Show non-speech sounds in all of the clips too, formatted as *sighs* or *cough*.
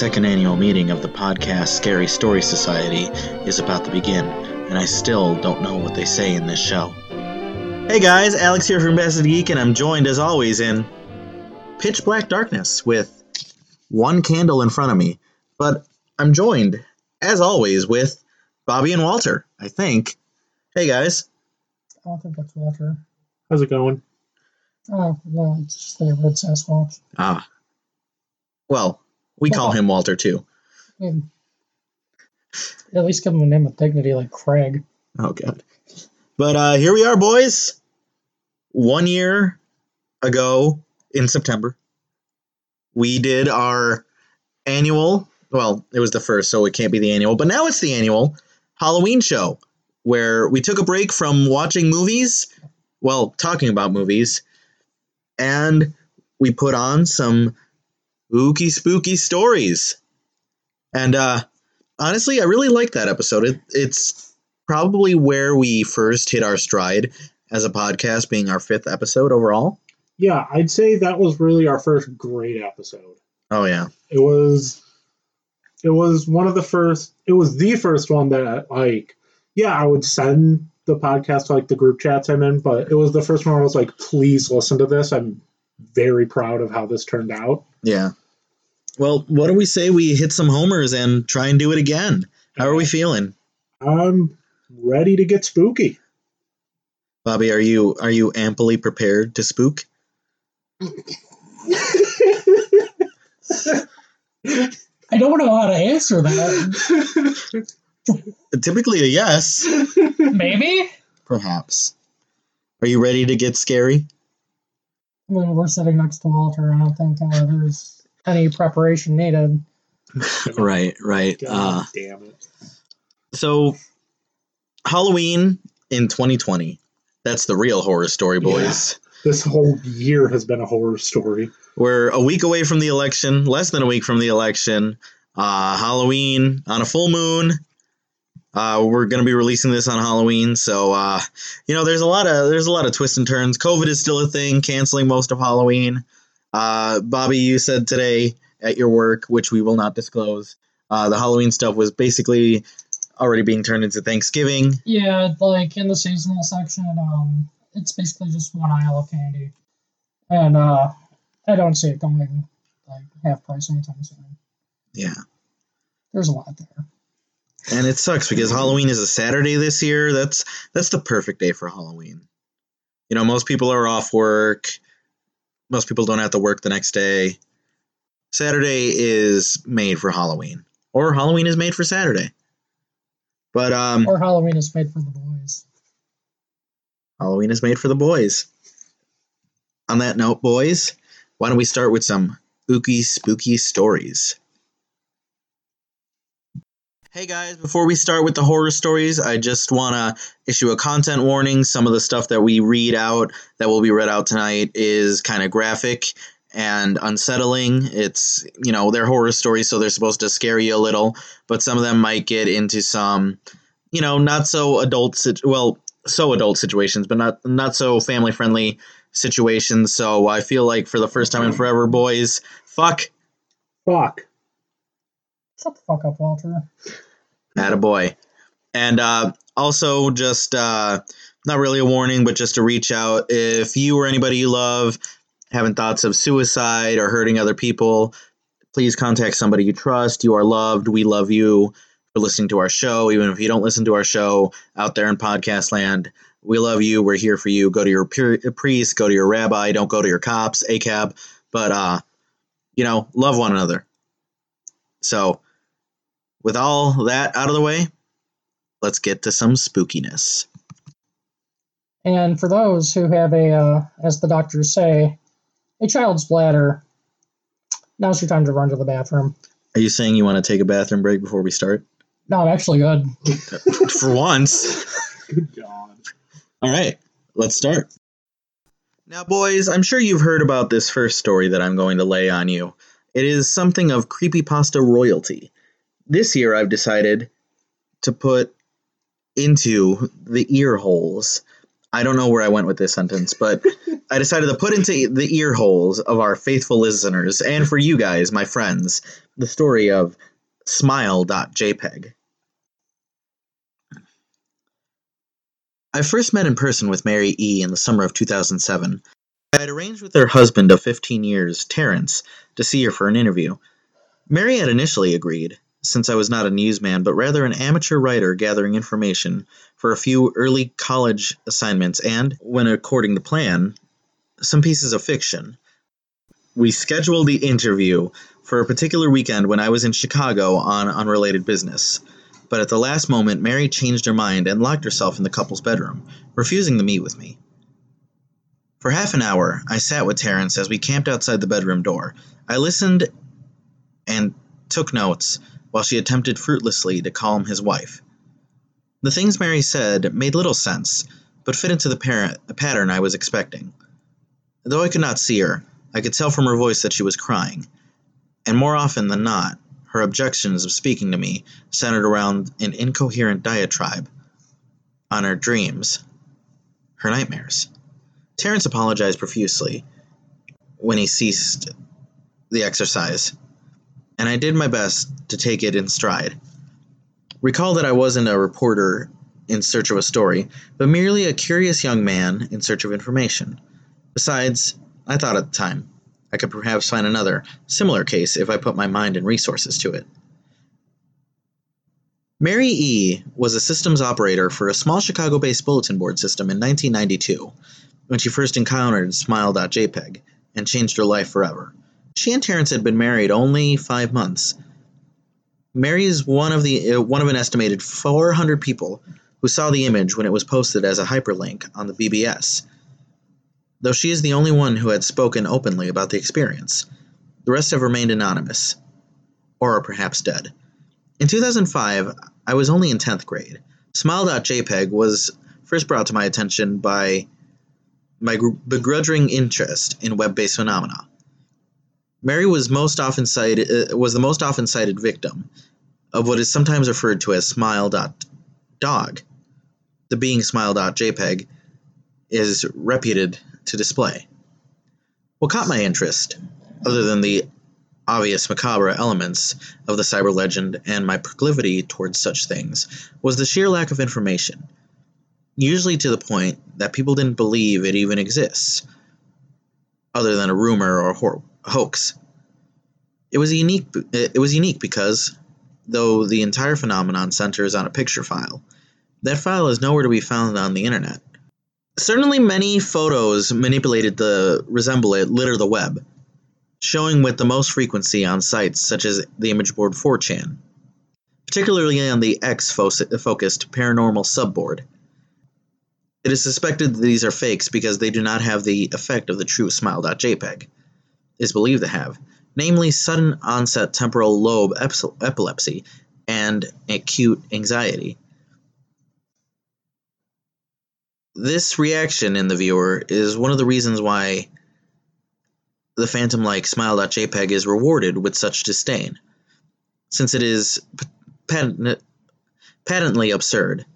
second annual meeting of the podcast Scary Story Society is about to begin, and I still don't know what they say in this show. Hey guys, Alex here from Best Geek, and I'm joined as always in pitch black darkness with one candle in front of me. But I'm joined, as always, with Bobby and Walter, I think. Hey guys. I don't think that's Walter. How's it going? Oh, no, it's just the red Sasquatch. Ah. Well, we call him Walter too. I at least give him a name with dignity like Craig. Oh god. But uh here we are, boys. One year ago in September, we did our annual. Well, it was the first, so it can't be the annual, but now it's the annual Halloween show where we took a break from watching movies, well, talking about movies, and we put on some spooky, spooky stories. And uh, honestly, I really like that episode. It, it's probably where we first hit our stride as a podcast, being our fifth episode overall. Yeah, I'd say that was really our first great episode. Oh yeah, It was it was one of the first it was the first one that like yeah, I would send the podcast to like the group chats I'm in, but it was the first one where I was like, please listen to this. I'm very proud of how this turned out. yeah. Well, what do we say we hit some homers and try and do it again? How are we feeling, I'm ready to get spooky. Bobby? Are you are you amply prepared to spook? *laughs* I don't know how to answer that. Typically, a yes, Maybe? perhaps. Are you ready to get scary? I mean, we're sitting next to Walter. I don't think uh, there's any preparation needed. *laughs* Right, right. God Uh, damn it. so, Halloween in 2020. That's the real horror story, boys. This whole year has been a horror story. We're a week away from the election, less than a week from the election. Uh, Halloween on a full moon. Uh, we're gonna be releasing this on Halloween, so uh, you know there's a lot of there's a lot of twists and turns. COVID is still a thing, canceling most of Halloween. Uh, Bobby, you said today at your work, which we will not disclose, uh, the Halloween stuff was basically already being turned into Thanksgiving. Yeah, like in the seasonal section, um, it's basically just one aisle of candy. And uh, I don't see it going like half price anytime soon. Yeah. There's a lot there. And it sucks because Halloween is a Saturday this year. That's that's the perfect day for Halloween. You know, most people are off work. Most people don't have to work the next day. Saturday is made for Halloween. Or Halloween is made for Saturday. But um Or Halloween is made for the boys. Halloween is made for the boys. On that note, boys, why don't we start with some spooky, spooky stories? Hey guys, before we start with the horror stories, I just want to issue a content warning. Some of the stuff that we read out, that will be read out tonight, is kind of graphic and unsettling. It's, you know, they're horror stories, so they're supposed to scare you a little, but some of them might get into some, you know, not so adult, sit- well, so adult situations, but not not so family friendly situations. So I feel like for the first time in forever, boys, fuck, Fuck. Shut the fuck up, Walter. boy, and uh, also just uh, not really a warning, but just to reach out if you or anybody you love having thoughts of suicide or hurting other people. Please contact somebody you trust. You are loved. We love you for listening to our show. Even if you don't listen to our show out there in podcast land, we love you. We're here for you. Go to your priest, go to your rabbi, don't go to your cops, ACAB. But, uh, you know, love one another. So, with all that out of the way, let's get to some spookiness. And for those who have a, uh, as the doctors say, a child's bladder, now's your time to run to the bathroom. Are you saying you want to take a bathroom break before we start? No, I'm actually good. *laughs* For once. Good God. All right, let's start. Now, boys, I'm sure you've heard about this first story that I'm going to lay on you. It is something of creepypasta royalty. This year, I've decided to put into the ear holes. I don't know where I went with this sentence, but *laughs* I decided to put into the ear holes of our faithful listeners and for you guys, my friends, the story of smile.jpg. I first met in person with Mary E. in the summer of 2007. I had arranged with her husband of 15 years, Terrence, to see her for an interview. Mary had initially agreed, since I was not a newsman but rather an amateur writer gathering information for a few early college assignments and, when according to plan, some pieces of fiction. We scheduled the interview for a particular weekend when I was in Chicago on unrelated business. But at the last moment, Mary changed her mind and locked herself in the couple's bedroom, refusing to meet with me. For half an hour, I sat with Terrence as we camped outside the bedroom door. I listened and took notes while she attempted fruitlessly to calm his wife. The things Mary said made little sense, but fit into the, par- pattern I was expecting. Though I could not see her, I could tell from her voice that she was crying, and more often than not, her objections of speaking to me centered around an incoherent diatribe on her dreams, her nightmares. Terrence apologized profusely when he ceased the exercise, and I did my best to take it in stride. Recall that I wasn't a reporter in search of a story, but merely a curious young man in search of information. Besides, I thought at the time, I could perhaps find another, similar case if I put my mind and resources to it. Mary E. was a systems operator for a small Chicago based bulletin board system in 1992 when she first encountered Smile.jpg and changed her life forever. She and Terrence had been married only five months. Mary is one of the uh, one of an estimated 400 people who saw the image when it was posted as a hyperlink on the BBS though she is the only one who had spoken openly about the experience. The rest have remained anonymous, or are perhaps dead. In 2005, I was only in 10th grade. Smile.jpg was first brought to my attention by my begrudging interest in web-based phenomena. Mary was most often cited uh, was the most often cited victim of what is sometimes referred to as smile.dog. The being smile.jpg is reputed to display. What caught my interest, other than the obvious macabre elements of the cyber legend and my proclivity towards such things, was the sheer lack of information, usually to the point that people didn't believe it even exists, other than a rumor or hoax. It was unique. It was unique because, though the entire phenomenon centers on a picture file, that file is nowhere to be found on the internet. Certainly, many photos manipulated to resemble it litter the web, showing with the most frequency on sites such as the image board 4chan, particularly on the X focused paranormal subboard. It is suspected that these are fakes because they do not have the effect of the true smile.jpg is believed to have, namely sudden onset temporal lobe epilepsy and acute anxiety. This reaction in the viewer is one of the reasons why the phantom like smile.jpg is rewarded with such disdain, since it is patent, patently absurd.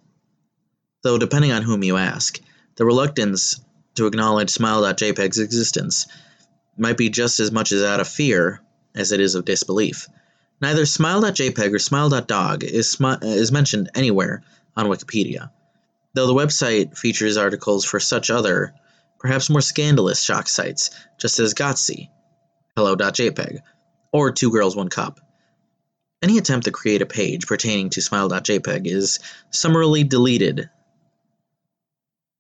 Though, depending on whom you ask, the reluctance to acknowledge smile.jpg's existence might be just as much as out of fear as it is of disbelief. Neither smile.jpg or smile.dog is, is mentioned anywhere on Wikipedia though the website features articles for such other, perhaps more scandalous shock sites, just as Goatse, Hello.jpg, or Two Girls One Cup. Any attempt to create a page pertaining to Smile.jpg is summarily deleted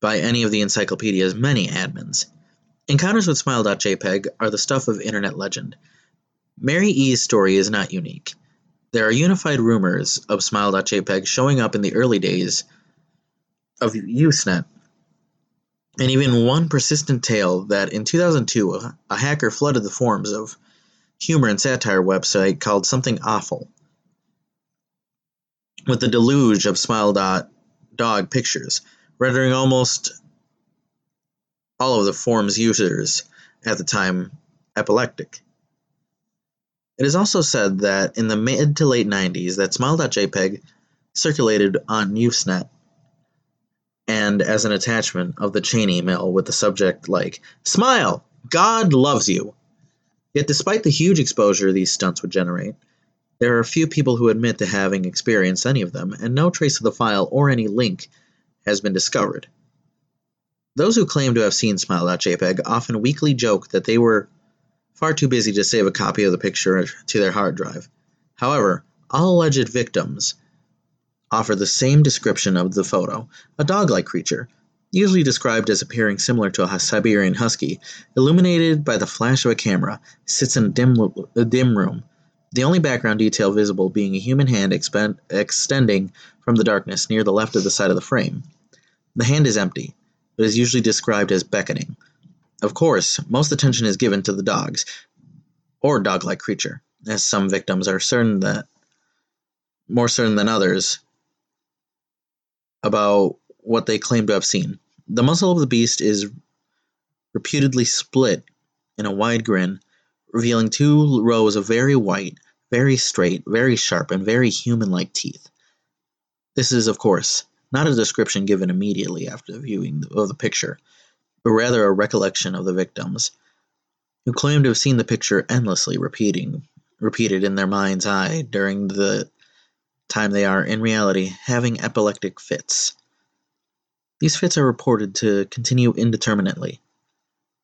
by any of the encyclopedia's many admins. Encounters with Smile.jpg are the stuff of internet legend. Mary E's story is not unique. There are unified rumors of Smile.jpg showing up in the early days of Usenet, and even one persistent tale that in 2002 a, a hacker flooded the forums of humor and satire website called Something Awful with a deluge of smile dog pictures, rendering almost all of the forum's users at the time epileptic. It is also said that in the mid to late 90s that smile.jpg circulated on Usenet and as an attachment of the chain email with the subject like, Smile! God loves you! Yet, despite the huge exposure these stunts would generate, There are few people who admit to having experienced any of them, and no trace of the file or any link has been discovered. Those who claim to have seen Smile.jpg often weakly joke that they were far too busy to save a copy of the picture to their hard drive. However, all alleged victims offer the same description of the photo a dog like creature, usually described as appearing similar to a Siberian husky, illuminated by the flash of a camera, sits in a dim, a dim room the only background detail visible being a human hand extending from the darkness near the left of the side of the frame. The hand is empty, but is usually described as beckoning. Of course, most attention is given to the dogs, or dog like creature, as some victims are certain that, more certain than others, about what they claim to have seen. The muzzle of the beast is reputedly split in a wide grin, revealing two rows of very white, very straight, very sharp, and very human like teeth. This is, of course, not a description given immediately after the viewing of the picture, but rather a recollection of the victims, who claim to have seen the picture endlessly repeating, repeated in their mind's eye during the time they are, in reality, having epileptic fits. These fits are reported to continue indeterminately,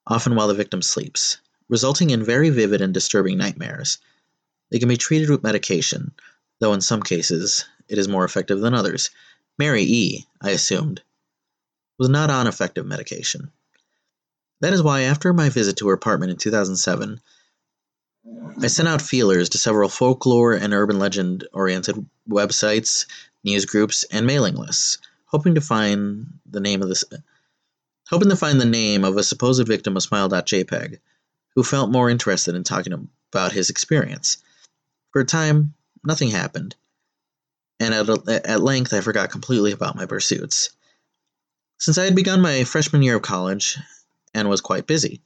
often while the victim sleeps, resulting in very vivid and disturbing nightmares. They can be treated with medication, though in some cases it is more effective than others. Mary E., I assumed, was not on effective medication. That is why, after my visit to her apartment in 2007, I sent out feelers to several folklore and urban legend oriented websites, news groups, and mailing lists, hoping to find the name of this hoping to find the name of a supposed victim of smile.jpg who felt more interested in talking about his experience. For a time, nothing happened, and at, at length I forgot completely about my pursuits. Since I had begun my freshman year of college and was quite busy,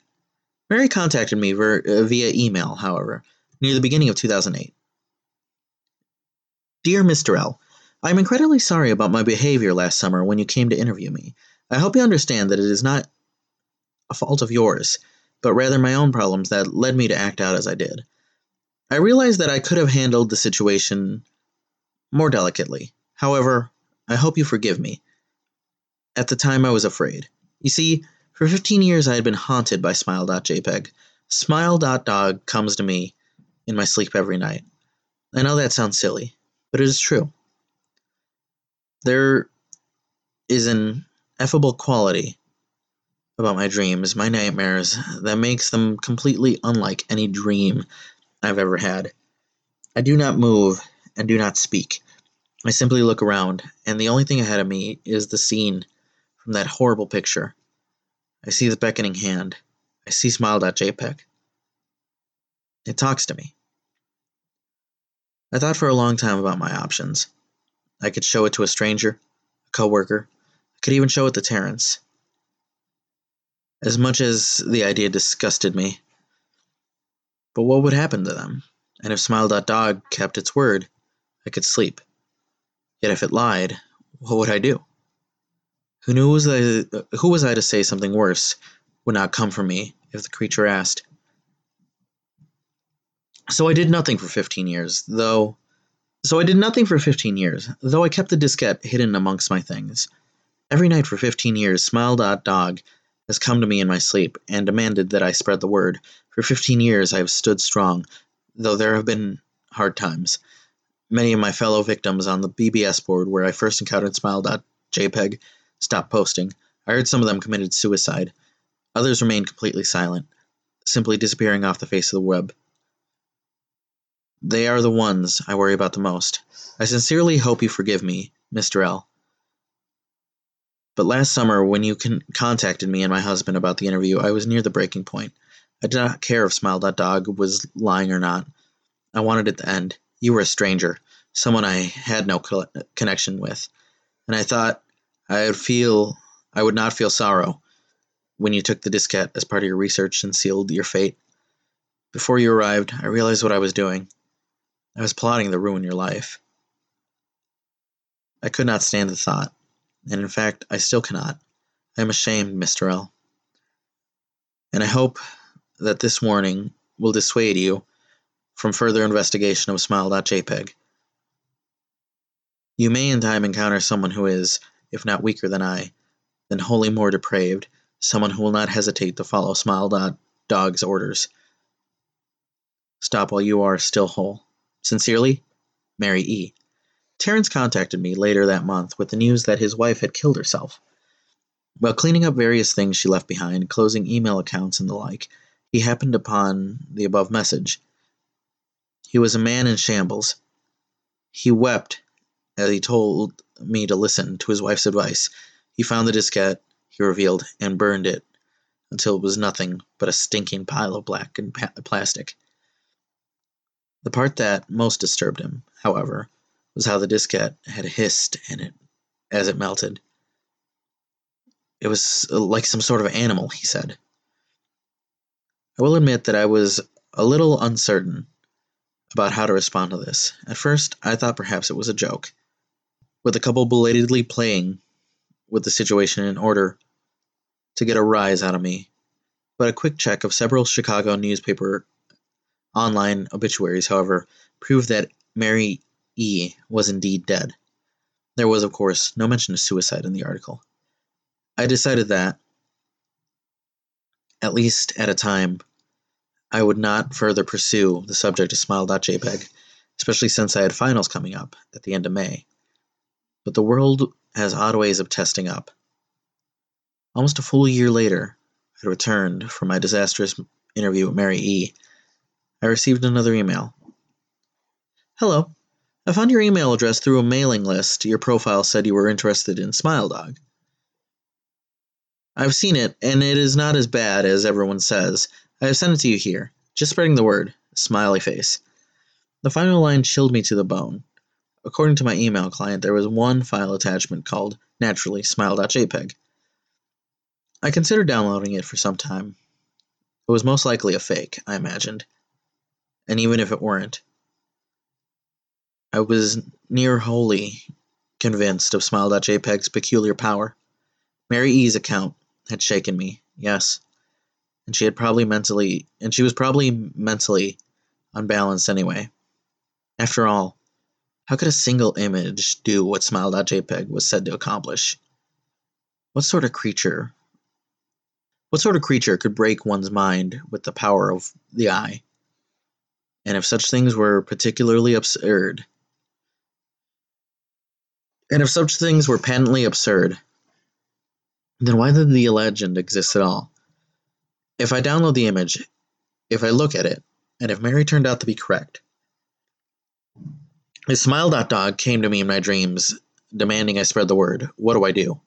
Mary contacted me ver- uh, via email, however, near the beginning of 2008. Dear Mr. L, I am incredibly sorry about my behavior last summer when you came to interview me. I hope you understand that it is not a fault of yours, but rather my own problems that led me to act out as I did. I realize that I could have handled the situation more delicately. However, I hope you forgive me. At the time, I was afraid. You see, for 15 years I had been haunted by Smile.jpg. Smile.dog comes to me in my sleep every night. I know that sounds silly, but it is true. There is an effable quality about my dreams, my nightmares, that makes them completely unlike any dream I've ever had. I do not move and do not speak. I simply look around, and the only thing ahead of me is the scene from that horrible picture. I see the beckoning hand. I see smile.jpg. It talks to me. I thought for a long time about my options. I could show it to a stranger, a coworker. I could even show it to Terrence. As much as the idea disgusted me, but what would happen to them? And if Smile.dog kept its word, I could sleep. Yet if it lied, what would I do? Who knew was I, who was I to say something worse would not come from me if the creature asked? So I did nothing for 15 years, though. So I did nothing for 15 years, though I kept the diskette hidden amongst my things. Every night for 15 years, Smile.dog has come to me in my sleep and demanded that I spread the word. For 15 years I have stood strong, though there have been hard times. Many of my fellow victims on the BBS board where I first encountered Smile.jpg stopped posting. I heard some of them committed suicide. Others remained completely silent, simply disappearing off the face of the web. They are the ones I worry about the most. I sincerely hope you forgive me, Mr. L. But last summer, when you con- contacted me and my husband about the interview, I was near the breaking point. I did not care if Smile.dog was lying or not. I wanted it to end. You were a stranger, someone I had no co- connection with, and I thought I would feel I would not feel sorrow when you took the diskette as part of your research and sealed your fate. Before you arrived, I realized what I was doing. I was plotting to ruin your life. I could not stand the thought and in fact, I still cannot. I am ashamed, Mr. L. And I hope that this warning will dissuade you from further investigation of smile.jpg. You may in time encounter someone who is, if not weaker than I, then wholly more depraved, someone who will not hesitate to follow Smile Dot Dog's orders. Stop while you are still whole. Sincerely, Mary E. Terrence contacted me later that month with the news that his wife had killed herself. While cleaning up various things she left behind, closing email accounts and the like, he happened upon the above message. He was a man in shambles. He wept as he told me to listen to his wife's advice. He found the diskette, he revealed, and burned it until it was nothing but a stinking pile of black and pa- plastic. The part that most disturbed him, however, was how the diskette had hissed in it as it melted. It was uh, like some sort of animal, he said. I will admit that I was a little uncertain about how to respond to this. At first, I thought perhaps it was a joke, with a couple belatedly playing with the situation in order to get a rise out of me. But a quick check of several Chicago newspaper online obituaries, however, proved that Mary E was indeed dead. There was, of course, no mention of suicide in the article. I decided that, at least at a time, I would not further pursue the subject of smile.jpg, especially since I had finals coming up at the end of May. But the world has odd ways of testing up. Almost a full year later, I returned from my disastrous interview with Mary E. I received another email. Hello. I found your email address through a mailing list. Your profile said you were interested in Smile Dog. I've seen it, and it is not as bad as everyone says. I have sent it to you here. Just spreading the word. Smiley face. The final line chilled me to the bone. According to my email client, there was one file attachment called, naturally, smile.jpg. I considered downloading it for some time. It was most likely a fake, I imagined. And even if it weren't, I was near wholly convinced of smile.jpg's peculiar power. Mary E's account had shaken me, yes. And she had probably mentally and she was probably mentally unbalanced anyway. After all, how could a single image do what smile.jpg was said to accomplish? What sort of creature what sort of creature could break one's mind with the power of the eye? And if such things were particularly absurd, and if such things were patently absurd, then why did the legend exist at all? If I download the image, if I look at it, and if Mary turned out to be correct, if dog came to me in my dreams demanding I spread the word, what do I do?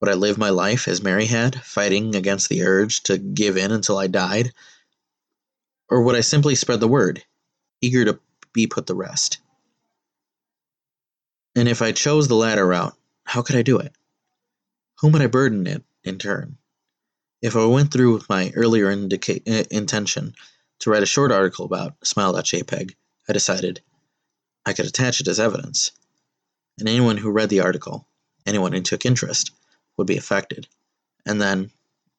Would I live my life as Mary had, fighting against the urge to give in until I died? Or would I simply spread the word, eager to be put to rest? And if I chose the latter route, how could I do it? Whom would I burden it in turn? If I went through with my earlier indica- uh, intention to write a short article about smile.jpg, I decided I could attach it as evidence. And anyone who read the article, anyone who took interest, would be affected. And then,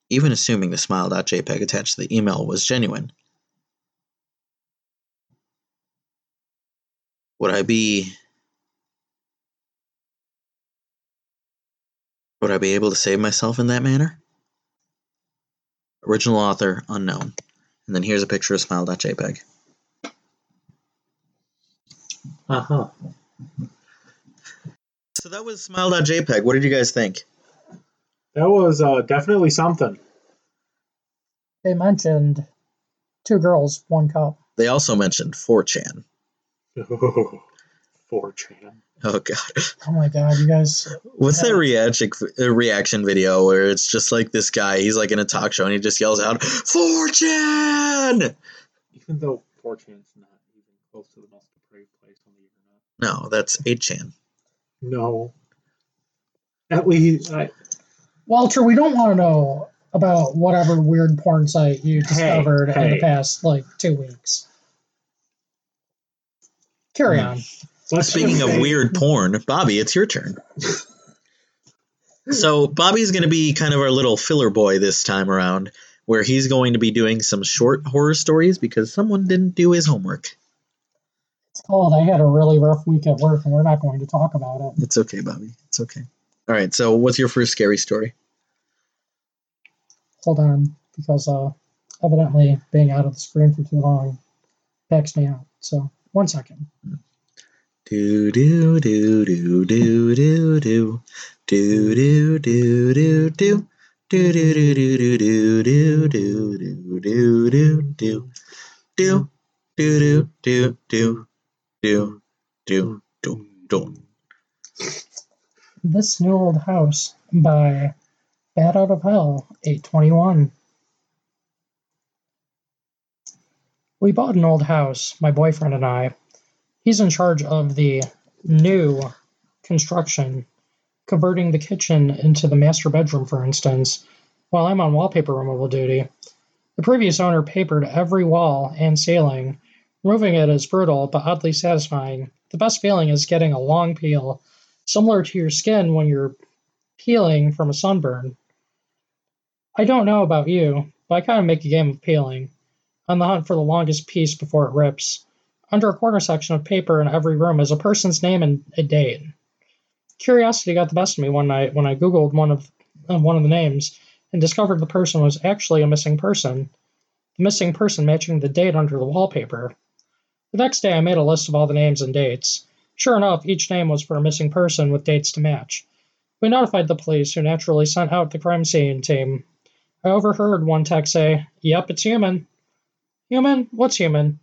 even assuming the smile.jpg attached to the email was genuine, would I be would I be able to save myself in that manner? Original author unknown. And then here's a picture of smile.jpg. Uh huh. So that was smile.jpg. What did you guys think? That was uh, definitely something. They mentioned two girls, one cup. They also mentioned 4chan. 4chan. *laughs* Oh god. Oh my god, you guys! What's that reaction uh, reaction video where it's just like this guy, he's like in a talk show and he just yells out 4chan! Even though 4chan's not even close to the most depraved place on the internet. No, that's 8chan. No. At least, I, Walter, we don't want to know about whatever weird porn site you discovered in hey. the past like two weeks. Carry Hmm. on. let's Speaking of weird porn, Bobby, it's your turn. So Bobby's going to be kind of our little filler boy this time around, where he's going to be doing some short horror stories because someone didn't do his homework. It's called I had a really rough week at work and we're not going to talk about it. It's okay, Bobby. It's okay. All right. So, what's your first scary story? Hold on, because uh evidently being out of the screen for too long backs me out. So one second. Do do do do do do do do do do do do. Do do do do do do do do do do do do do do do do do do do mm. do. do. This New Old House by Bad Out of Hell, 821. We bought an old house, my boyfriend and I. He's in charge of the new construction, converting the kitchen into the master bedroom, for instance, while I'm on wallpaper removal duty. The previous owner papered every wall and ceiling. Removing it is brutal but oddly satisfying. The best feeling is getting a long peel, similar to your skin when you're peeling from a sunburn. I don't know about you, but I kind of make a game of peeling, on the hunt for the longest piece before it rips. Under a corner section of paper in every room is a person's name and a date. Curiosity got the best of me one night when I googled one of uh, one of the names and discovered the person was actually a missing person. The missing person matching the date under the wallpaper. The next day I made a list of all the names and dates. Sure enough, each name was for a missing person with dates to match. We notified the police, who naturally sent out the crime scene team. I overheard one tech say, Yep, it's human. Human? What's human?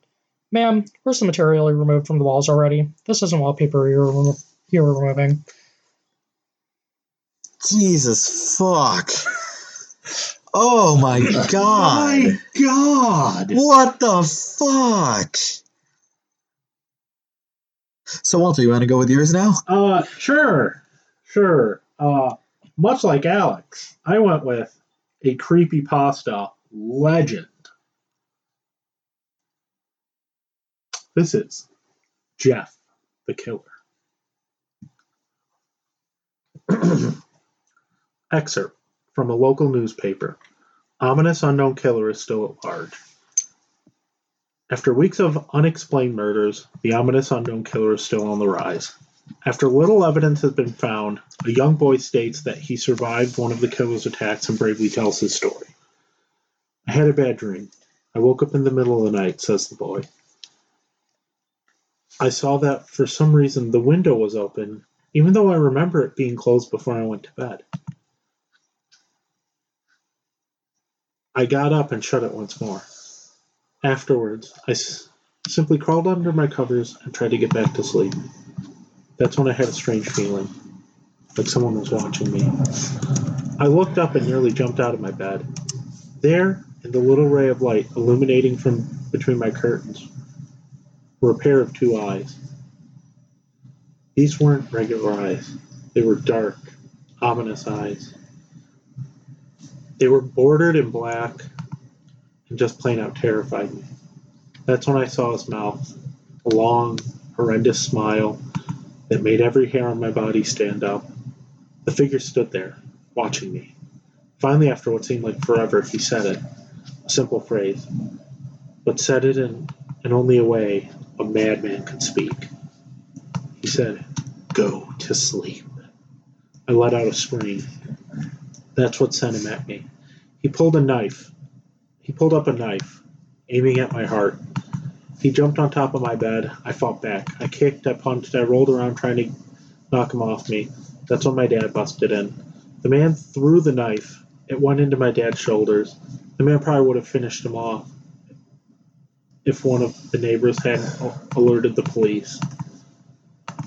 Ma'am, where's the material you removed from the walls already? This isn't wallpaper you're, remo- you're removing. Jesus fuck. Oh my *laughs* oh god. My God! What the fuck? So Walter, you want to go with yours now? Uh, sure, sure. Uh, much like Alex, I went with a creepy pasta legend. This is Jeff the Killer. *clears throat* Excerpt from a local newspaper. Ominous unknown killer is still at large. After weeks of unexplained murders, the ominous unknown killer is still on the rise. After little evidence has been found, a young boy states that he survived one of the killer's attacks and bravely tells his story. I had a bad dream. I woke up in the middle of the night, says the boy. I saw that for some reason the window was open, even though I remember it being closed before I went to bed. I got up and shut it once more. Afterwards, I s- simply crawled under my covers and tried to get back to sleep. That's when I had a strange feeling, like someone was watching me. I looked up and nearly jumped out of my bed. There, in the little ray of light illuminating from between my curtains, were a pair of two eyes. These weren't regular eyes, they were dark, ominous eyes. They were bordered in black and just plain out terrified me. That's when I saw his mouth, a long, horrendous smile that made every hair on my body stand up. The figure stood there, watching me. Finally, after what seemed like forever, he said it a simple phrase, but said it in, in only a way a madman could speak. He said, Go to sleep. I let out a scream. That's what sent him at me. He pulled a knife. He pulled up a knife, aiming at my heart. He jumped on top of my bed. I fought back. I kicked, I punched, I rolled around trying to knock him off me. That's when my dad busted in. The man threw the knife. It went into my dad's shoulders. The man probably would have finished him off if one of the neighbors hadn't alerted the police.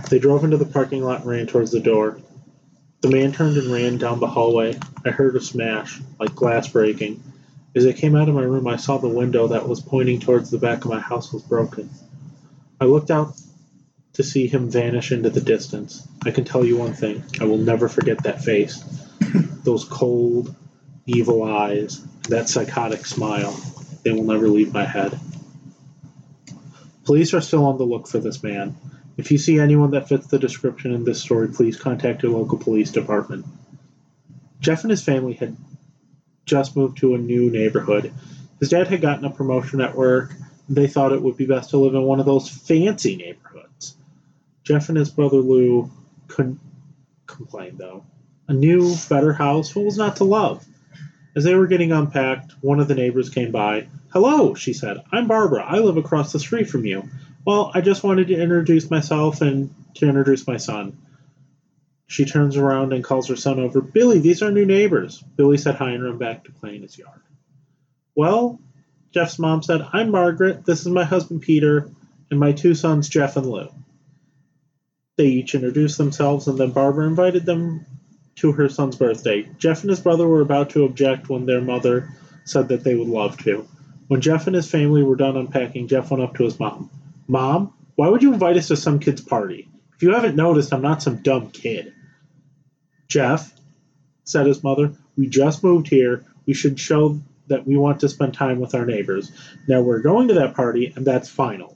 They drove into the parking lot and ran towards the door. The man turned and ran down the hallway. I heard a smash, like glass breaking. As I came out of my room, I saw the window that was pointing towards the back of my house was broken. I looked out to see him vanish into the distance. I can tell you one thing I will never forget that face. *laughs* Those cold, evil eyes, that psychotic smile. They will never leave my head. Police are still on the look for this man. If you see anyone that fits the description in this story, please contact your local police department. Jeff and his family had just moved to a new neighborhood. His dad had gotten a promotion at work, they thought it would be best to live in one of those fancy neighborhoods. Jeff and his brother Lou couldn't complain, though. A new, better house, what was not to love? As they were getting unpacked, one of the neighbors came by. Hello, she said. I'm Barbara. I live across the street from you. Well, I just wanted to introduce myself and to introduce my son. She turns around and calls her son over. Billy, these are new neighbors. Billy said hi and ran back to play in his yard. Well, Jeff's mom said, I'm Margaret. This is my husband Peter and my two sons, Jeff and Lou. They each introduced themselves, and then Barbara invited them to her son's birthday. Jeff and his brother were about to object when their mother said that they would love to. When Jeff and his family were done unpacking, Jeff went up to his mom. Mom, why would you invite us to some kid's party? If you haven't noticed, I'm not some dumb kid. Jeff, said his mother, we just moved here. We should show that we want to spend time with our neighbors. Now we're going to that party, and that's final.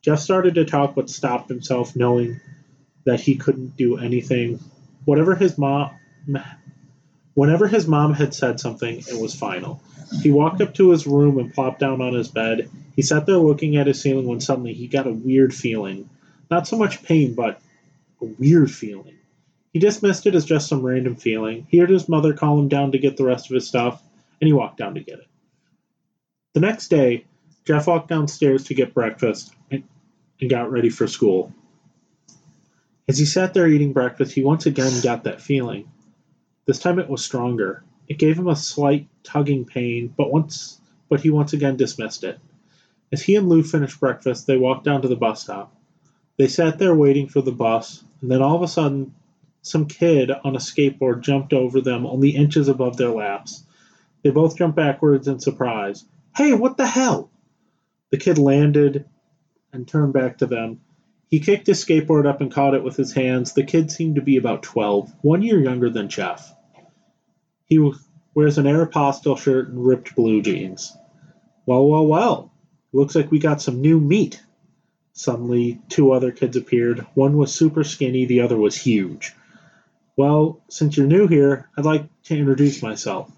Jeff started to talk but stopped himself, knowing that he couldn't do anything. Whatever his mom, whenever his mom had said something, it was final. He walked up to his room and plopped down on his bed. He sat there looking at his ceiling when suddenly he got a weird feeling. Not so much pain, but a weird feeling. He dismissed it as just some random feeling. He heard his mother call him down to get the rest of his stuff, and he walked down to get it. The next day, Jeff walked downstairs to get breakfast and, got ready for school. As he sat there eating breakfast, he once again got that feeling. This time it was stronger. It gave him a slight tugging pain, but once but he once again dismissed it. As he and Lou finished breakfast, they walked down to the bus stop. They sat there waiting for the bus, and then all of a sudden some kid on a skateboard jumped over them only inches above their laps. They both jumped backwards in surprise. Hey, what the hell? The kid landed and turned back to them. He kicked his skateboard up and caught it with his hands. The kid seemed to be about 12, one year younger than Jeff. He wears an Aeropostale shirt and ripped blue jeans. Well, well, well. Looks like we got some new meat. Suddenly, two other kids appeared. One was super skinny, the other was huge. Well, since you're new here, I'd like to introduce myself.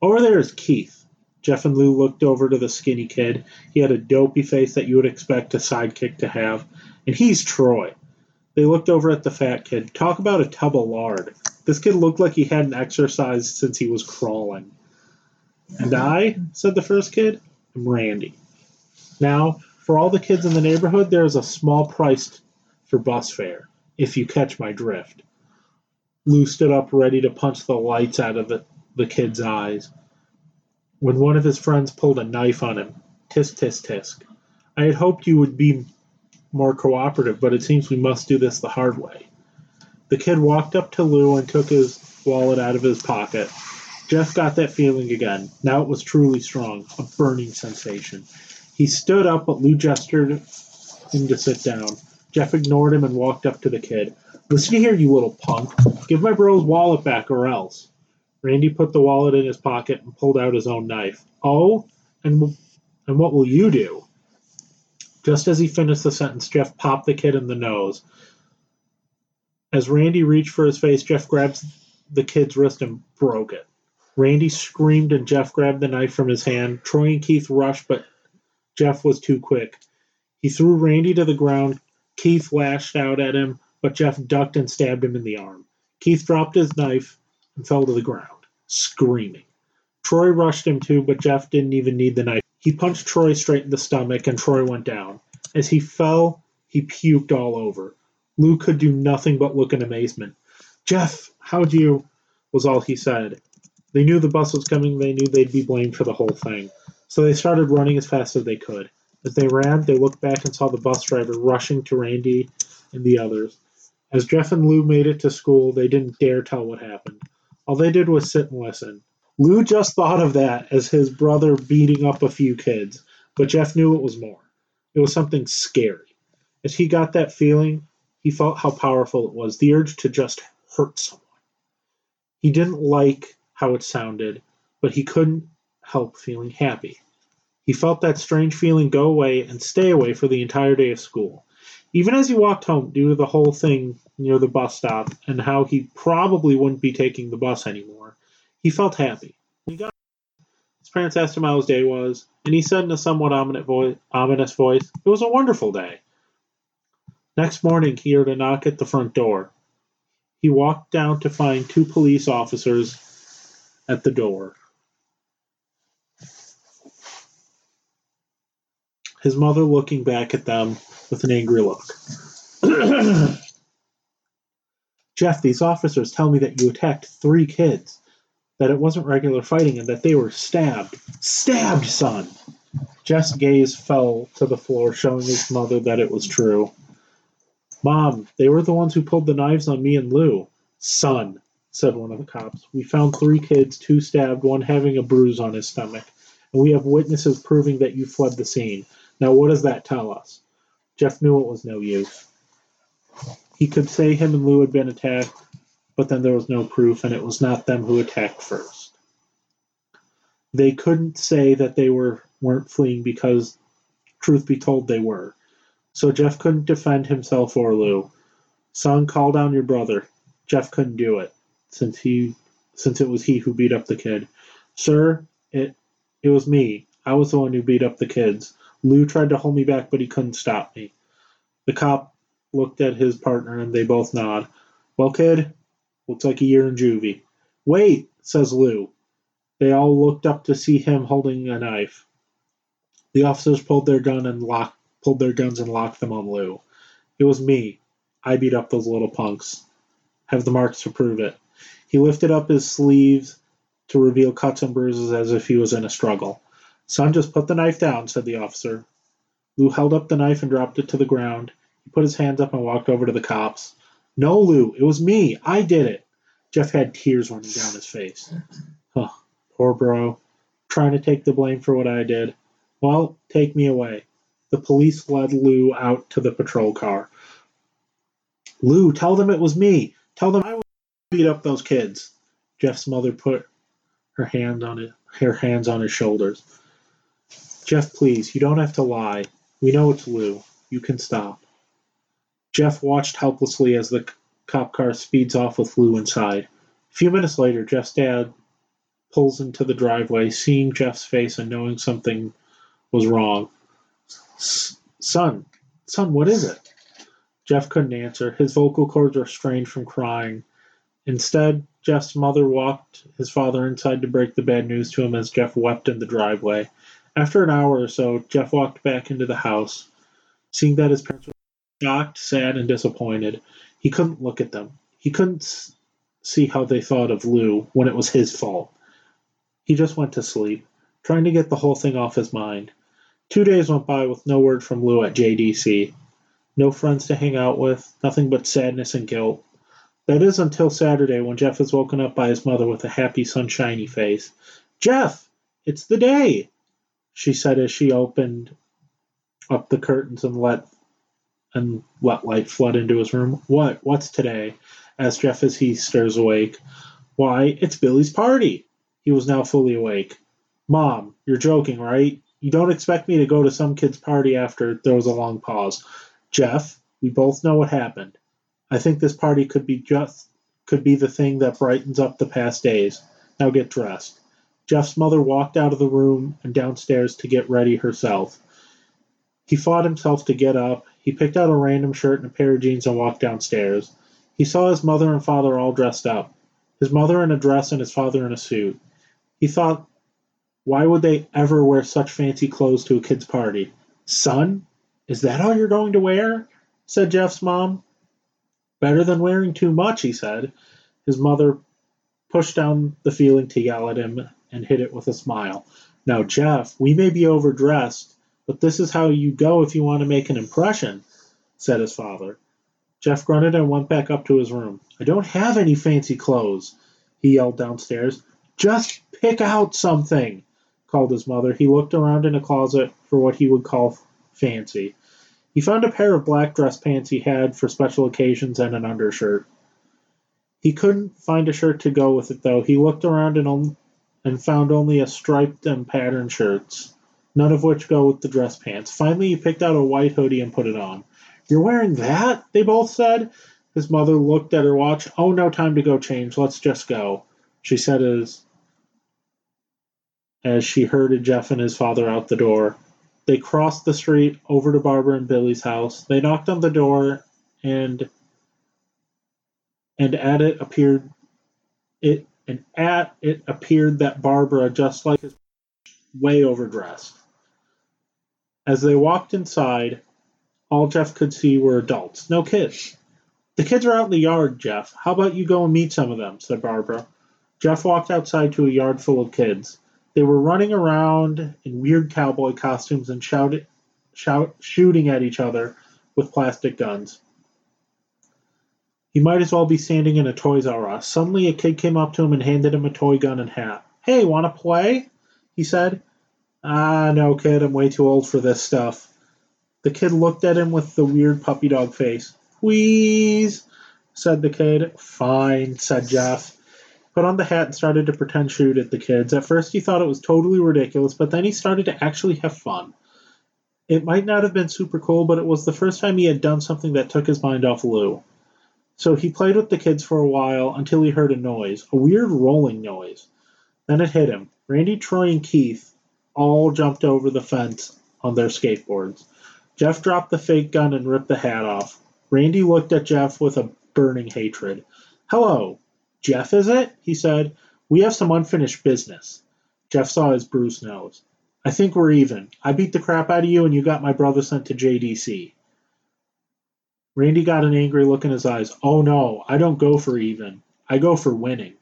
Over there is Keith. Jeff and Lou looked over to the skinny kid. He had a dopey face that you would expect a sidekick to have. And he's Troy. They looked over at the fat kid. Talk about a tub of lard. This kid looked like he hadn't exercised since he was crawling. And I, said the first kid, am Randy. Now, for all the kids in the neighborhood, there is a small price for bus fare, if you catch my drift. Lou stood up ready to punch the lights out of the, the kid's eyes when one of his friends pulled a knife on him. Tisk, tisk, tisk. I had hoped you would be more cooperative, but it seems we must do this the hard way. The kid walked up to Lou and took his wallet out of his pocket. Jeff got that feeling again. Now it was truly strong, a burning sensation. He stood up, but Lou gestured him to sit down. Jeff ignored him and walked up to the kid. Listen here, you little punk. Give my bro's wallet back or else. Randy put the wallet in his pocket and pulled out his own knife. Oh, and and what will you do? Just as he finished the sentence, Jeff popped the kid in the nose. As Randy reached for his face, Jeff grabbed the kid's wrist and broke it. Randy screamed and Jeff grabbed the knife from his hand. Troy and Keith rushed, but Jeff was too quick. He threw Randy to the ground. Keith lashed out at him, but Jeff ducked and stabbed him in the arm. Keith dropped his knife and fell to the ground, screaming. Troy rushed him too, but Jeff didn't even need the knife. He punched Troy straight in the stomach, and Troy went down. As he fell, he puked all over. Lou could do nothing but look in amazement. Jeff, how'd you? was all he said. They knew the bus was coming, they knew they'd be blamed for the whole thing. So they started running as fast as they could. As they ran, they looked back and saw the bus driver rushing to Randy and the others. As Jeff and Lou made it to school, they didn't dare tell what happened. All they did was sit and listen. Lou just thought of that as his brother beating up a few kids, but Jeff knew it was more. It was something scary. As he got that feeling, he felt how powerful it was the urge to just hurt someone. He didn't like how it sounded, but he couldn't help feeling happy. He felt that strange feeling go away and stay away for the entire day of school. Even as he walked home, due to the whole thing near the bus stop and how he probably wouldn't be taking the bus anymore, he felt happy. He got His parents asked him how his day was, and he said in a somewhat ominous voice, ominous voice, It was a wonderful day. Next morning, he heard a knock at the front door. He walked down to find two police officers at the door. His mother looking back at them with an angry look. *clears throat* Jeff, these officers tell me that you attacked three kids, that it wasn't regular fighting, and that they were stabbed. Stabbed, son! Jeff's gaze fell to the floor, showing his mother that it was true. Mom, they were the ones who pulled the knives on me and Lou. Son, said one of the cops, we found three kids, two stabbed, one having a bruise on his stomach, and we have witnesses proving that you fled the scene. Now, what does that tell us? Jeff knew it was no use. He could say him and Lou had been attacked, but then there was no proof, and it was not them who attacked first. They couldn't say that they were weren't fleeing because, truth be told, they were. So Jeff couldn't defend himself or Lou. Son, call down your brother. Jeff couldn't do it since he since it was he who beat up the kid. Sir, it it was me. I was the one who beat up the kids. Lou tried to hold me back, but he couldn't stop me. The cop looked at his partner and they both nod. Well, kid, looks like a year in juvie. Wait, says Lou. They all looked up to see him holding a knife. The officers pulled their gun and locked pulled their guns and locked them on Lou. It was me. I beat up those little punks. Have the marks to prove it. He lifted up his sleeves to reveal cuts and bruises as if he was in a struggle. Son, just put the knife down, said the officer. Lou held up the knife and dropped it to the ground. He put his hands up and walked over to the cops. No, Lou, it was me. I did it. Jeff had tears running down his face. Huh, poor bro. Trying to take the blame for what I did. Well, take me away. The police led Lou out to the patrol car. Lou, tell them it was me. Tell them I beat up those kids. Jeff's mother put her hand on it, her hands on his shoulders. Jeff, please, you don't have to lie. We know it's Lou. You can stop. Jeff watched helplessly as the cop car speeds off with Lou inside. A few minutes later, Jeff's dad pulls into the driveway, seeing Jeff's face and knowing something was wrong. Son, son, what is it? Jeff couldn't answer. His vocal cords were strained from crying. Instead, Jeff's mother walked his father inside to break the bad news to him as Jeff wept in the driveway. After an hour or so, Jeff walked back into the house. Seeing that his parents were shocked, sad, and disappointed, he couldn't look at them. He couldn't see how they thought of Lou when it was his fault. He just went to sleep, trying to get the whole thing off his mind. Two days went by with no word from Lou at JDC. No friends to hang out with, nothing but sadness and guilt. That is until Saturday when Jeff is woken up by his mother with a happy, sunshiny face. Jeff, it's the day, she said as she opened up the curtains and let and let light flood into his room. What? What's today? asked Jeff as he stirs awake. Why, it's Billy's party. He was now fully awake. Mom, you're joking, right? You don't expect me to go to some kid's party after there was a long pause. Jeff, we both know what happened. I think this party could be just could be the thing that brightens up the past days. Now get dressed. Jeff's mother walked out of the room and downstairs to get ready herself. He fought himself to get up. He picked out a random shirt and a pair of jeans and walked downstairs. He saw his mother and father all dressed up. His mother in a dress and his father in a suit. He thought, why would they ever wear such fancy clothes to a kid's party? Son, is that all you're going to wear? said Jeff's mom. Better than wearing too much, he said. His mother pushed down the feeling to yell at him and hid it with a smile. Now, Jeff, we may be overdressed, but this is how you go if you want to make an impression, said his father. Jeff grunted and went back up to his room. I don't have any fancy clothes, he yelled downstairs. Just pick out something, called his mother. He looked around in a closet for what he would call fancy. He found a pair of black dress pants he had for special occasions and an undershirt. He couldn't find a shirt to go with it, though. He looked around and, and found only a striped and patterned shirts, none of which go with the dress pants. Finally, he picked out a white hoodie and put it on. You're wearing that? They both said. His mother looked at her watch. Oh, no time to go change. Let's just go, she said as as she herded Jeff and his father out the door. They crossed the street over to Barbara and Billy's house. They knocked on the door and and at it appeared it and at it appeared that Barbara, just like his way overdressed. As they walked inside, all Jeff could see were adults, no kids. The kids are out in the yard, Jeff. How about you go and meet some of them? said Barbara. Jeff walked outside to a yard full of kids. They were running around in weird cowboy costumes and shouted, shout, shooting at each other with plastic guns. He might as well be standing in a Toys R Us. Suddenly, a kid came up to him and handed him a toy gun and hat. Hey, want to play? He said. Ah, no, kid, I'm way too old for this stuff. The kid looked at him with the weird puppy dog face. Wheeze, said the kid. Fine, said Jeff. Put on the hat and started to pretend shoot at the kids. At first, he thought it was totally ridiculous, but then he started to actually have fun. It might not have been super cool, but it was the first time he had done something that took his mind off Lou. So he played with the kids for a while until he heard a noise, a weird rolling noise. Then it hit him. Randy, Troy, and Keith all jumped over the fence on their skateboards. Jeff dropped the fake gun and ripped the hat off. Randy looked at Jeff with a burning hatred. Hello, Jeff, is it? he said. We have some unfinished business. Jeff saw his bruised nose. I think we're even. I beat the crap out of you and you got my brother sent to JDC. Randy got an angry look in his eyes. Oh no, I don't go for even. I go for winning.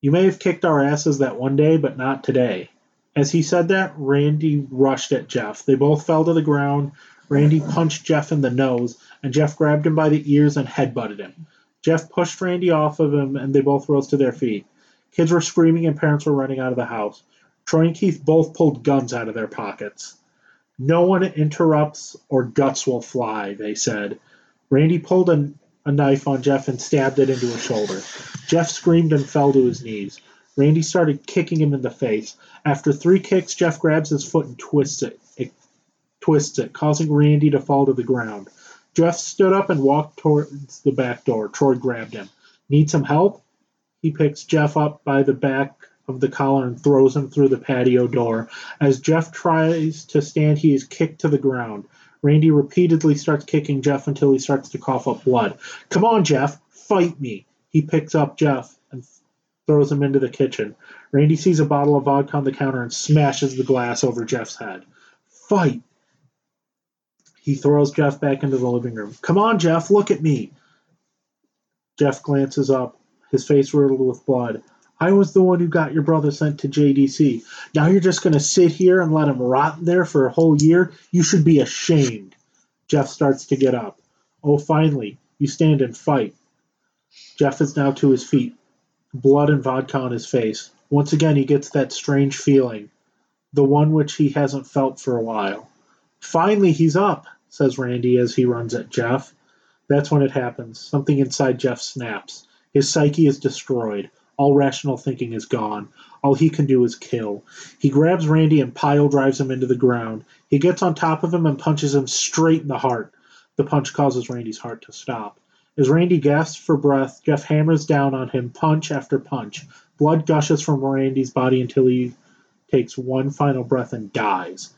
You may have kicked our asses that one day, but not today. As he said that, Randy rushed at Jeff. They both fell to the ground. Randy punched Jeff in the nose, and Jeff grabbed him by the ears and headbutted him. Jeff pushed Randy off of him, and they both rose to their feet. Kids were screaming, and parents were running out of the house. Troy and Keith both pulled guns out of their pockets. No one interrupts or guts will fly, they said. Randy pulled a, a knife on Jeff and stabbed it into his shoulder. Jeff screamed and fell to his knees. Randy started kicking him in the face. After three kicks, Jeff grabs his foot and twists it. It twists it, causing Randy to fall to the ground. Jeff stood up and walked towards the back door. Troy grabbed him. Need some help? He picks Jeff up by the back of the collar and throws him through the patio door. As Jeff tries to stand, he is kicked to the ground. Randy repeatedly starts kicking Jeff until he starts to cough up blood. Come on, Jeff, fight me. He picks up Jeff throws him into the kitchen. Randy sees a bottle of vodka on the counter and smashes the glass over Jeff's head. Fight! He throws Jeff back into the living room. Come on, Jeff, look at me. Jeff glances up, his face riddled with blood. I was the one who got your brother sent to JDC. Now you're just going to sit here and let him rot there for a whole year? You should be ashamed. Jeff starts to get up. Oh, finally, you stand and fight. Jeff is now to his feet, blood and vodka on his face. Once again, he gets that strange feeling, the one which he hasn't felt for a while. Finally, he's up, says Randy as he runs at Jeff. That's when it happens. Something inside Jeff snaps. His psyche is destroyed. All rational thinking is gone. All he can do is kill. He grabs Randy and pile drives him into the ground. He gets on top of him and punches him straight in the heart. The punch causes Randy's heart to stop. As Randy gasps for breath, Jeff hammers down on him punch after punch. Blood gushes from Randy's body until he takes one final breath and dies.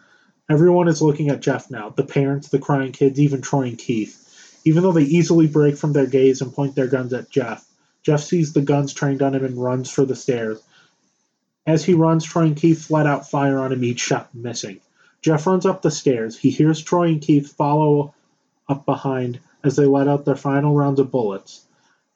Everyone is looking at Jeff now the parents, the crying kids, even Troy and Keith. Even though they easily break from their gaze and point their guns at Jeff, Jeff sees the guns trained on him and runs for the stairs. As he runs, Troy and Keith let out fire on him, each shot missing. Jeff runs up the stairs. He hears Troy and Keith follow up behind as they let out their final rounds of bullets.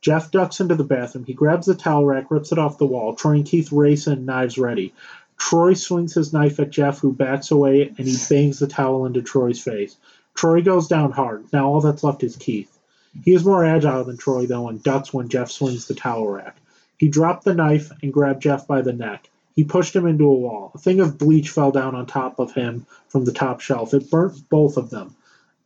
Jeff ducks into the bathroom. He grabs the towel rack, rips it off the wall. Troy and Keith race in, knives ready. Troy swings his knife at Jeff, who backs away, and he bangs the towel into Troy's face. Troy goes down hard. Now all that's left is Keith. He is more agile than Troy, though, and ducks when Jeff swings the towel rack. He dropped the knife and grabbed Jeff by the neck. He pushed him into a wall. A thing of bleach fell down on top of him from the top shelf. It burnt both of them,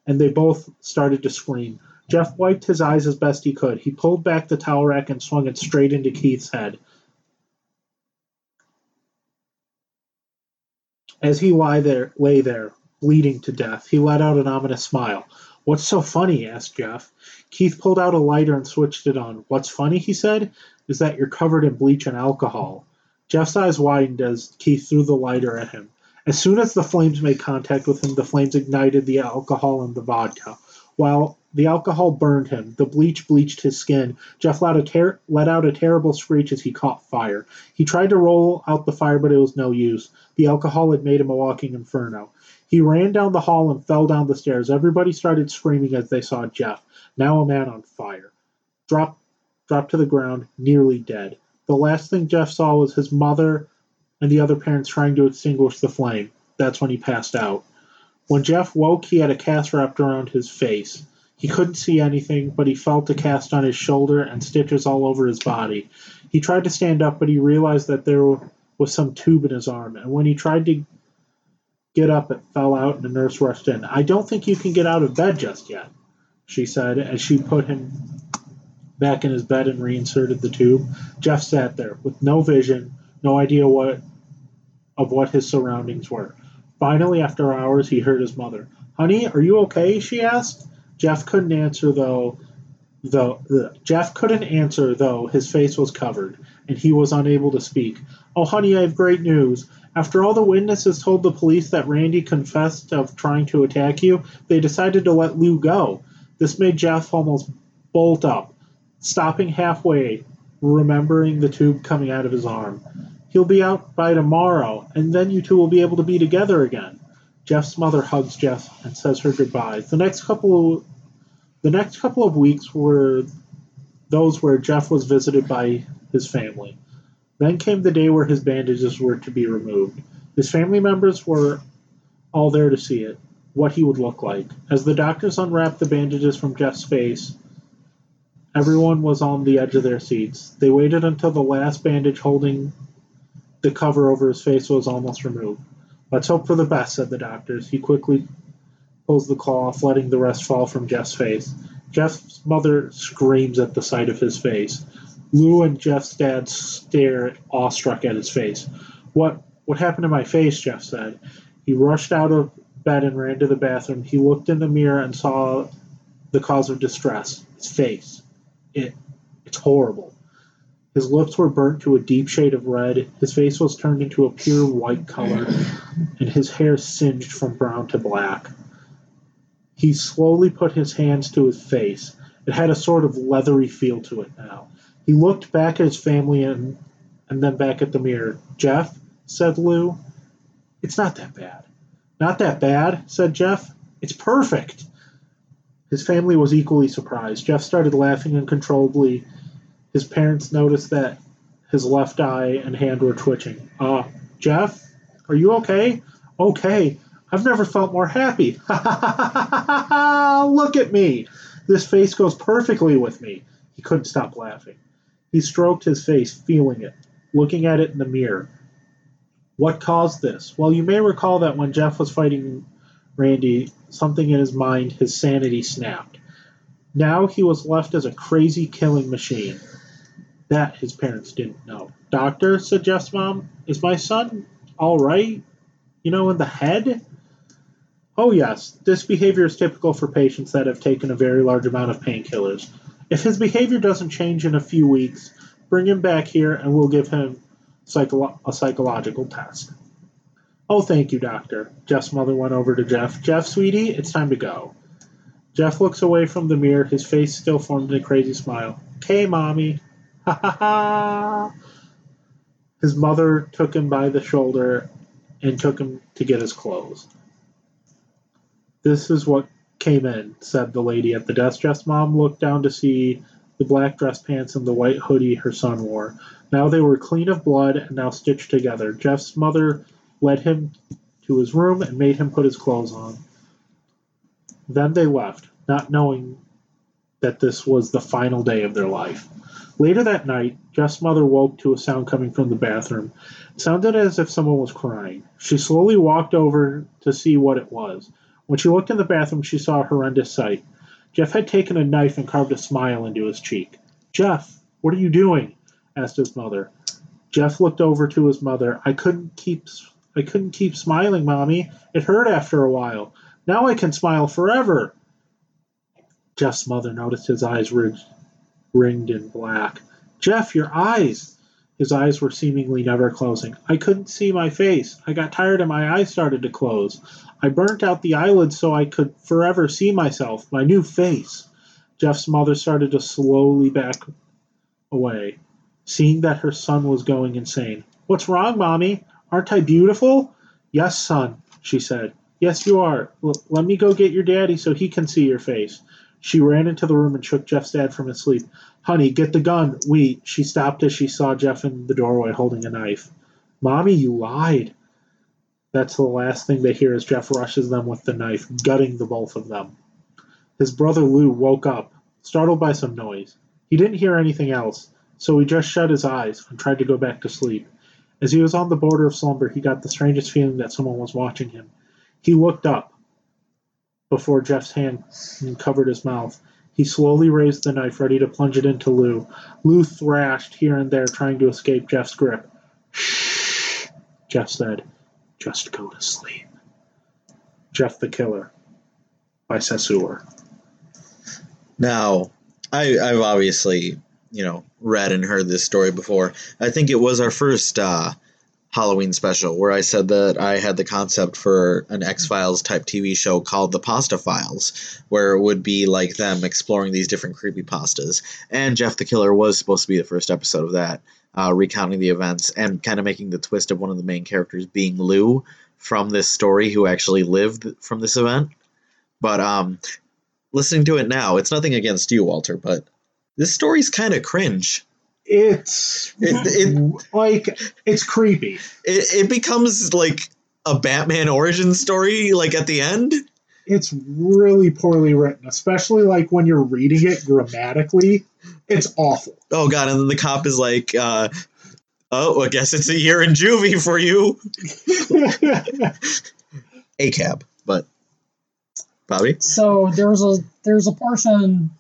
and they both started to scream. Jeff wiped his eyes as best he could. He pulled back the towel rack and swung it straight into Keith's head. As he lay there, lay there, bleeding to death, he let out an ominous smile. What's so funny? asked Jeff. Keith pulled out a lighter and switched it on. What's funny, he said, is that you're covered in bleach and alcohol. Jeff's eyes widened as Keith threw the lighter at him. As soon as the flames made contact with him, the flames ignited the alcohol and the vodka. While the alcohol burned him, the bleach bleached his skin. Jeff let, ter- let out a terrible screech as he caught fire. He tried to roll out the fire, but it was no use. The alcohol had made him a walking inferno. He ran down the hall and fell down the stairs. Everybody started screaming as they saw Jeff, now a man on fire, drop, dropped to the ground, nearly dead. The last thing Jeff saw was his mother and the other parents trying to extinguish the flame. That's when he passed out. When Jeff woke, he had a cast wrapped around his face. He couldn't see anything, but he felt a cast on his shoulder and stitches all over his body. He tried to stand up, but he realized that there was some tube in his arm, and when he tried to get up, it fell out, and the nurse rushed in. I don't think you can get out of bed just yet, she said, as she put him back in his bed and reinserted the tube. Jeff sat there with no vision, no idea what of what his surroundings were. Finally, after hours, he heard his mother. Honey, are you okay? she asked. Jeff couldn't answer though though ugh. Jeff couldn't answer though his face was covered and he was unable to speak. Oh honey, I have great news. After all the witnesses told the police that Randy confessed of trying to attack you, they decided to let Lou go. This made Jeff almost bolt up, stopping halfway, remembering the tube coming out of his arm. He'll be out by tomorrow, and then you two will be able to be together again. Jeff's mother hugs Jeff and says her goodbyes. The next couple of, the next couple of weeks were those where Jeff was visited by his family. Then came the day where his bandages were to be removed. His family members were all there to see it, what he would look like. As the doctors unwrapped the bandages from Jeff's face, everyone was on the edge of their seats. They waited until the last bandage holding the cover over his face was almost removed. Let's hope for the best, said the doctors. He quickly pulls the claw off, letting the rest fall from Jeff's face. Jeff's mother screams at the sight of his face. Lou and Jeff's dad stare awestruck at his face. What what happened to my face? Jeff said. He rushed out of bed and ran to the bathroom. He looked in the mirror and saw the cause of distress. His face. It it's horrible. His lips were burnt to a deep shade of red, his face was turned into a pure white color, and his hair singed from brown to black. He slowly put his hands to his face. It had a sort of leathery feel to it now. He looked back at his family and, and then back at the mirror. Jeff, said Lou, it's not that bad. Not that bad, said Jeff. It's perfect. His family was equally surprised. Jeff started laughing uncontrollably. His parents noticed that his left eye and hand were twitching. Uh, Jeff, are you okay? Okay. I've never felt more happy. *laughs* Look at me. This face goes perfectly with me. He couldn't stop laughing. He stroked his face, feeling it, looking at it in the mirror. What caused this? Well, you may recall that when Jeff was fighting Randy, something in his mind, his sanity snapped. Now he was left as a crazy killing machine. That his parents didn't know. Doctor, Jeff's mom, is my son all right? You know, in the head? Oh, yes, this behavior is typical for patients that have taken a very large amount of painkillers. If his behavior doesn't change in a few weeks, bring him back here and we'll give him psycholo- a psychological test. Oh, thank you, doctor. Jeff's mother went over to Jeff. Jeff, sweetie, it's time to go. Jeff looks away from the mirror, his face still formed in a crazy smile. Okay, mommy. *laughs* His mother took him by the shoulder and took him to get his clothes. This is what came in, said the lady at the desk. Jeff's mom looked down to see the black dress pants and the white hoodie her son wore. Now they were clean of blood and now stitched together. Jeff's mother led him to his room and made him put his clothes on. Then they left, not knowing that this was the final day of their life. Later that night, Jeff's mother woke to a sound coming from the bathroom. It sounded as if someone was crying. She slowly walked over to see what it was. When she looked in the bathroom, she saw a horrendous sight. Jeff had taken a knife and carved a smile into his cheek. Jeff, what are you doing? asked his mother. Jeff looked over to his mother. I couldn't keep I couldn't keep smiling, Mommy. It hurt after a while. Now I can smile forever. Jeff's mother noticed his eyes ringed, ringed in black. Jeff, your eyes! His eyes were seemingly never closing. I couldn't see my face. I got tired and my eyes started to close. I burnt out the eyelids so I could forever see myself, my new face. Jeff's mother started to slowly back away, seeing that her son was going insane. What's wrong, Mommy? Aren't I beautiful? Yes, son, she said. Yes, you are. L- let me go get your daddy so he can see your face. She ran into the room and shook Jeff's dad from his sleep. Honey, get the gun. We. She stopped as she saw Jeff in the doorway holding a knife. Mommy, you lied. That's the last thing they hear as Jeff rushes them with the knife, gutting the both of them. His brother Lou woke up, startled by some noise. He didn't hear anything else, so he just shut his eyes and tried to go back to sleep. As he was on the border of slumber, he got the strangest feeling that someone was watching him. He looked up before Jeff's hand covered his mouth. He slowly raised the knife, ready to plunge it into Lou. Lou thrashed here and there, trying to escape Jeff's grip. Shh, Jeff said. Just go to sleep. Jeff the Killer by Sesseur. Now, I, I've obviously, you know, read and heard this story before. I think it was our first uh, Halloween special where I said that I had the concept for an X Files type TV show called The Pasta Files, where it would be like them exploring these different creepy pastas. And Jeff the Killer was supposed to be the first episode of that, uh, recounting the events and kind of making the twist of one of the main characters being Lou from this story who actually lived from this event. But um, listening to it now, it's nothing against you, Walter, but this story's kind of cringe. It's It- it- like it's creepy. It, it becomes like a Batman origin story, like at the end. It's really poorly written, especially like when you're reading it grammatically. It's awful. Oh god, and then the cop is like, uh, "Oh, I guess it's a year in juvie for you." *laughs* A cab, but Bobby. So there's a there's a portion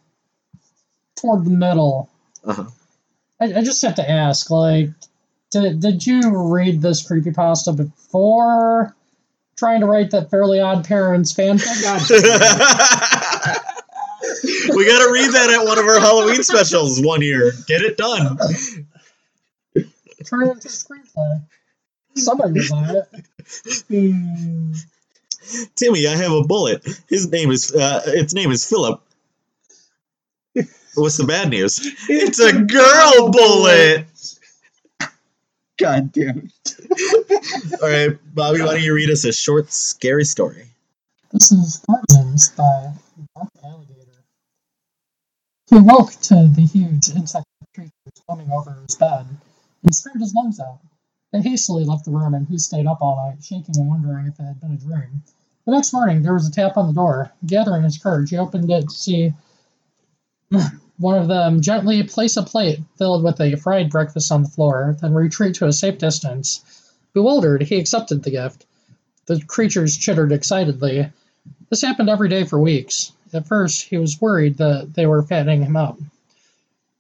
toward the middle. Uh-huh. I, I just have to ask, like, did did you read this creepypasta before trying to write that Fairly Odd Parents fanfic? *laughs* *laughs* We got to read that at one of our Halloween specials one year. Get it done. Turn it into a screenplay. Somebody was on it. Hmm. *laughs* Timmy, I have a bullet. His name is uh, its name is Philip. What's the bad news? *laughs* It's a girl bullet. God damn it! *laughs* All right, Bobby, why don't you read us a short, scary story? This is Guardians by Dark Alligator. He awoke to the huge insect creature swimming over his bed and screamed his lungs out. They hastily left the room and he stayed up all night, shaking and wondering if it had been a dream. The next morning, there was a tap on the door. Gathering his courage, he opened it to see *sighs* one of them gently place a plate filled with a fried breakfast on the floor, then retreat to a safe distance. Bewildered, he accepted the gift. The creatures chittered excitedly. This happened every day for weeks. At first, he was worried that they were fattening him up.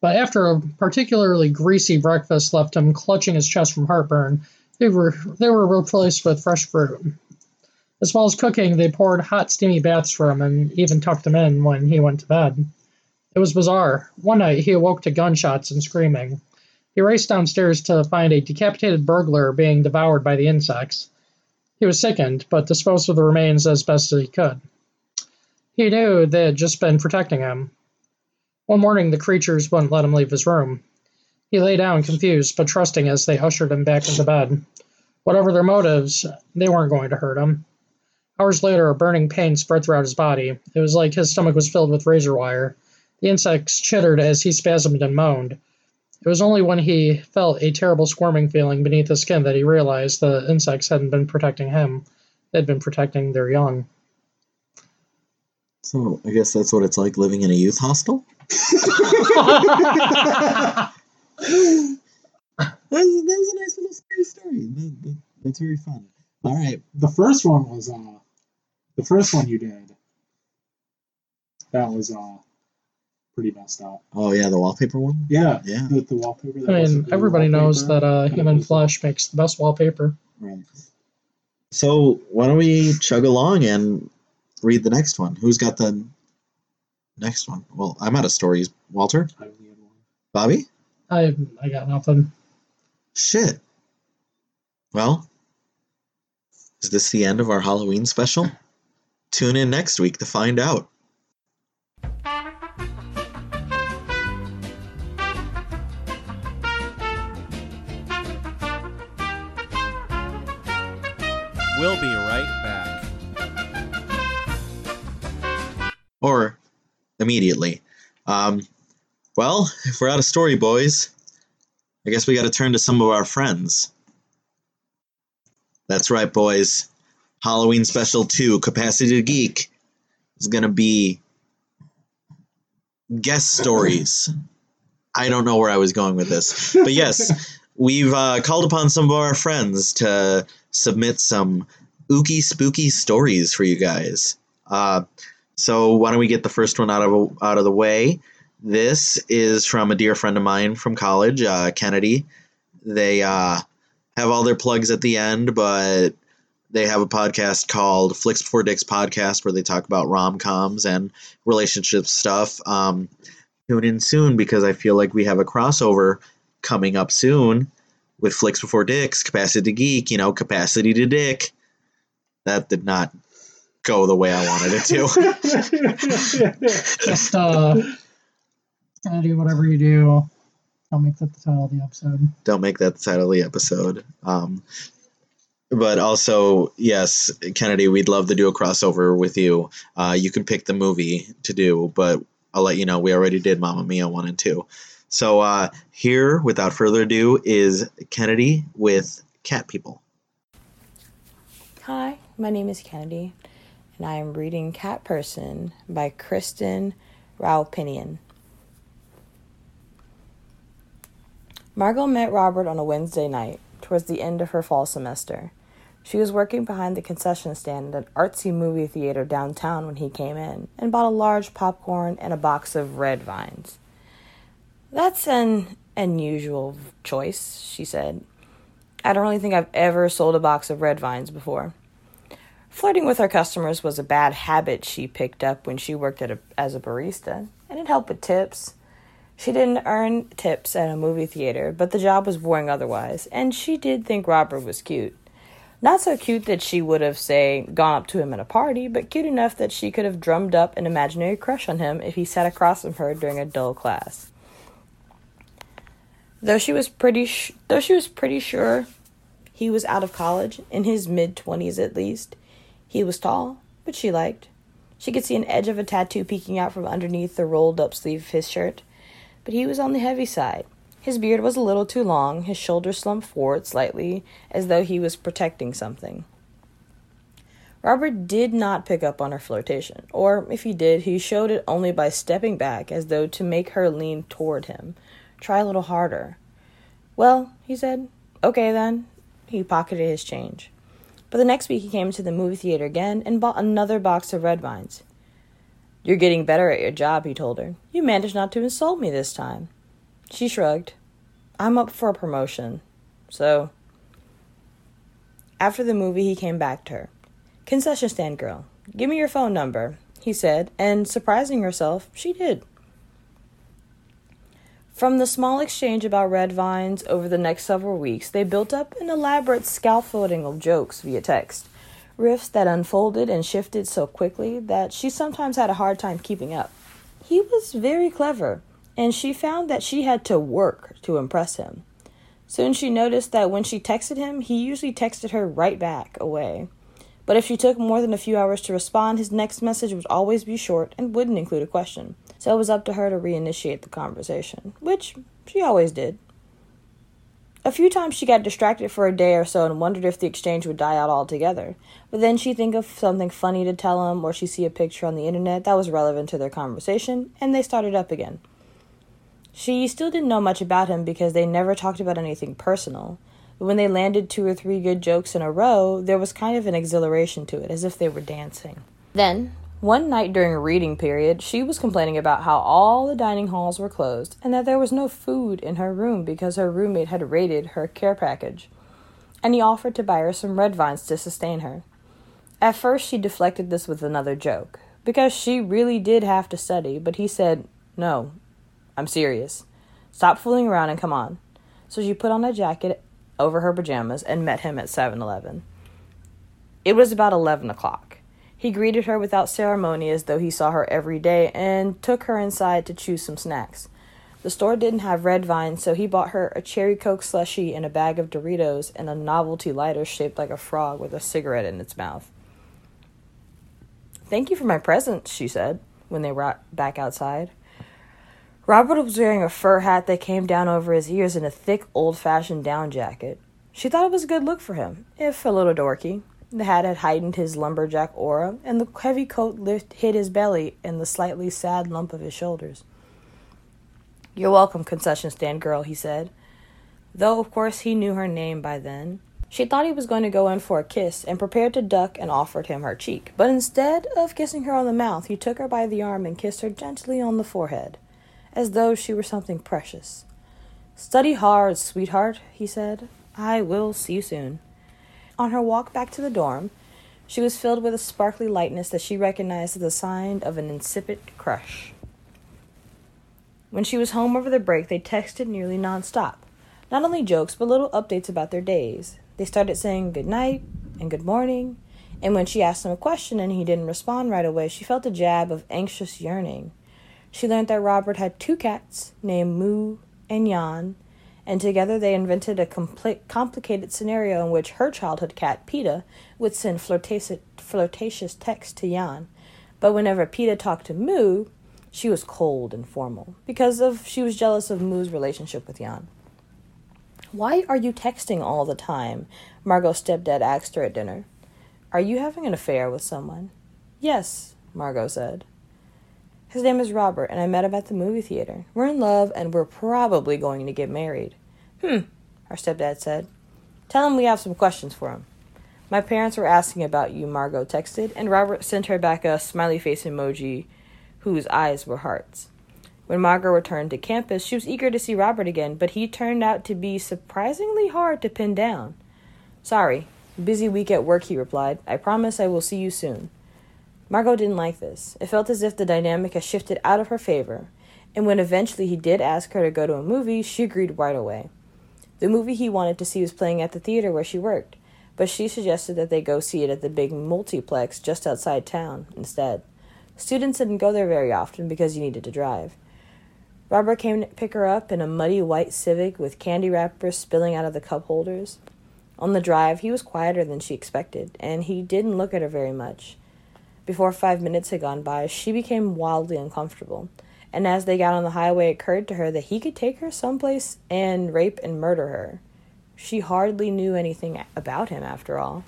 But after a particularly greasy breakfast left him clutching his chest from heartburn, they were, they were replaced with fresh fruit. As well as cooking, they poured hot, steamy baths for him and even tucked him in when he went to bed. It was bizarre. One night, he awoke to gunshots and screaming. He raced downstairs to find a decapitated burglar being devoured by the insects. He was sickened, but disposed of the remains as best as he could. He knew they had just been protecting him. One morning, the creatures wouldn't let him leave his room. He lay down, confused, but trusting as they ushered him back into bed. Whatever their motives, they weren't going to hurt him. Hours later, a burning pain spread throughout his body. It was like his stomach was filled with razor wire. The insects chittered as he spasmed and moaned. It was only when he felt a terrible squirming feeling beneath his skin that he realized the insects hadn't been protecting him, they'd been protecting their young. So I guess that's what it's like living in a youth hostel. *laughs* That was, that was a nice little scary story. That, that, that's very fun. All right, the first one was uh the first one you did. That was uh pretty messed up. Oh yeah, the wallpaper one. Yeah, Yeah. the, the wallpaper. That I mean, everybody knows that uh, human was- flesh makes the best wallpaper. Right. So why don't we chug along and read the next one? Who's got the next one? Well, I'm out of stories. Walter, I one. Bobby. I I got nothing. Shit. Well, is this the end of our Halloween special? Tune in next week to find out. Immediately. Um, well, if we're out of story, boys, I guess we got to turn to some of our friends. That's right, boys. Halloween Special 2, Capacity to Geek, is going to be guest stories. I don't know where I was going with this. But yes, *laughs* we've uh, called upon some of our friends to submit some ooky spooky stories for you guys. Uh, so why don't we get the first one out of out of the way? This is from a dear friend of mine from college, uh, Kennedy. They uh, have all their plugs at the end, but they have a podcast called Flicks Before Dicks podcast where they talk about rom coms and relationship stuff. Um, tune in soon because I feel like we have a crossover coming up soon with Flicks Before Dicks, Capacity to Geek, you know, Capacity to Dick. That did not go the way I wanted it to. *laughs* Just uh, gonna do whatever you do. I'll make that the title of the episode. Don't make that the title of the episode. Um, but also, yes, Kennedy, we'd love to do a crossover with you. Uh, you can pick the movie to do, but I'll let you know we already did Mamma Mia 1 and 2. So uh, here, without further ado, is Kennedy with Cat People. Hi, my name is Kennedy, and I am reading Cat Person by Kristen Roupenian. Margot met Robert on a Wednesday night, towards the end of her fall semester. She was working behind the concession stand at an artsy movie theater downtown when he came in and bought a large popcorn and a box of red vines. That's an unusual choice, she said. I don't really think I've ever sold a box of red vines before. Flirting with her customers was a bad habit she picked up when she worked at a, as a barista, and it helped with tips. She didn't earn tips at a movie theater, but the job was boring otherwise, and she did think Robert was cute. Not so cute that she would have, say, gone up to him at a party, but cute enough that she could have drummed up an imaginary crush on him if he sat across from her during a dull class. Though she was pretty, sh- though she was pretty sure he was out of college, in his mid twenties at least, he was tall, but she liked. She could see an edge of a tattoo peeking out from underneath the rolled up sleeve of his shirt, but he was on the heavy side. His beard was a little too long, his shoulders slumped forward slightly, as though he was protecting something. Robert did not pick up on her flirtation, or if he did, he showed it only by stepping back as though to make her lean toward him. Try a little harder. Well, he said, okay then. He pocketed his change. But the next week he came to the movie theater again and bought another box of red vines. You're getting better at your job, he told her. You managed not to insult me this time. She shrugged. I'm up for a promotion. So. After the movie, he came back to her. Concession stand girl, give me your phone number, he said, and surprising herself, she did. From the small exchange about red vines over the next several weeks, they built up an elaborate scaffolding of jokes via text, riffs that unfolded and shifted so quickly that she sometimes had a hard time keeping up. He was very clever, and she found that she had to work to impress him. Soon she noticed that when she texted him, he usually texted her right back away. But if she took more than a few hours to respond, his next message would always be short and wouldn't include a question. So it was up to her to reinitiate the conversation, which she always did. A few times she got distracted for a day or so and wondered if the exchange would die out altogether. But then she'd think of something funny to tell him, or she'd see a picture on the internet that was relevant to their conversation, and they started up again. She still didn't know much about him because they never talked about anything personal. But when they landed two or three good jokes in a row, there was kind of an exhilaration to it, as if they were dancing. Then, one night during a reading period, she was complaining about how all the dining halls were closed and that there was no food in her room because her roommate had raided her care package. And he offered to buy her some red vines to sustain her. At first, she deflected this with another joke, because she really did have to study, but he said, No, I'm serious. Stop fooling around and come on. so she put on a jacket over her pajamas and met him at 7 Eleven. It was about 11 o'clock. He greeted her without ceremony as though he saw her every day and took her inside to choose some snacks. The store didn't have red vines, so he bought her a cherry coke slushy and a bag of Doritos and a novelty lighter shaped like a frog with a cigarette in its mouth. Thank you for my present, she said when they were back outside. Robert was wearing a fur hat that came down over his ears and a thick, old fashioned down jacket. She thought it was a good look for him, if a little dorky. The hat had heightened his lumberjack aura, and the heavy coat lift hid his belly and the slightly sad lump of his shoulders. You're welcome, concession stand girl, he said. Though, of course, he knew her name by then. She thought he was going to go in for a kiss and prepared to duck and offered him her cheek. But instead of kissing her on the mouth, he took her by the arm and kissed her gently on the forehead, as though she were something precious. Study hard, sweetheart, he said. I will see you soon. On her walk back to the dorm, she was filled with a sparkly lightness that she recognized as a sign of an insipid crush. When she was home over the break, they texted nearly nonstop. Not only jokes, but little updates about their days. They started saying good night and good morning, and when she asked him a question and he didn't respond right away, she felt a jab of anxious yearning. She learned that Robert had two cats named Mu and Jan, and together they invented a compli- complicated scenario in which her childhood cat, Pita, would send flirtatious, flirtatious texts to Jan. But whenever Pita talked to Mu, she was cold and formal because of she was jealous of Mu's relationship with Jan. Why are you texting all the time? Margot's stepdad asked her at dinner. Are you having an affair with someone? Yes, Margot said. His name is Robert, and I met him at the movie theater. We're in love, and we're probably going to get married. Hmm, her stepdad said. Tell him we have some questions for him. My parents were asking about you, Margot texted, and Robert sent her back a smiley face emoji whose eyes were hearts. When Margot returned to campus, she was eager to see Robert again, but he turned out to be surprisingly hard to pin down. Sorry, busy week at work, he replied. I promise I will see you soon. Margot didn't like this. It felt as if the dynamic had shifted out of her favor, and when eventually he did ask her to go to a movie, she agreed right away. The movie he wanted to see was playing at the theater where she worked, but she suggested that they go see it at the big multiplex just outside town instead. Students didn't go there very often because you needed to drive. Robert came to pick her up in a muddy white Civic with candy wrappers spilling out of the cup holders. On the drive, he was quieter than she expected, and he didn't look at her very much. Before five minutes had gone by, she became wildly uncomfortable, and as they got on the highway, it occurred to her that he could take her someplace and rape and murder her. She hardly knew anything about him, after all.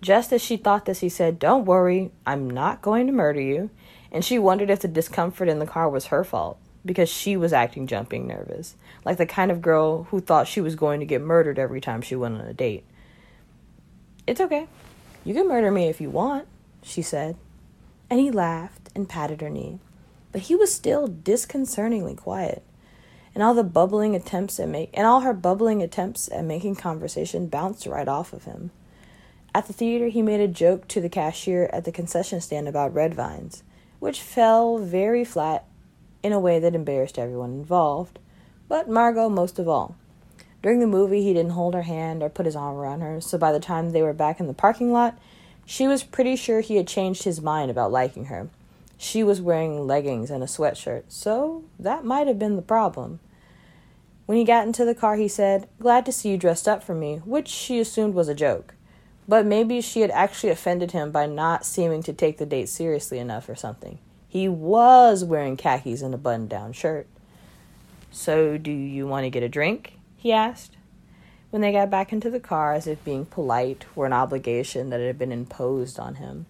Just as she thought this, he said, Don't worry, I'm not going to murder you and she wondered if the discomfort in the car was her fault because she was acting jumping nervous, like the kind of girl who thought she was going to get murdered every time she went on a date. It's okay. You can murder me if you want, she said. And he laughed and patted her knee. But he was still disconcertingly quiet. And all the bubbling attempts at make and all her bubbling attempts at making conversation bounced right off of him. At the theater he made a joke to the cashier at the concession stand about red vines which fell very flat in a way that embarrassed everyone involved, but Margot most of all. During the movie, he didn't hold her hand or put his arm around her, so by the time they were back in the parking lot, she was pretty sure he had changed his mind about liking her. She was wearing leggings and a sweatshirt, so that might have been the problem. When he got into the car, he said, Glad to see you dressed up for me, which she assumed was a joke. But maybe she had actually offended him by not seeming to take the date seriously enough or something. He was wearing khakis and a button down shirt. So, do you want to get a drink? he asked. When they got back into the car, as if being polite were an obligation that had been imposed on him.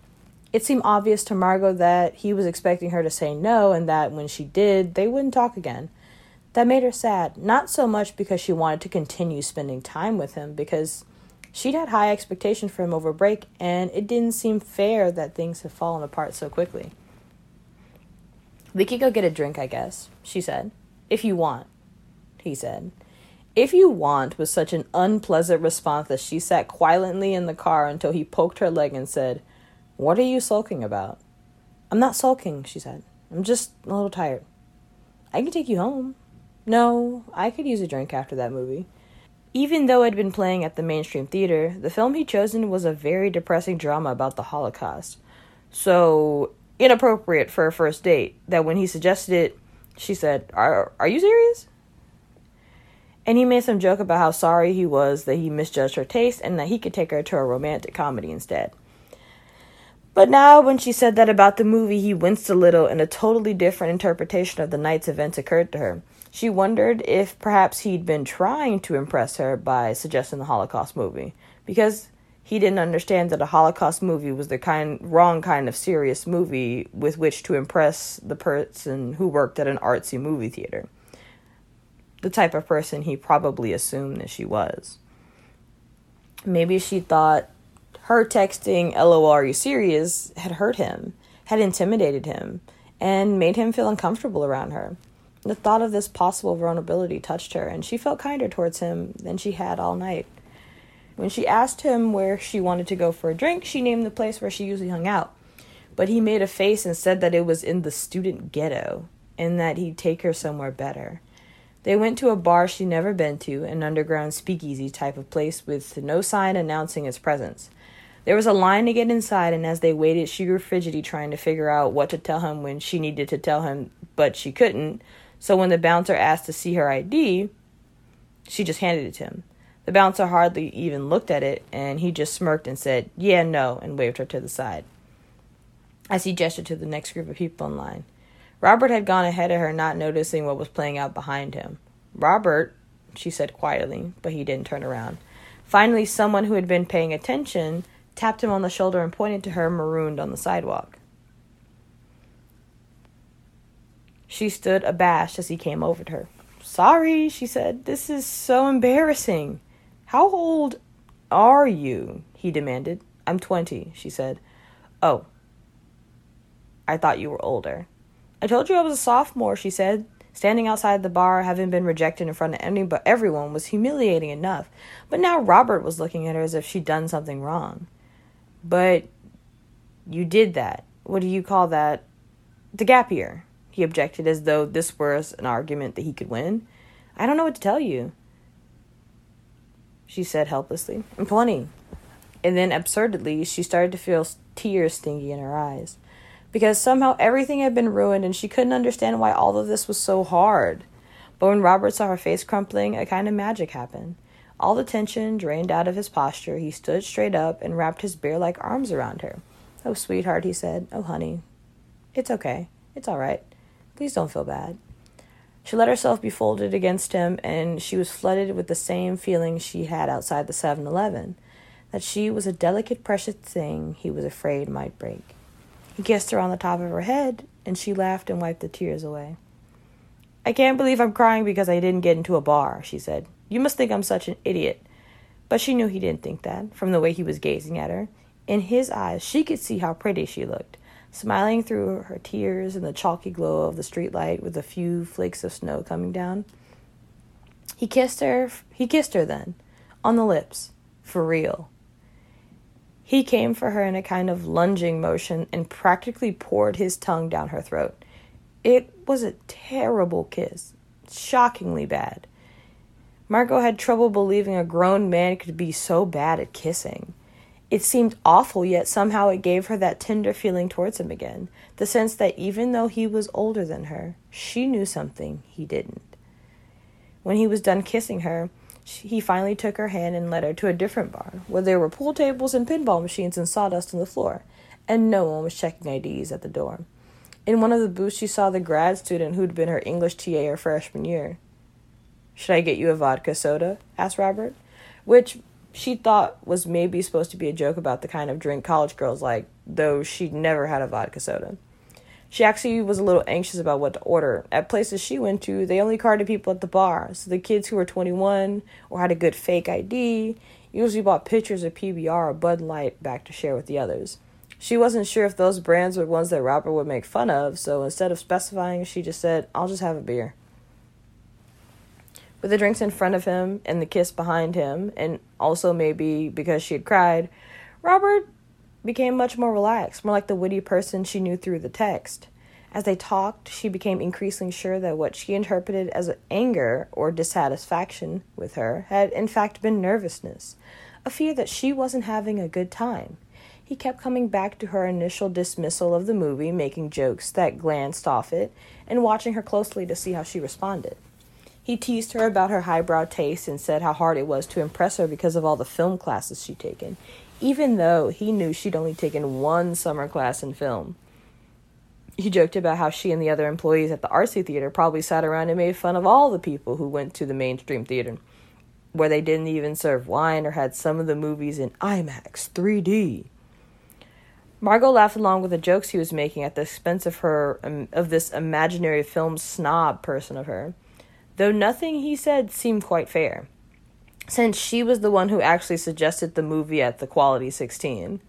It seemed obvious to Margot that he was expecting her to say no, and that when she did, they wouldn't talk again. That made her sad, not so much because she wanted to continue spending time with him, because She'd had high expectations for him over break, and it didn't seem fair that things had fallen apart so quickly. We could go get a drink, I guess, she said. If you want, he said. If you want was such an unpleasant response that she sat quietly in the car until he poked her leg and said, What are you sulking about? I'm not sulking, she said. I'm just a little tired. I can take you home. No, I could use a drink after that movie. Even though it had been playing at the mainstream theater, the film he'd chosen was a very depressing drama about the Holocaust. So inappropriate for a first date that when he suggested it, she said, Are, are you serious? And he made some joke about how sorry he was that he misjudged her taste and that he could take her to a romantic comedy instead. But now, when she said that about the movie, he winced a little and a totally different interpretation of the night's events occurred to her. She wondered if perhaps he'd been trying to impress her by suggesting the Holocaust movie, because he didn't understand that a Holocaust movie was the kind wrong kind of serious movie with which to impress the person who worked at an artsy movie theater. The type of person he probably assumed that she was. Maybe she thought her texting LOL are you serious had hurt him, had intimidated him, and made him feel uncomfortable around her. The thought of this possible vulnerability touched her, and she felt kinder towards him than she had all night. When she asked him where she wanted to go for a drink, she named the place where she usually hung out. But he made a face and said that it was in the student ghetto and that he'd take her somewhere better. They went to a bar she'd never been to, an underground speakeasy type of place with no sign announcing its presence. There was a line to get inside, and as they waited, she grew fidgety trying to figure out what to tell him when she needed to tell him, but she couldn't. So when the bouncer asked to see her ID, she just handed it to him. The bouncer hardly even looked at it, and he just smirked and said, Yeah, no, and waved her to the side. As he gestured to the next group of people in line, Robert had gone ahead of her, not noticing what was playing out behind him. Robert, she said quietly, but he didn't turn around. Finally, someone who had been paying attention tapped him on the shoulder and pointed to her marooned on the sidewalk. She stood abashed as he came over to her. Sorry, she said. This is so embarrassing. How old are you? he demanded. I'm 20, she said. Oh. I thought you were older. I told you I was a sophomore, she said. Standing outside the bar, having been rejected in front of any but everyone, was humiliating enough. But now Robert was looking at her as if she'd done something wrong. But you did that. What do you call that? The gap year, he objected as though this were an argument that he could win. I don't know what to tell you she said helplessly. I'm 20. And then, absurdly, she started to feel tears stinging in her eyes. Because somehow everything had been ruined and she couldn't understand why all of this was so hard. But when Robert saw her face crumpling, a kind of magic happened. All the tension drained out of his posture, he stood straight up and wrapped his bear like arms around her. Oh, sweetheart, he said. Oh, honey. It's okay. It's all right. Please don't feel bad. She let herself be folded against him, and she was flooded with the same feeling she had outside the 7 Eleven that she was a delicate, precious thing he was afraid might break. He kissed her on the top of her head, and she laughed and wiped the tears away. I can't believe I'm crying because I didn't get into a bar, she said. You must think I'm such an idiot. But she knew he didn't think that, from the way he was gazing at her. In his eyes, she could see how pretty she looked smiling through her tears in the chalky glow of the streetlight with a few flakes of snow coming down. He kissed her, he kissed her then, on the lips, for real. He came for her in a kind of lunging motion and practically poured his tongue down her throat. It was a terrible kiss, shockingly bad. Margot had trouble believing a grown man could be so bad at kissing. It seemed awful, yet somehow it gave her that tender feeling towards him again the sense that even though he was older than her, she knew something he didn't. When he was done kissing her, he finally took her hand and led her to a different bar, where there were pool tables and pinball machines and sawdust on the floor, and no one was checking IDs at the door. In one of the booths, she saw the grad student who'd been her English TA her freshman year. Should I get you a vodka soda? asked Robert, which she thought was maybe supposed to be a joke about the kind of drink college girls like, though she'd never had a vodka soda. She actually was a little anxious about what to order. At places she went to, they only carded people at the bar, so the kids who were 21 or had a good fake ID usually bought pitchers of PBR or Bud Light back to share with the others. She wasn't sure if those brands were ones that Robert would make fun of, so instead of specifying, she just said, I'll just have a beer. With the drinks in front of him and the kiss behind him, and also maybe because she had cried, Robert became much more relaxed, more like the witty person she knew through the text. As they talked, she became increasingly sure that what she interpreted as anger or dissatisfaction with her had in fact been nervousness, a fear that she wasn't having a good time. He kept coming back to her initial dismissal of the movie, making jokes that glanced off it, and watching her closely to see how she responded. He teased her about her highbrow taste and said how hard it was to impress her because of all the film classes she'd taken, even though he knew she'd only taken one summer class in film. He joked about how she and the other employees at the RC theater probably sat around and made fun of all the people who went to the mainstream theater, where they didn't even serve wine or had some of the movies in IMAX 3D. Margot laughed along with the jokes he was making at the expense of her um, of this imaginary film snob person of her, though nothing he said seemed quite fair, since she was the one who actually suggested the movie at the Quality 16.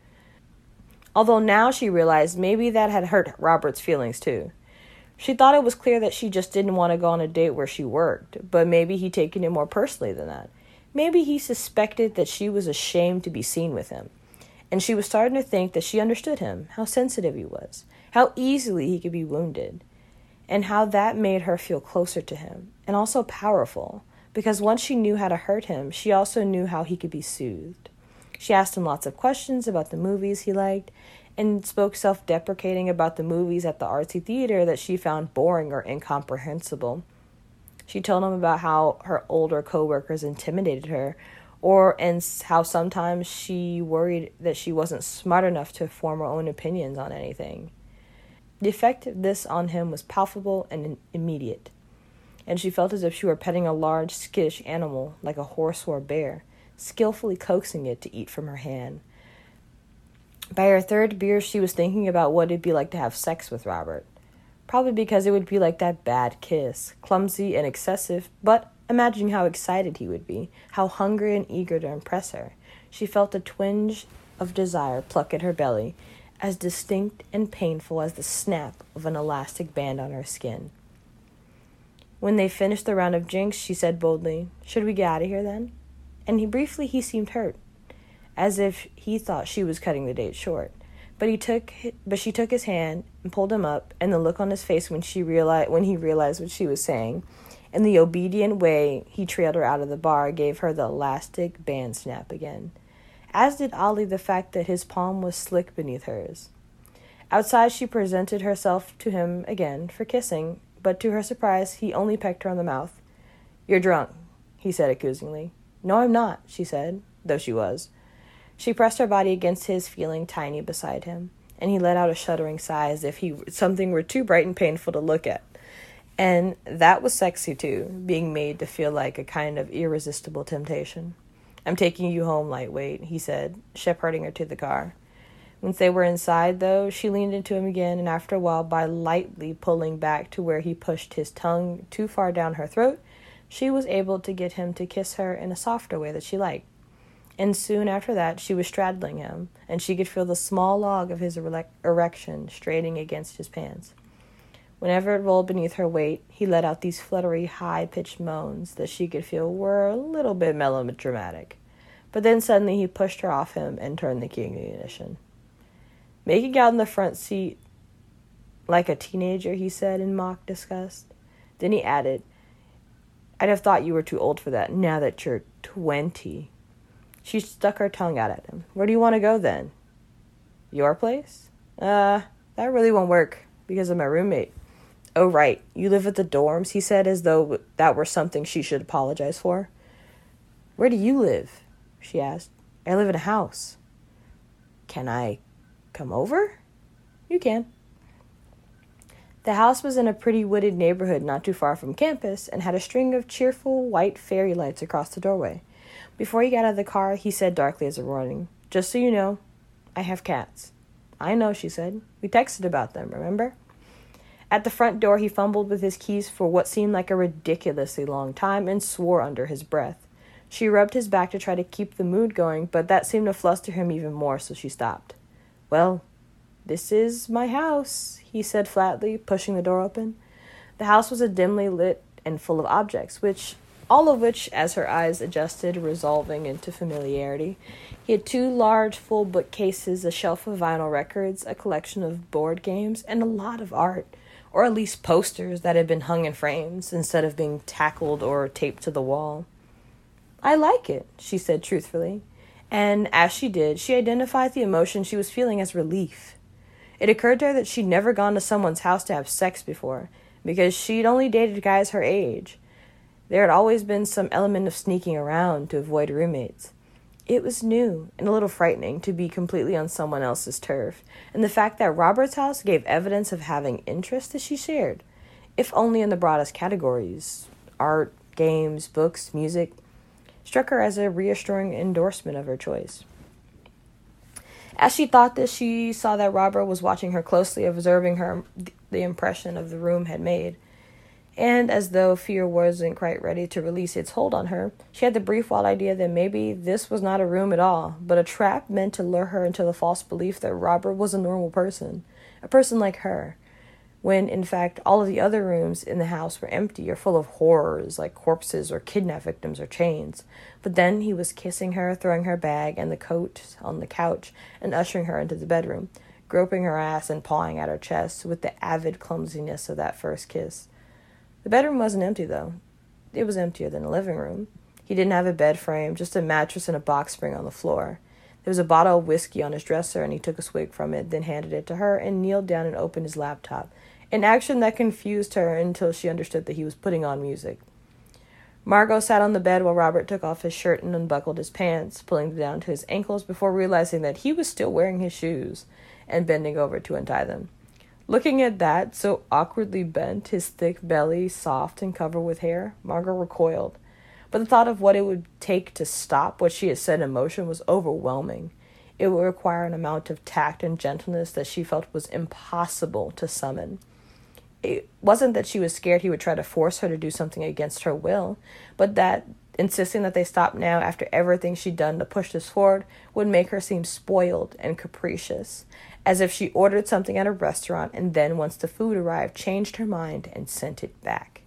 Although now she realized maybe that had hurt Robert's feelings too. She thought it was clear that she just didn't want to go on a date where she worked, but maybe he'd taken it more personally than that. Maybe he suspected that she was ashamed to be seen with him and she was starting to think that she understood him, how sensitive he was, how easily he could be wounded, and how that made her feel closer to him, and also powerful, because once she knew how to hurt him, she also knew how he could be soothed. She asked him lots of questions about the movies he liked, and spoke self deprecating about the movies at the artsy theater that she found boring or incomprehensible. She told him about how her older coworkers intimidated her or and how sometimes she worried that she wasn't smart enough to form her own opinions on anything. The effect of this on him was palpable and immediate, and she felt as if she were petting a large, skittish animal like a horse or a bear, skillfully coaxing it to eat from her hand. By her third beer, she was thinking about what it'd be like to have sex with Robert. Probably because it would be like that bad kiss, clumsy and excessive, but Imagining how excited he would be, how hungry and eager to impress her, she felt a twinge of desire pluck at her belly, as distinct and painful as the snap of an elastic band on her skin. When they finished the round of drinks, she said boldly, Should we get out of here then? And he briefly he seemed hurt, as if he thought she was cutting the date short. But he took but she took his hand and pulled him up, and the look on his face when she realized when he realized what she was saying and the obedient way he trailed her out of the bar gave her the elastic band snap again, as did Ollie the fact that his palm was slick beneath hers. Outside, she presented herself to him again for kissing, but to her surprise, he only pecked her on the mouth. You're drunk, he said accusingly. No, I'm not, she said, though she was. She pressed her body against his, feeling tiny beside him, and he let out a shuddering sigh as if he something were too bright and painful to look at. And that was sexy too, being made to feel like a kind of irresistible temptation. I'm taking you home, lightweight, he said, shepherding her to the car. Once they were inside, though, she leaned into him again, and after a while, by lightly pulling back to where he pushed his tongue too far down her throat, she was able to get him to kiss her in a softer way that she liked. And soon after that, she was straddling him, and she could feel the small log of his erection straining against his pants. Whenever it rolled beneath her weight, he let out these fluttery, high pitched moans that she could feel were a little bit melodramatic. But then suddenly he pushed her off him and turned the key in the ignition. Making out in the front seat like a teenager, he said in mock disgust. Then he added, I'd have thought you were too old for that now that you're twenty. She stuck her tongue out at him. Where do you want to go then? Your place? Uh, that really won't work because of my roommate. Oh, right. You live at the dorms, he said, as though that were something she should apologize for. Where do you live? she asked. I live in a house. Can I come over? You can. The house was in a pretty wooded neighborhood not too far from campus and had a string of cheerful white fairy lights across the doorway. Before he got out of the car, he said darkly as a warning, Just so you know, I have cats. I know, she said. We texted about them, remember? At the front door, he fumbled with his keys for what seemed like a ridiculously long time and swore under his breath. She rubbed his back to try to keep the mood going, but that seemed to fluster him even more, so she stopped. Well, this is my house, he said flatly, pushing the door open. The house was a dimly lit and full of objects, which all of which, as her eyes adjusted, resolving into familiarity. He had two large full bookcases, a shelf of vinyl records, a collection of board games, and a lot of art or at least posters that had been hung in frames instead of being tackled or taped to the wall. I like it, she said truthfully, and as she did, she identified the emotion she was feeling as relief. It occurred to her that she'd never gone to someone's house to have sex before, because she'd only dated guys her age. There had always been some element of sneaking around to avoid roommates. It was new and a little frightening to be completely on someone else's turf, and the fact that Robert's house gave evidence of having interests that she shared, if only in the broadest categories art, games, books, music struck her as a reassuring endorsement of her choice. As she thought this, she saw that Robert was watching her closely, observing her the impression of the room had made. And as though fear wasn't quite ready to release its hold on her, she had the brief wild idea that maybe this was not a room at all, but a trap meant to lure her into the false belief that Robert was a normal person, a person like her, when in fact all of the other rooms in the house were empty or full of horrors like corpses or kidnap victims or chains. But then he was kissing her, throwing her bag and the coat on the couch, and ushering her into the bedroom, groping her ass and pawing at her chest with the avid clumsiness of that first kiss. The bedroom wasn't empty, though. It was emptier than the living room. He didn't have a bed frame, just a mattress and a box spring on the floor. There was a bottle of whiskey on his dresser, and he took a swig from it, then handed it to her and kneeled down and opened his laptop, an action that confused her until she understood that he was putting on music. Margot sat on the bed while Robert took off his shirt and unbuckled his pants, pulling them down to his ankles before realizing that he was still wearing his shoes and bending over to untie them. Looking at that, so awkwardly bent, his thick belly soft and covered with hair, Margot recoiled. But the thought of what it would take to stop what she had set in motion was overwhelming. It would require an amount of tact and gentleness that she felt was impossible to summon. It wasn't that she was scared he would try to force her to do something against her will, but that insisting that they stop now after everything she'd done to push this forward would make her seem spoiled and capricious, as if she ordered something at a restaurant and then, once the food arrived, changed her mind and sent it back.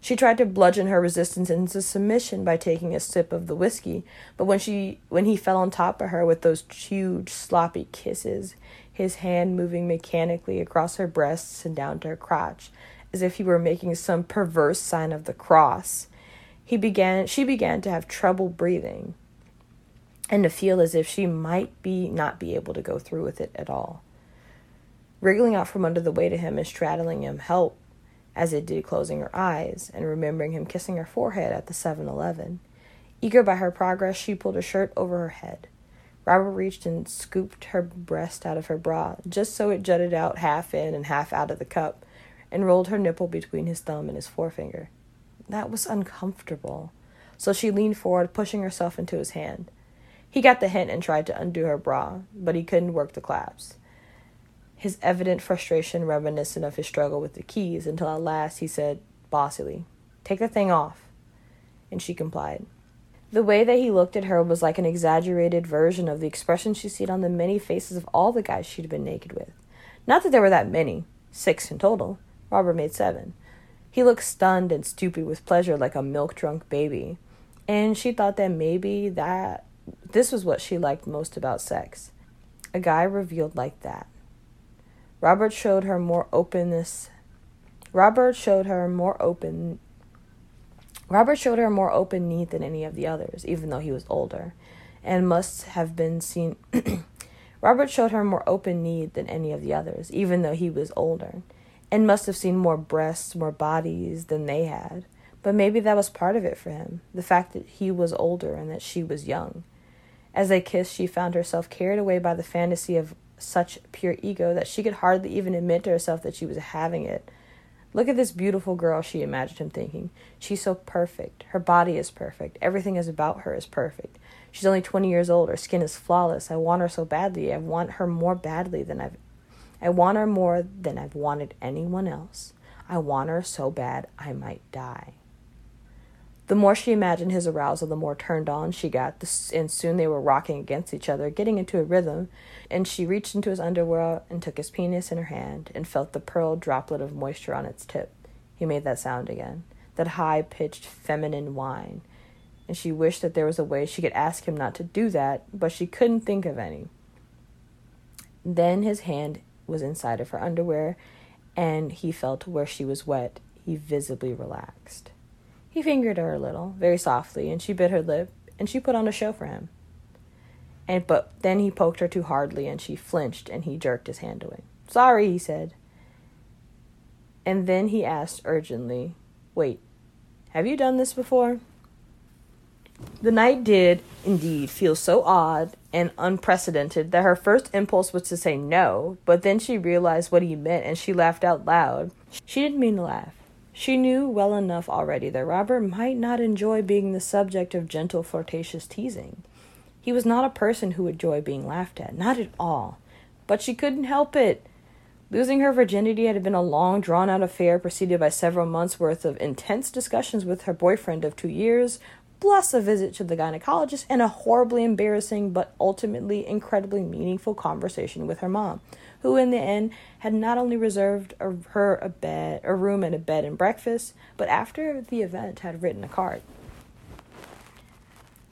She tried to bludgeon her resistance into submission by taking a sip of the whiskey, but when she when he fell on top of her with those huge sloppy kisses, his hand moving mechanically across her breasts and down to her crotch, as if he were making some perverse sign of the cross, he began she began to have trouble breathing and to feel as if she might be not be able to go through with it at all. Wriggling out from under the weight of him and straddling him helped, as it did closing her eyes and remembering him kissing her forehead at the Seven Eleven. Eager by her progress, she pulled her shirt over her head. Robert reached and scooped her breast out of her bra, just so it jutted out half in and half out of the cup, and rolled her nipple between his thumb and his forefinger. That was uncomfortable, so she leaned forward, pushing herself into his hand. He got the hint and tried to undo her bra, but he couldn't work the clasps. His evident frustration reminiscent of his struggle with the keys until at last he said bossily, Take the thing off. And she complied. The way that he looked at her was like an exaggerated version of the expression she'd seen on the many faces of all the guys she'd been naked with. Not that there were that many, six in total. Robert made seven. He looked stunned and stupid with pleasure like a milk drunk baby. And she thought that maybe that this was what she liked most about sex a guy revealed like that. Robert showed her more openness. Robert showed her more open. Robert showed her more open need than any of the others, even though he was older, and must have been seen. *clears throat* Robert showed her more open need than any of the others, even though he was older, and must have seen more breasts, more bodies than they had. But maybe that was part of it for him the fact that he was older and that she was young. As they kissed, she found herself carried away by the fantasy of such pure ego that she could hardly even admit to herself that she was having it. Look at this beautiful girl, she imagined him thinking. She's so perfect. Her body is perfect. Everything is about her is perfect. She's only 20 years old. Her skin is flawless. I want her so badly. I want her more badly than I've I want her more than I've wanted anyone else. I want her so bad I might die. The more she imagined his arousal, the more turned on she got, and soon they were rocking against each other, getting into a rhythm, and she reached into his underwear and took his penis in her hand and felt the pearl droplet of moisture on its tip. He made that sound again, that high pitched feminine whine, and she wished that there was a way she could ask him not to do that, but she couldn't think of any. Then his hand was inside of her underwear, and he felt where she was wet, he visibly relaxed. He fingered her a little, very softly, and she bit her lip, and she put on a show for him. And but then he poked her too hardly, and she flinched, and he jerked his hand away. Sorry, he said. And then he asked urgently, Wait, have you done this before? The night did, indeed, feel so odd and unprecedented that her first impulse was to say no, but then she realized what he meant and she laughed out loud. She didn't mean to laugh. She knew well enough already that Robert might not enjoy being the subject of gentle, flirtatious teasing. He was not a person who would enjoy being laughed at, not at all. But she couldn't help it. Losing her virginity had been a long, drawn out affair preceded by several months' worth of intense discussions with her boyfriend of two years, plus a visit to the gynecologist and a horribly embarrassing but ultimately incredibly meaningful conversation with her mom, who in the end had not only reserved a, her a bed, a room and a bed and breakfast, but after the event had written a card.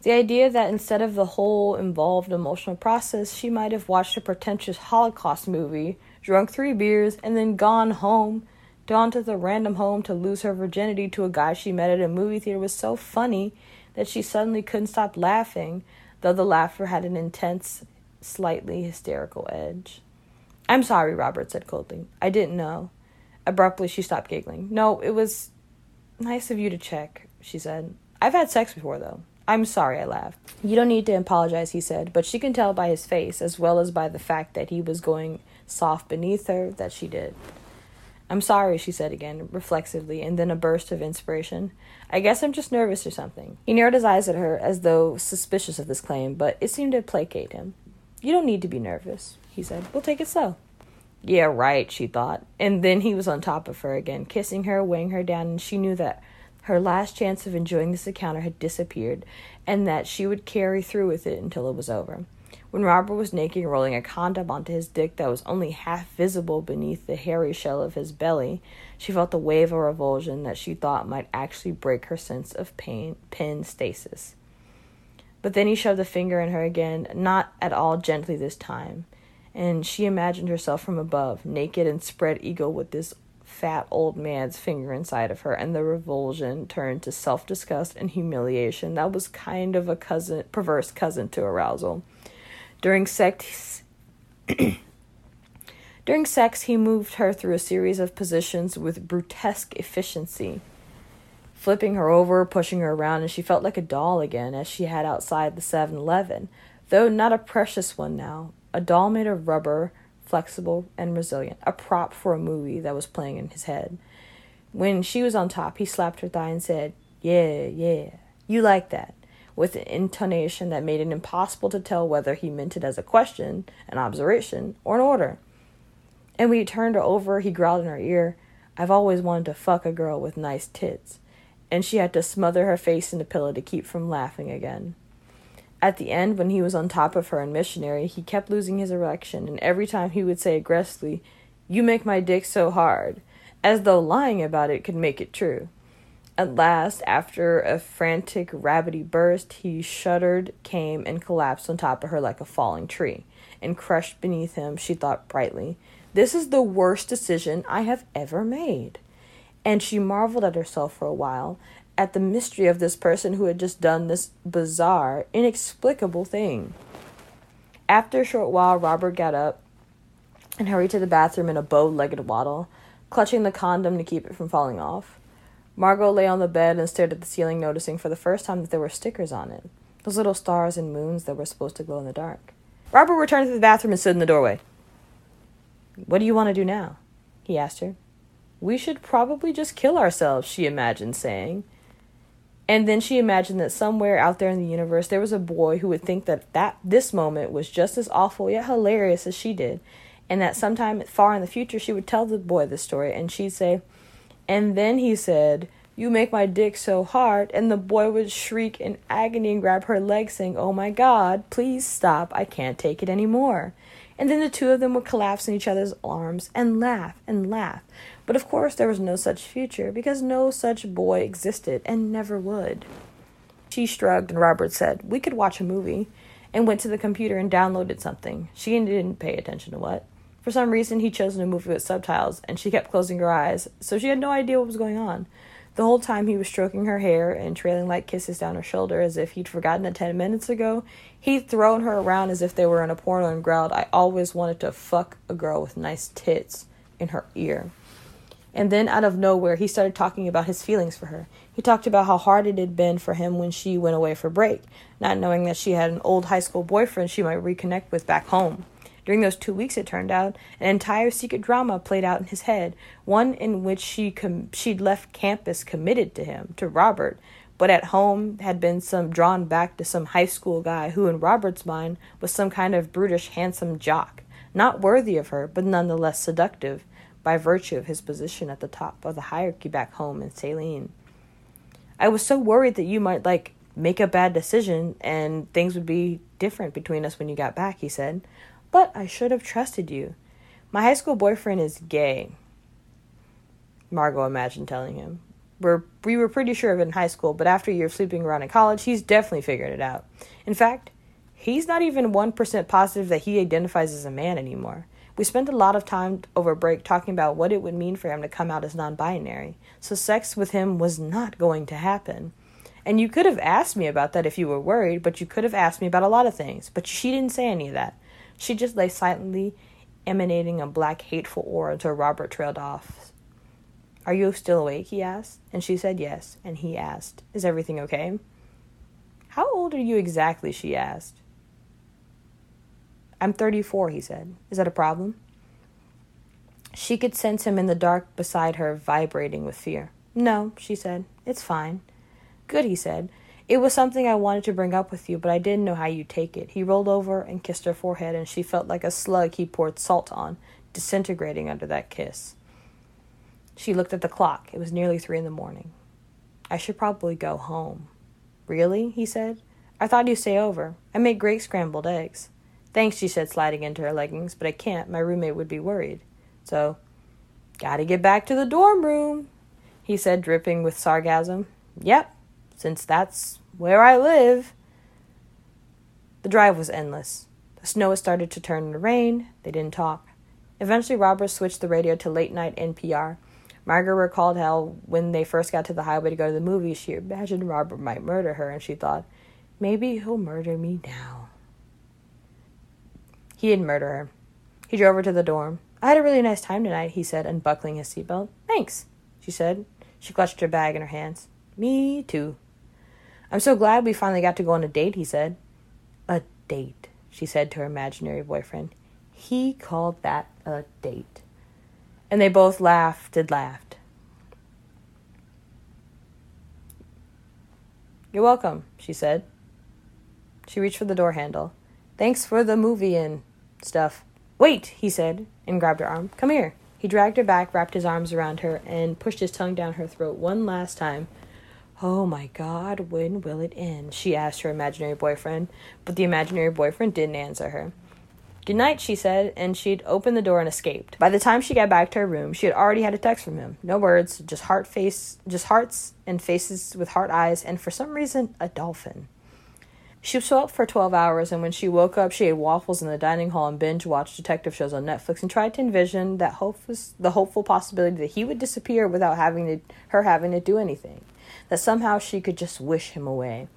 The idea that instead of the whole involved emotional process, she might have watched a pretentious Holocaust movie, drunk three beers, and then gone home, gone to the random home to lose her virginity to a guy she met at a movie theater was so funny that she suddenly couldn't stop laughing, though the laughter had an intense, slightly hysterical edge. I'm sorry, Robert said coldly. I didn't know. Abruptly, she stopped giggling. No, it was nice of you to check, she said. I've had sex before, though. I'm sorry, I laughed. You don't need to apologize, he said, but she can tell by his face, as well as by the fact that he was going soft beneath her, that she did. I'm sorry, she said again, reflexively, and then a burst of inspiration. I guess I'm just nervous or something. He narrowed his eyes at her as though suspicious of this claim, but it seemed to placate him. You don't need to be nervous, he said. We'll take it slow. Yeah, right, she thought. And then he was on top of her again, kissing her, weighing her down, and she knew that her last chance of enjoying this encounter had disappeared, and that she would carry through with it until it was over. When Robert was naked and rolling a condom onto his dick that was only half visible beneath the hairy shell of his belly, she felt a wave of revulsion that she thought might actually break her sense of pain pin stasis. But then he shoved a finger in her again, not at all gently this time, and she imagined herself from above, naked and spread eagle with this fat old man's finger inside of her, and the revulsion turned to self disgust and humiliation. That was kind of a cousin, perverse cousin to arousal. During sex, *clears throat* during sex, he moved her through a series of positions with brutesque efficiency, flipping her over, pushing her around, and she felt like a doll again, as she had outside the 7 Eleven, though not a precious one now, a doll made of rubber flexible, and resilient, a prop for a movie that was playing in his head. When she was on top, he slapped her thigh and said, Yeah, yeah, you like that, with an intonation that made it impossible to tell whether he meant it as a question, an observation, or an order. And when he turned her over, he growled in her ear, I've always wanted to fuck a girl with nice tits. And she had to smother her face in the pillow to keep from laughing again. At the end, when he was on top of her in missionary, he kept losing his erection, and every time he would say aggressively, You make my dick so hard, as though lying about it could make it true. At last, after a frantic, rabbity burst, he shuddered, came, and collapsed on top of her like a falling tree. And crushed beneath him, she thought brightly, This is the worst decision I have ever made. And she marveled at herself for a while, at the mystery of this person who had just done this bizarre, inexplicable thing. After a short while, Robert got up and hurried to the bathroom in a bow legged waddle, clutching the condom to keep it from falling off. Margot lay on the bed and stared at the ceiling, noticing for the first time that there were stickers on it those little stars and moons that were supposed to glow in the dark. Robert returned to the bathroom and stood in the doorway. What do you want to do now? he asked her. We should probably just kill ourselves, she imagined saying. And then she imagined that somewhere out there in the universe there was a boy who would think that, that this moment was just as awful yet hilarious as she did, and that sometime far in the future she would tell the boy this story. And she'd say, And then he said, You make my dick so hard, and the boy would shriek in agony and grab her leg, saying, Oh my god, please stop, I can't take it anymore. And then the two of them would collapse in each other's arms and laugh and laugh but of course, there was no such future because no such boy existed and never would. She shrugged, and Robert said, We could watch a movie, and went to the computer and downloaded something. She didn't pay attention to what. For some reason, he'd chosen a movie with subtitles, and she kept closing her eyes, so she had no idea what was going on. The whole time he was stroking her hair and trailing light kisses down her shoulder as if he'd forgotten that ten minutes ago. He'd thrown her around as if they were in a porno and growled, I always wanted to fuck a girl with nice tits in her ear. And then out of nowhere, he started talking about his feelings for her. He talked about how hard it had been for him when she went away for break, not knowing that she had an old high school boyfriend she might reconnect with back home. During those two weeks, it turned out, an entire secret drama played out in his head, one in which she com- she'd left campus committed to him, to Robert, but at home had been some drawn back to some high school guy who, in Robert's mind, was some kind of brutish, handsome jock, not worthy of her, but nonetheless seductive, by virtue of his position at the top of the hierarchy back home in Saline. I was so worried that you might, like, make a bad decision and things would be different between us when you got back, he said. But I should have trusted you. My high school boyfriend is gay. Margot imagined telling him. We're, we were pretty sure of it in high school, but after a year of sleeping around in college, he's definitely figured it out. In fact, he's not even 1% positive that he identifies as a man anymore. We spent a lot of time over break talking about what it would mean for him to come out as non binary, so sex with him was not going to happen. And you could have asked me about that if you were worried, but you could have asked me about a lot of things. But she didn't say any of that. She just lay silently, emanating a black, hateful aura until Robert trailed off. Are you still awake? he asked. And she said yes. And he asked, Is everything okay? How old are you exactly? she asked. I'm 34, he said. Is that a problem? She could sense him in the dark beside her, vibrating with fear. No, she said. It's fine. Good, he said. It was something I wanted to bring up with you, but I didn't know how you'd take it. He rolled over and kissed her forehead, and she felt like a slug he poured salt on, disintegrating under that kiss. She looked at the clock. It was nearly three in the morning. I should probably go home. Really? he said. I thought you'd stay over. I make great scrambled eggs. Thanks, she said, sliding into her leggings, but I can't. My roommate would be worried. So, gotta get back to the dorm room, he said, dripping with sarcasm. Yep, since that's where I live. The drive was endless. The snow had started to turn into rain. They didn't talk. Eventually, Robert switched the radio to late night NPR. Margaret recalled how, when they first got to the highway to go to the movies, she imagined Robert might murder her, and she thought, maybe he'll murder me now. He didn't murder her. He drove her to the dorm. I had a really nice time tonight, he said, unbuckling his seatbelt. Thanks, she said. She clutched her bag in her hands. Me too. I'm so glad we finally got to go on a date, he said. A date, she said to her imaginary boyfriend. He called that a date. And they both laughed and laughed. You're welcome, she said. She reached for the door handle. Thanks for the movie and stuff. Wait, he said, and grabbed her arm. Come here. He dragged her back, wrapped his arms around her, and pushed his tongue down her throat one last time. Oh my god, when will it end? She asked her imaginary boyfriend, but the imaginary boyfriend didn't answer her. Good night, she said, and she'd opened the door and escaped. By the time she got back to her room, she had already had a text from him. No words, just heart face, just hearts and faces with heart eyes, and for some reason, a dolphin. She slept for 12 hours, and when she woke up, she ate waffles in the dining hall and binge watched detective shows on Netflix and tried to envision that hopeless, the hopeful possibility that he would disappear without having to, her having to do anything. That somehow she could just wish him away.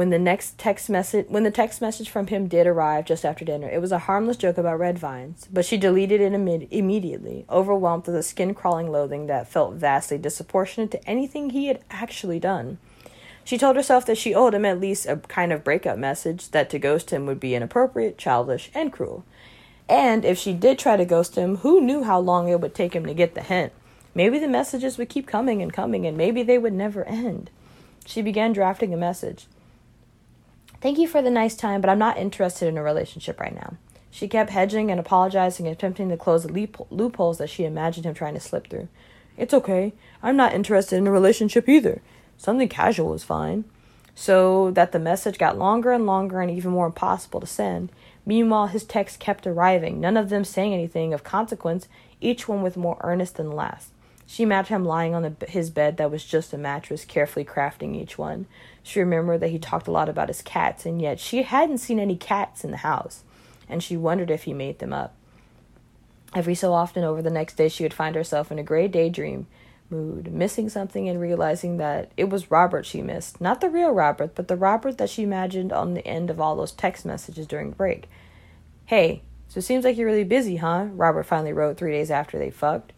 When the next text message when the text message from him did arrive just after dinner, it was a harmless joke about red vines, but she deleted it Im- immediately, overwhelmed with a skin-crawling loathing that felt vastly disproportionate to anything he had actually done. She told herself that she owed him at least a kind of breakup message, that to ghost him would be inappropriate, childish, and cruel. And if she did try to ghost him, who knew how long it would take him to get the hint? Maybe the messages would keep coming and coming, and maybe they would never end. She began drafting a message. Thank you for the nice time, but I'm not interested in a relationship right now. She kept hedging and apologizing and attempting to close the loopholes that she imagined him trying to slip through. It's okay. I'm not interested in a relationship either. Something casual is fine. So that the message got longer and longer and even more impossible to send. Meanwhile, his texts kept arriving, none of them saying anything of consequence, each one with more earnest than the last. She imagined him lying on the, his bed that was just a mattress, carefully crafting each one. She remembered that he talked a lot about his cats, and yet she hadn't seen any cats in the house, and she wondered if he made them up. Every so often over the next day, she would find herself in a gray daydream mood, missing something and realizing that it was Robert she missed. Not the real Robert, but the Robert that she imagined on the end of all those text messages during break. Hey, so it seems like you're really busy, huh? Robert finally wrote three days after they fucked.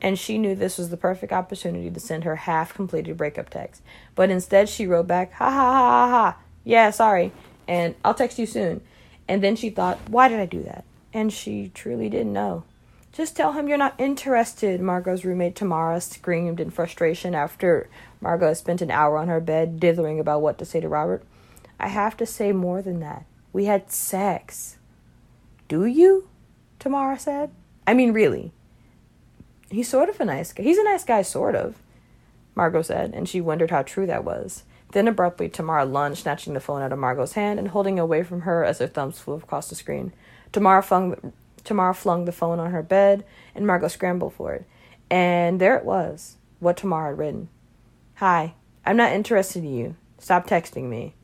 And she knew this was the perfect opportunity to send her half completed breakup text. But instead, she wrote back, ha ha ha ha ha. Yeah, sorry. And I'll text you soon. And then she thought, why did I do that? And she truly didn't know. Just tell him you're not interested, Margot's roommate Tamara screamed in frustration after Margot spent an hour on her bed dithering about what to say to Robert. I have to say more than that. We had sex. Do you? Tamara said. I mean, really. He's sort of a nice guy. He's a nice guy, sort of, Margot said, and she wondered how true that was. Then abruptly, Tamara lunged, snatching the phone out of Margot's hand and holding it away from her as her thumbs flew across the screen. Tamara flung, Tamara flung the phone on her bed, and Margot scrambled for it. And there it was, what Tamara had written. Hi, I'm not interested in you. Stop texting me.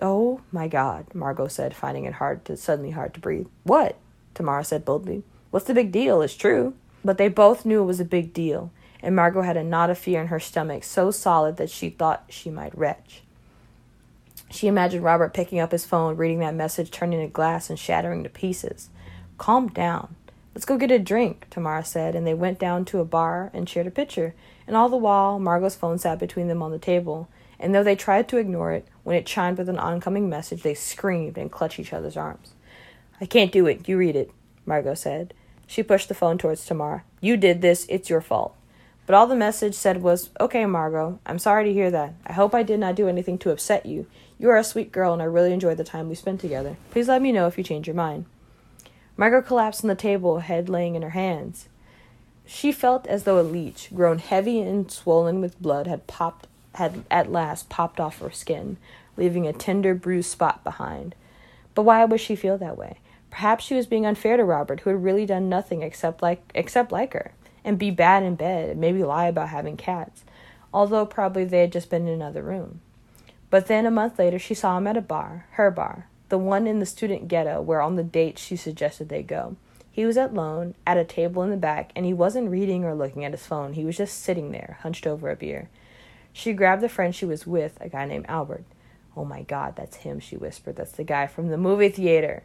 Oh my God, Margot said, finding it hard to suddenly hard to breathe. What? Tamara said boldly. What's the big deal? It's true. But they both knew it was a big deal, and Margot had a knot of fear in her stomach so solid that she thought she might retch. She imagined Robert picking up his phone, reading that message, turning to glass, and shattering to pieces. Calm down. Let's go get a drink, Tamara said, and they went down to a bar and shared a pitcher. And all the while, Margot's phone sat between them on the table, and though they tried to ignore it, when it chimed with an oncoming message, they screamed and clutched each other's arms. I can't do it. You read it, Margot said. She pushed the phone towards Tamara. You did this. It's your fault. But all the message said was, Okay, Margot, I'm sorry to hear that. I hope I did not do anything to upset you. You are a sweet girl, and I really enjoyed the time we spent together. Please let me know if you change your mind. Margot collapsed on the table, head laying in her hands. She felt as though a leech, grown heavy and swollen with blood, had popped had at last popped off her skin, leaving a tender bruised spot behind. But why would she feel that way? Perhaps she was being unfair to Robert, who had really done nothing except like except like her, and be bad in bed, and maybe lie about having cats, although probably they had just been in another room. But then a month later she saw him at a bar, her bar, the one in the student ghetto where on the date she suggested they go. He was alone, at a table in the back, and he wasn't reading or looking at his phone. He was just sitting there, hunched over a beer. She grabbed the friend she was with, a guy named Albert. Oh my god, that's him, she whispered. That's the guy from the movie theater.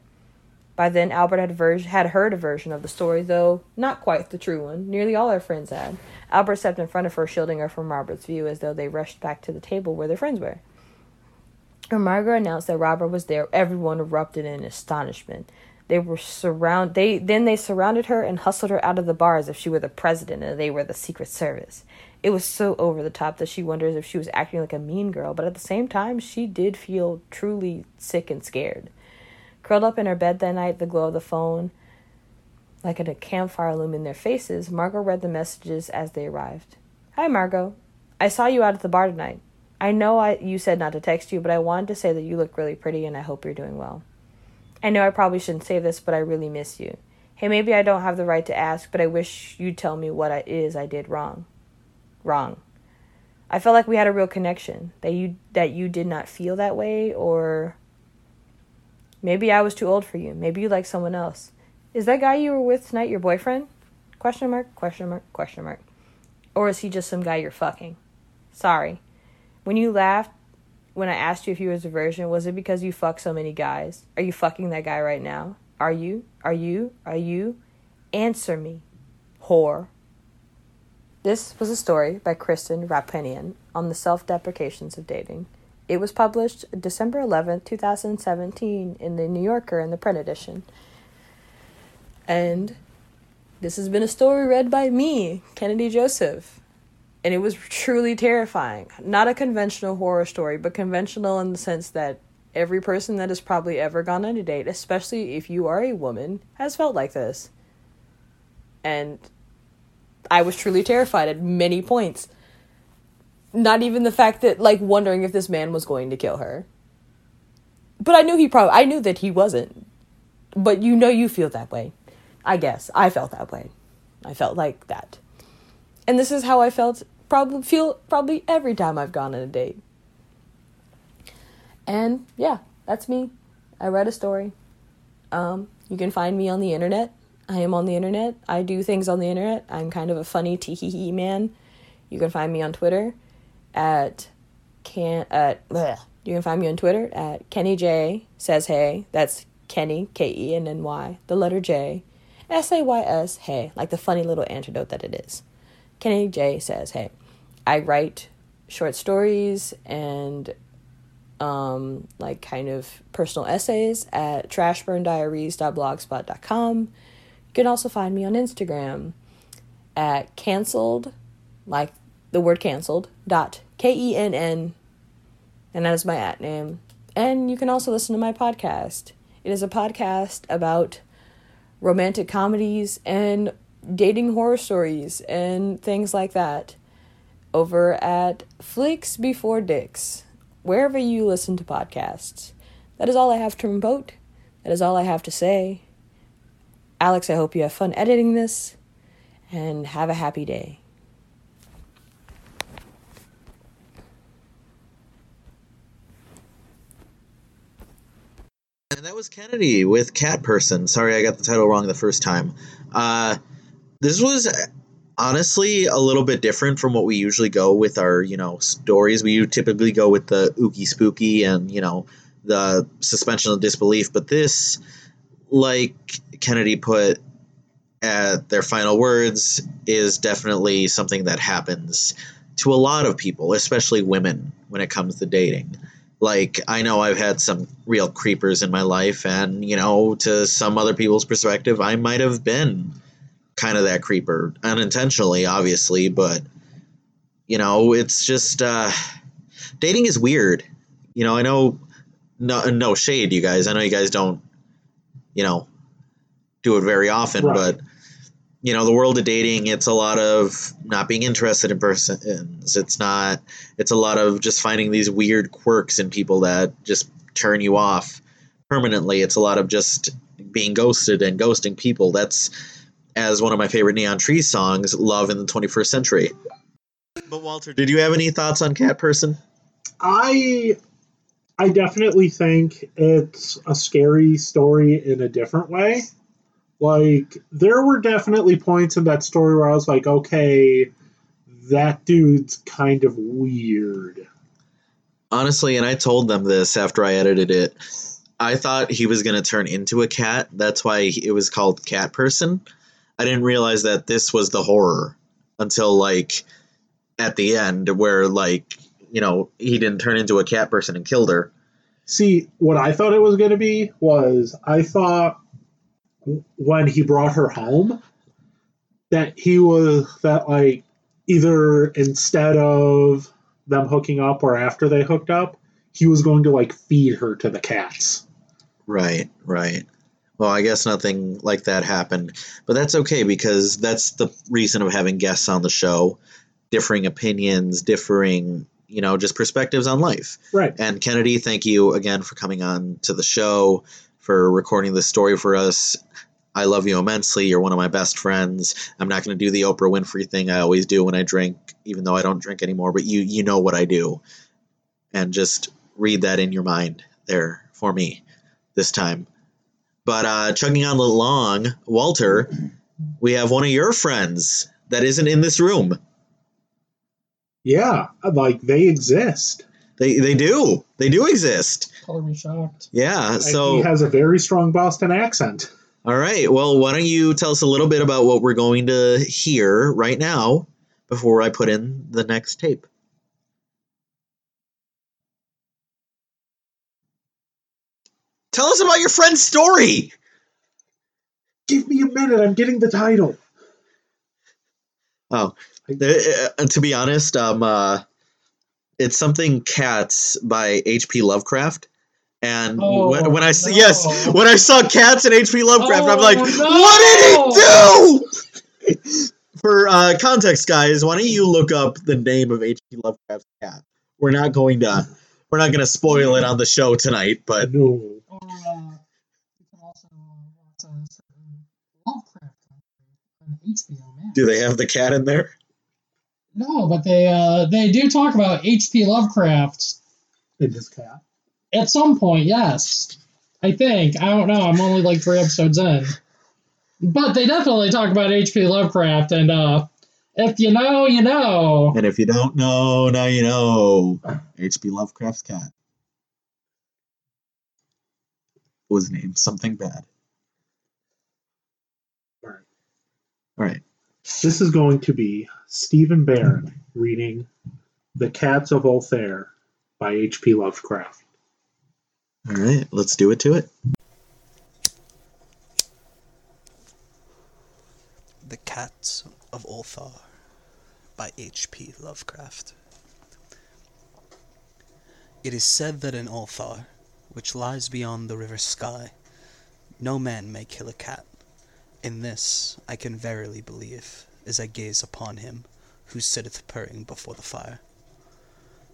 By then, Albert had, ver- had heard a version of the story, though not quite the true one. Nearly all her friends had. Albert stepped in front of her, shielding her from Robert's view as though they rushed back to the table where their friends were. When Margot announced that Robert was there, everyone erupted in astonishment. They were surround they then they surrounded her and hustled her out of the bar as if she were the president and they were the secret service. It was so over the top that she wonders if she was acting like a mean girl, but at the same time she did feel truly sick and scared. Curled up in her bed that night, the glow of the phone like a campfire illumined their faces, Margot read the messages as they arrived. Hi, Margot. I saw you out at the bar tonight. I know I you said not to text you, but I wanted to say that you look really pretty and I hope you're doing well. I know I probably shouldn't say this, but I really miss you. Hey, maybe I don't have the right to ask, but I wish you'd tell me what it is I did wrong. Wrong. I felt like we had a real connection. That you that you did not feel that way or maybe I was too old for you. Maybe you like someone else. Is that guy you were with tonight your boyfriend? Question mark, question mark, question mark. Or is he just some guy you're fucking? Sorry. When you laughed when I asked you if you was a virgin, was it because you fuck so many guys? Are you fucking that guy right now? Are you? Are you? Are you? Answer me, whore. This was a story by Kristen Roupenian on the self deprecations of dating. It was published December 11th, 2017, in the New Yorker in the print edition. And this has been a story read by me, Kennedy Joseph. And it was truly terrifying. Not a conventional horror story, but conventional in the sense that every person that has probably ever gone on a date, especially if you are a woman, has felt like this. And I was truly terrified at many points. Not even the fact that, like, wondering if this man was going to kill her. But I knew he probably, I knew that he wasn't. But you know you feel that way. I guess. I felt that way. I felt like that. And this is how I felt probably feel probably every time I've gone on a date. And yeah, that's me. I read a story. Um, you can find me on the internet I am on the internet. I do things on the internet. I'm kind of a funny tee hee hee man. You can find me on Twitter at can at bleh. you can find me on Twitter at Kenny J says hey. That's Kenny K E N N Y the letter J S A Y S hey like the funny little antidote that it is. Kenny J says hey. I write short stories and um, like kind of personal essays at trashburndiaries.blogspot.com. You can also find me on Instagram at cancelled, like the word cancelled, dot K E N N, and that is my at name. And you can also listen to my podcast. It is a podcast about romantic comedies and dating horror stories and things like that over at Flicks Before Dicks, wherever you listen to podcasts. That is all I have to promote. That is all I have to say. Alex, I hope you have fun editing this and have a happy day. And that was Kennedy with Cat Person. Sorry, I got the title wrong the first time. Uh, this was honestly a little bit different from what we usually go with our, you know, stories. We typically go with the ooky spooky and, you know, the suspension of disbelief. But this, like Kennedy put at their final words, is definitely something that happens to a lot of people, especially women, when it comes to dating like I know I've had some real creepers in my life, and you know, to some other people's perspective, I might have been kind of that creeper unintentionally, obviously, but you know, it's just uh, dating is weird. You know, I know no no shade, you guys. I know you guys don't, you know, do it very often, Right. but you know, the world of dating, it's a lot of not being interested in persons. It's not. It's a lot of just finding these weird quirks in people that just turn you off permanently. It's a lot of just being ghosted and ghosting people. That's as one of my favorite Neon Trees songs, "Love in the 21st Century." But Walter, did you have any thoughts on Cat Person? I I definitely think it's a scary story in a different way. Like there were definitely points in that story where I was like, okay, that dude's kind of weird. Honestly, and I told them this after I edited it. I thought he was going to turn into a cat. That's why it was called Cat Person. I didn't realize that this was the horror until like at the end where like, you know, he didn't turn into a cat person and killed her. See, what I thought it was going to be was I thought when he brought her home that he was that like either instead of them hooking up or after they hooked up, he was going to like feed her to the cats. Right, right. Well, I guess nothing like that happened, but that's okay because that's the reason of having guests on the show, differing opinions, differing, you know, just perspectives on life. Right. And Kennedy, thank you again for coming on to the show, for recording this story for us. I love you immensely. You're one of my best friends. I'm not going to do the Oprah Winfrey thing I always do when I drink, even though I don't drink anymore, but you you know what I do. And just read that in your mind there for me this time. But uh, chugging on along, Walter, we have one of your friends that isn't in this room. Yeah, like they exist. They they do. They do exist. Color me shocked. Yeah. And So he has a very strong Boston accent. All right. Well, why don't you tell us a little bit about what we're going to hear right now before I put in the next tape? Tell us about your friend's story. Give me a minute, I'm getting the title. Oh, uh, to be honest, um, uh, it's something Cats by H.P. Lovecraft. And Oh, when, when I s- no. yes, when I saw Cats and H.P. Lovecraft, I'm Oh, like, no. what did he do? *laughs* For uh, context, guys, why don't you look up the name of H.P. Lovecraft's cat? We're not going to we're not going to spoil it on the show tonight, but No. Or, uh, you can also watch a certain Lovecraft on HBO Max. do they have the cat in there? No, but they uh, they do talk about H.P. Lovecraft In his cat. at some point. Yes, I think I don't know. I'm only like three episodes in. But they definitely talk about H.P. Lovecraft, and uh, if you know, you know. And if you don't know, now you know. H.P. Lovecraft's cat was named something bad. Alright. All right. This is going to be Stephen Barron reading The Cats of Ulthar by H.P. Lovecraft. All right. Let's do it to it. The Cats of Ulthar by H.P. Lovecraft. It is said that in Ulthar, which lies beyond the river Skai, no man may kill a cat. In this I can verily believe, as I gaze upon him who sitteth purring before the fire.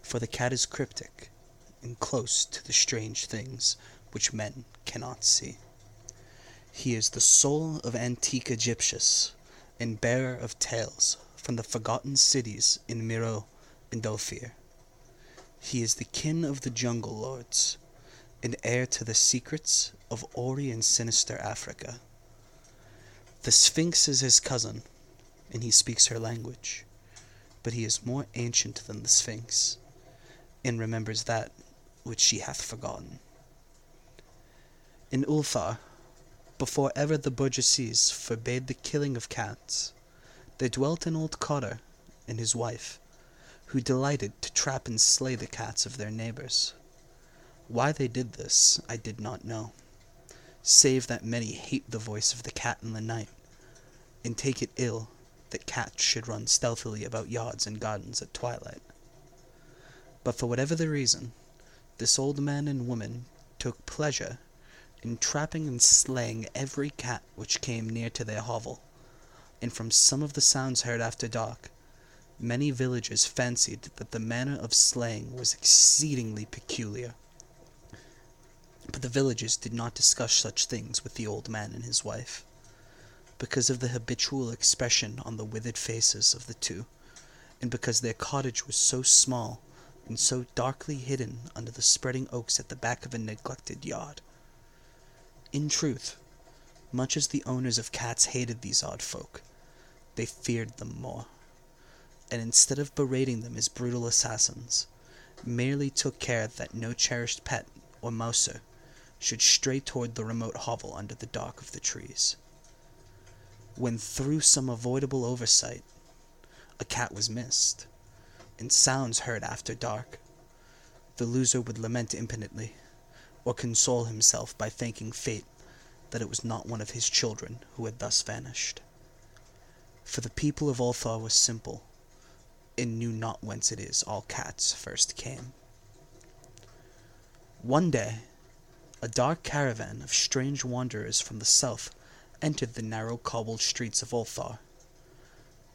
For the cat is cryptic, and close to the strange things which men cannot see. He is the soul of antique Aegyptus, and bearer of tales from the forgotten cities in Meroë and Ophir. He is the kin of the jungle lords, and heir to the secrets of hoary and sinister Africa. The Sphinx is his cousin, and he speaks her language, but he is more ancient than the Sphinx, and remembers that which she hath forgotten. In Ulthar, before ever the burgesses forbade the killing of cats, there dwelt an old cotter and his wife, who delighted to trap and slay the cats of their neighbors. Why they did this, I did not know, save that many hate the voice of the cat in the night, and take it ill that cats should run stealthily about yards and gardens at twilight. But for whatever the reason, this old man and woman took pleasure in trapping and slaying every cat which came near to their hovel, and from some of the sounds heard after dark, many villagers fancied that the manner of slaying was exceedingly peculiar. But the villagers did not discuss such things with the old man and his wife, because of the habitual expression on the withered faces of the two, and because their cottage was so small and so darkly hidden under the spreading oaks at the back of a neglected yard. In truth, much as the owners of cats hated these odd folk, they feared them more, and instead of berating them as brutal assassins, merely took care that no cherished pet or mouser should stray toward the remote hovel under the dark of the trees. When through some avoidable oversight a cat was missed, and sounds heard after dark, the loser would lament impotently, or console himself by thanking fate that it was not one of his children who had thus vanished. For the people of Ulthar was simple, and knew not whence it is all cats first came. One day, a dark caravan of strange wanderers from the south entered the narrow cobbled streets of Ulthar.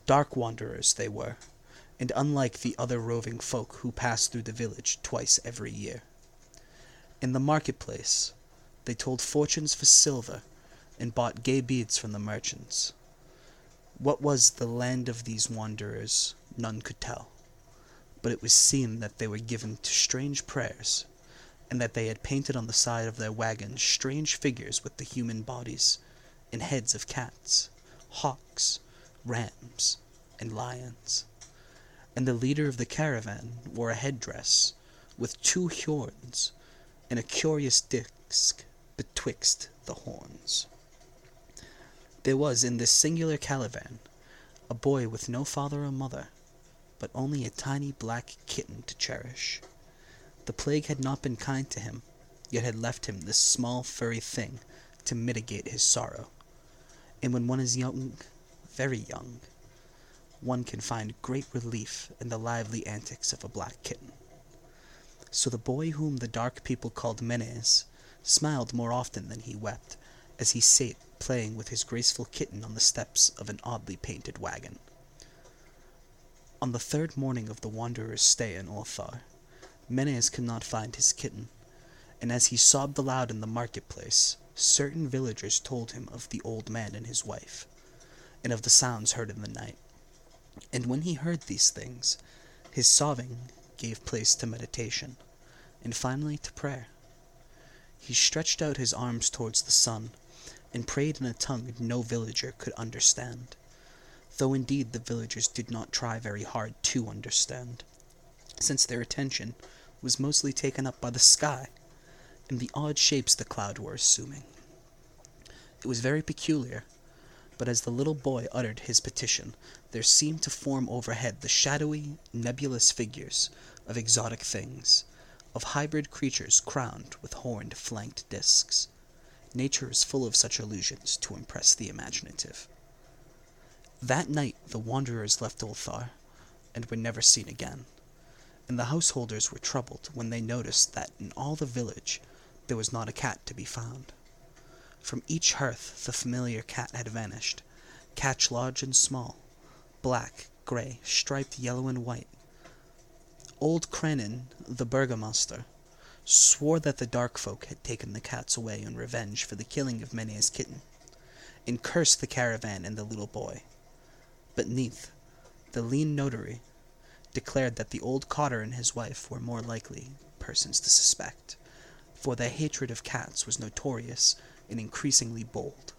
Dark wanderers they were, and unlike the other roving folk who passed through the village twice every year. In the marketplace, they told fortunes for silver and bought gay beads from the merchants. What was the land of these wanderers, none could tell, but it was seen that they were given to strange prayers, and that they had painted on the side of their wagons strange figures with the human bodies and heads of cats, hawks, rams, and lions and the leader of the caravan wore a headdress with two horns and a curious disc betwixt the horns. There was in this singular caravan a boy with no father or mother, but only a tiny black kitten to cherish. The plague had not been kind to him, yet had left him this small furry thing to mitigate his sorrow. And when one is young, very young, one can find great relief in the lively antics of a black kitten. So the boy whom the dark people called Menes smiled more often than he wept, as he sate playing with his graceful kitten on the steps of an oddly painted wagon. On the third morning of the wanderer's stay in Ulthar, Menes could not find his kitten, and as he sobbed aloud in the marketplace, certain villagers told him of the old man and his wife, and of the sounds heard in the night. And when he heard these things, his sobbing gave place to meditation, and finally to prayer. He stretched out his arms towards the sun, and prayed in a tongue no villager could understand, though indeed the villagers did not try very hard to understand, since their attention was mostly taken up by the sky and the odd shapes the cloud were assuming. It was very peculiar, but as the little boy uttered his petition, there seemed to form overhead the shadowy, nebulous figures of exotic things, of hybrid creatures crowned with horned, flanked discs. Nature is full of such illusions to impress the imaginative. That night the wanderers left Ulthar, and were never seen again, and the householders were troubled when they noticed that in all the village there was not a cat to be found. From each hearth the familiar cat had vanished, cats large and small, black, gray, striped yellow and white. Old Kranon, the burgomaster, swore that the dark folk had taken the cats away in revenge for the killing of Menes' kitten, and cursed the caravan and the little boy. But Neith, the lean notary, declared that the old cotter and his wife were more likely persons to suspect, for their hatred of cats was notorious and increasingly bold.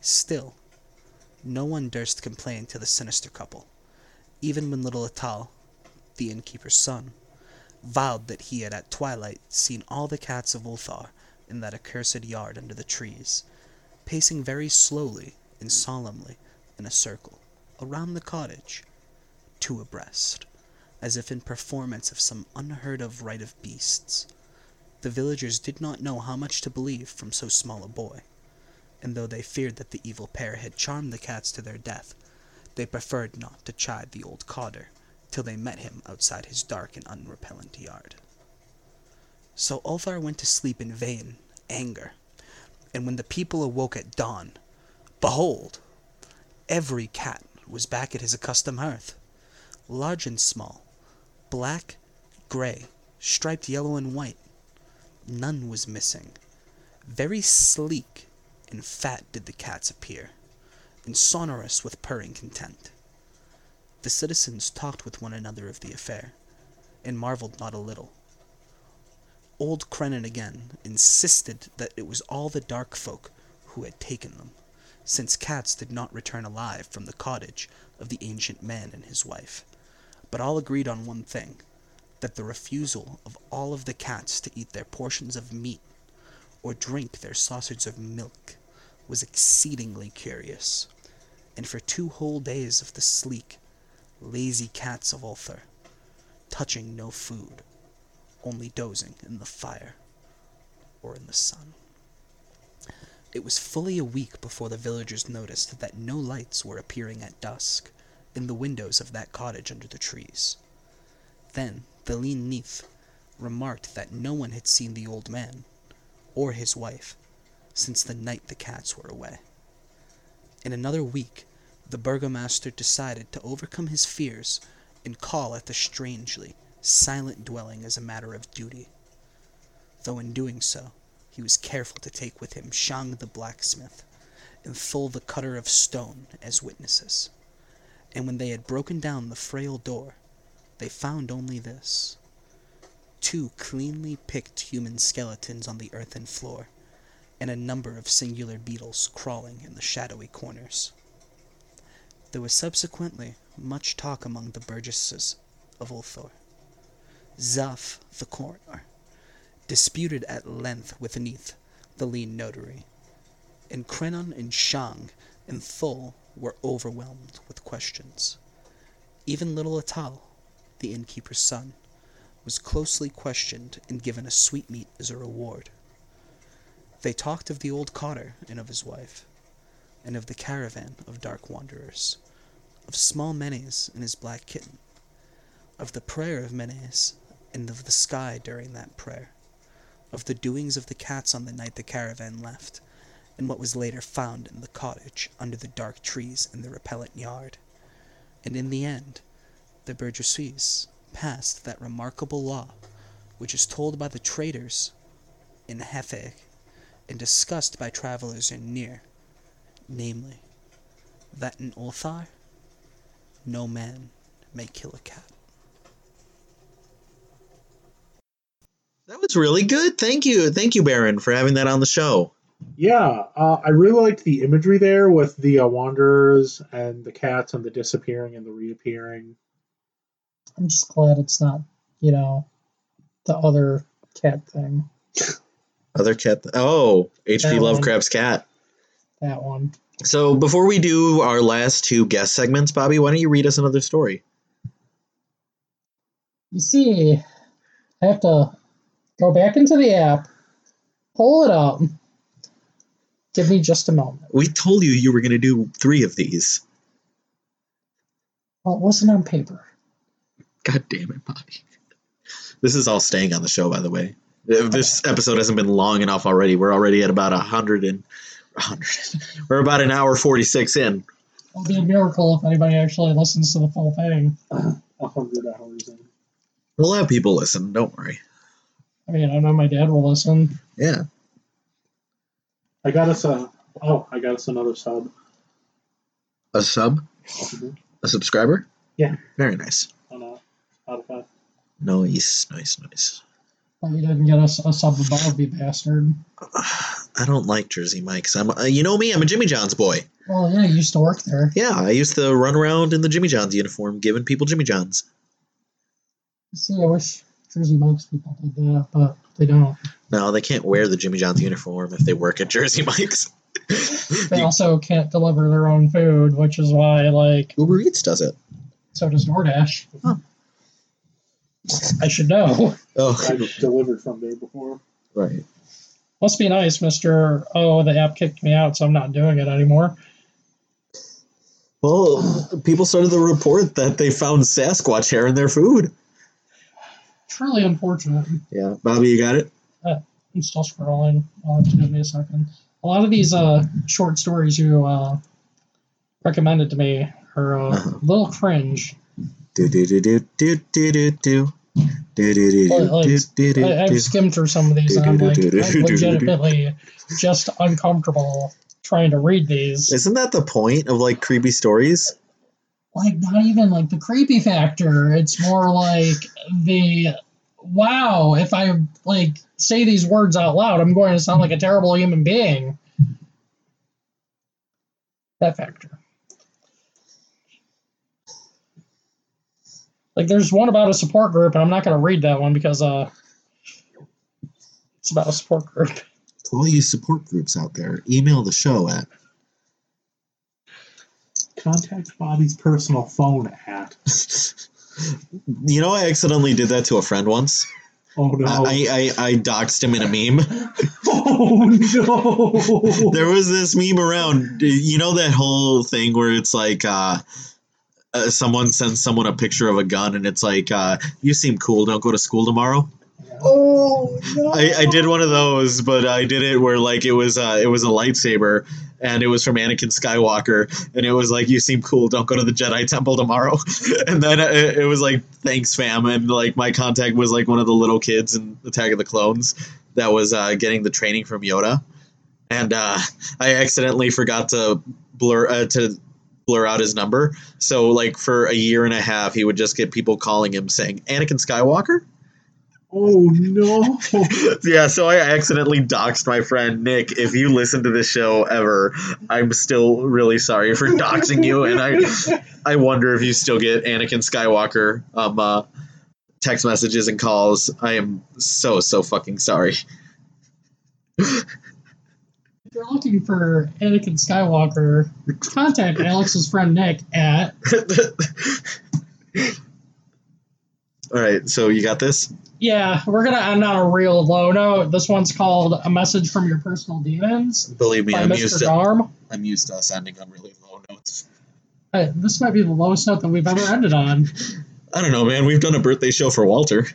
Still, no one durst complain to the sinister couple, even when little Atal, the innkeeper's son, vowed that he had at twilight seen all the cats of Ulthar in that accursed yard under the trees, pacing very slowly and solemnly in a circle around the cottage, two abreast, as if in performance of some unheard of rite of beasts. The villagers did not know how much to believe from so small a boy, and though they feared that the evil pair had charmed the cats to their death, they preferred not to chide the old cotter till they met him outside his dark and unrepellent yard. So Ulthar went to sleep in vain anger, and when the people awoke at dawn, behold, every cat was back at his accustomed hearth, large and small, black, gray, striped yellow and white. None was missing. Very sleek and fat did the cats appear, and sonorous with purring content. The citizens talked with one another of the affair, and marveled not a little. Old Kranon again insisted that it was all the dark folk who had taken them, since cats did not return alive from the cottage of the ancient man and his wife. But all agreed on one thing that the refusal of all of the cats to eat their portions of meat or drink their saucers of milk was exceedingly curious, and for two whole days of the sleek, lazy cats of Ulthar, touching no food, only dozing in the fire or in the sun. It was fully a week before the villagers noticed that no lights were appearing at dusk in the windows of that cottage under the trees. Then the lean Neith remarked that no one had seen the old man or his wife since the night the cats were away. In another week, the burgomaster decided to overcome his fears and call at the strangely silent dwelling as a matter of duty. Though in doing so, he was careful to take with him Shang the blacksmith and Thul the cutter of stone as witnesses. And when they had broken down the frail door, they found only this two cleanly picked human skeletons on the earthen floor, and a number of singular beetles crawling in the shadowy corners. There was subsequently much talk among the burgesses of Ulthar. Zath, the coroner, disputed at length with Neith, the lean notary, and Kranon and Shang and Thul were overwhelmed with questions. Even little Atal, the innkeeper's son, was closely questioned and given a sweetmeat as a reward. They talked of the old cotter and of his wife, and of the caravan of dark wanderers, of small Menes and his black kitten, of the prayer of Menes and of the sky during that prayer, of the doings of the cats on the night the caravan left, and what was later found in the cottage under the dark trees in the repellent yard. And in the end, the burgesses passed that remarkable law which is told by the traders in Hatheg and discussed by travelers in Nir, namely, that in Ulthar no man may kill a cat. That was really good. Thank you. Thank you, Barron, for having that on the show. Yeah, uh, I really liked the imagery there with the uh, wanderers and the cats and the disappearing and the reappearing. I'm just glad it's not, you know, the other cat thing. Other cat. Oh, H.P. Lovecraft's cat. That one. So before we do our last two guest segments, Bobby, why don't you read us another story? You see, I have to go back into the app, pull it up. Give me just a moment. We told you you were going to do three of these. Well, it wasn't on paper. God damn it, Bobby. This is all staying on the show, by the way. If This episode hasn't been long enough already. We're already at about a hundred and. We're about an hour forty six in. It'll be a miracle if anybody actually listens to the full thing. A hundred hours in. We'll have people listen. Don't worry. I mean, I know my dad will listen. Yeah. I got us a. Oh, I got us another sub. A sub, a subscriber. Yeah. Very nice. On uh, Spotify. Nice, nice, nice. But you didn't get us a sub above, you bastard. *sighs* I don't like Jersey Mike's. I'm, uh, you know me. I'm a Jimmy John's boy. Well, yeah, you used to work there. Yeah, I used to run around in the Jimmy John's uniform, giving people Jimmy John's. See, I wish Jersey Mike's people did that, but they don't. No, they can't wear the Jimmy John's uniform if they work at Jersey Mike's. *laughs* They also can't deliver their own food, which is why, like, Uber Eats does it. so does DoorDash. Huh. I should know. *laughs* Oh, I've delivered from there before. right. Must be nice, Mister. Oh, the app kicked me out, so I'm not doing it anymore. Well, people started to report that they found Sasquatch hair in their food. Really unfortunate. Yeah, Bobby, you got it. I'm still scrolling. I'll have to give me a second. A lot of these uh, short stories you uh, recommended to me are uh, Uh-huh. a little cringe. Do do do do do do do do. Do do do Like, like, do do do I, I've skimmed through some of these, and I'm like, I'm legitimately just uncomfortable trying to read these. Isn't that the point of like creepy stories? Like, not even like the creepy factor. It's more like the wow. If I like say these words out loud, I'm going to sound like a terrible human being. That factor. Like, there's one about a support group, and I'm not going to read that one because uh, it's about a support group. To all you support groups out there, email the show at Contact Bobby's personal phone at. *laughs* You know, I accidentally did that to a friend once. Oh no. I, I, I doxed him in a meme. *laughs* oh no. there was this meme around. You know that whole thing where it's like uh, uh, someone sends someone a picture of a gun and it's like, uh, "You seem cool. Don't go to school tomorrow." Oh, no. I, I did one of those, but I did it where like it was uh, it was a lightsaber, and it was from Anakin Skywalker, and it was like, "You seem cool. Don't go to the Jedi Temple tomorrow." *laughs* and then it, it was like, "Thanks, fam," and like my contact was like one of the little kids in Attack of the Clones that was uh, getting the training from Yoda, and uh, I accidentally forgot to blur uh, to blur out his number. So like for a year and a half, he would just get people calling him saying Anakin Skywalker. Oh no. *laughs* yeah, so I accidentally doxed my friend Nick. If you listen to this show ever, I'm still really sorry for doxing you, and I I wonder if you still get Anakin Skywalker um uh, text messages and calls. I am so so fucking sorry. If you're looking for Anakin Skywalker, contact Alex's friend Nick at *laughs* All right, so you got this. yeah. We're gonna end on a real low note. This one's called "A Message from Your Personal Demons" Believe me, I'm Mr. used to I'm used to us ending on really low notes. Uh, this might be the lowest note that we've ever ended on. *laughs* I don't know, man. We've done a birthday show for Walter.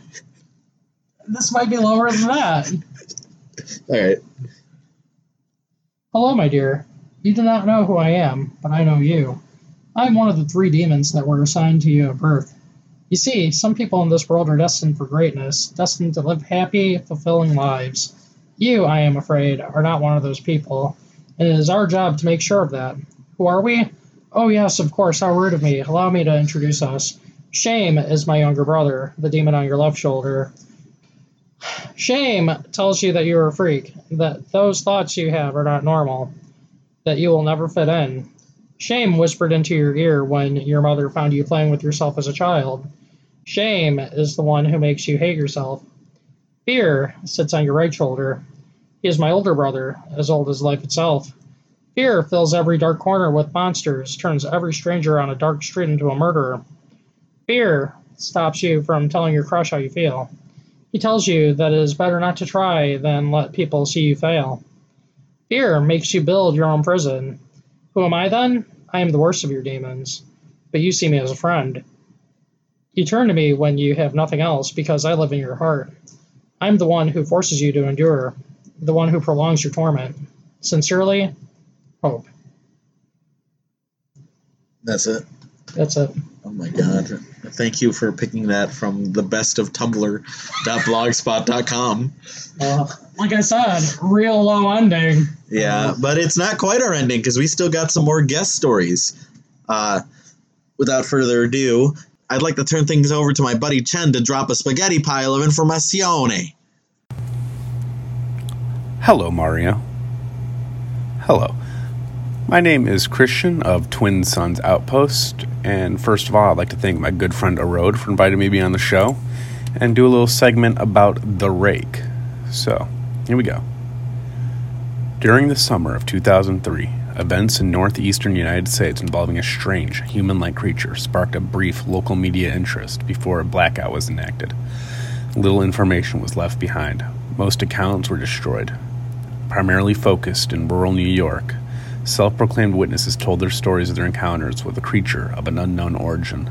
This might be lower than that. *laughs* All right. Hello, my dear. You do not know who I am, but I know you. I am one of the three demons that were assigned to you at birth. You see, some people in this world are destined for greatness, destined to live happy, fulfilling lives. You, I am afraid, are not one of those people, and it is our job to make sure of that. Who are we? Oh, yes, of course, how rude of me. Allow me to introduce us. Shame is my younger brother, the demon on your left shoulder. Shame tells you that you're a freak, that those thoughts you have are not normal, that you will never fit in. Shame whispered into your ear when your mother found you playing with yourself as a child. Shame is the one who makes you hate yourself. Fear sits on your right shoulder. He is my older brother, as old as life itself. Fear fills every dark corner with monsters, turns every stranger on a dark street into a murderer. Fear stops you from telling your crush how you feel. He tells you that it is better not to try than let people see you fail. Fear makes you build your own prison. Who am I then? I am the worst of your demons, but you see me as a friend. You turn to me when you have nothing else because I live in your heart. I'm the one who forces you to endure, the one who prolongs your torment. Sincerely, Hope. That's it. That's it. Oh my god. Thank you for picking that from the best of tumblr.blogspot.com. Uh, like I said, real low ending. Yeah, but it's not quite our ending because we still got some more guest stories. Uh, without further ado, I'd like to turn things over to my buddy Chen to drop a spaghetti pile of informazione. Hello, Mario. Hello. My name is Christian of Twin Sons Outpost, and first of all, I'd like to thank my good friend Erode for inviting me to be on the show and do a little segment about the rake. So, here we go. During the summer of 2003, events in northeastern United States involving a strange, human like creature sparked a brief local media interest before a blackout was enacted. Little information was left behind. Most accounts were destroyed. Primarily focused in rural New York, self proclaimed witnesses told their stories of their encounters with a creature of an unknown origin.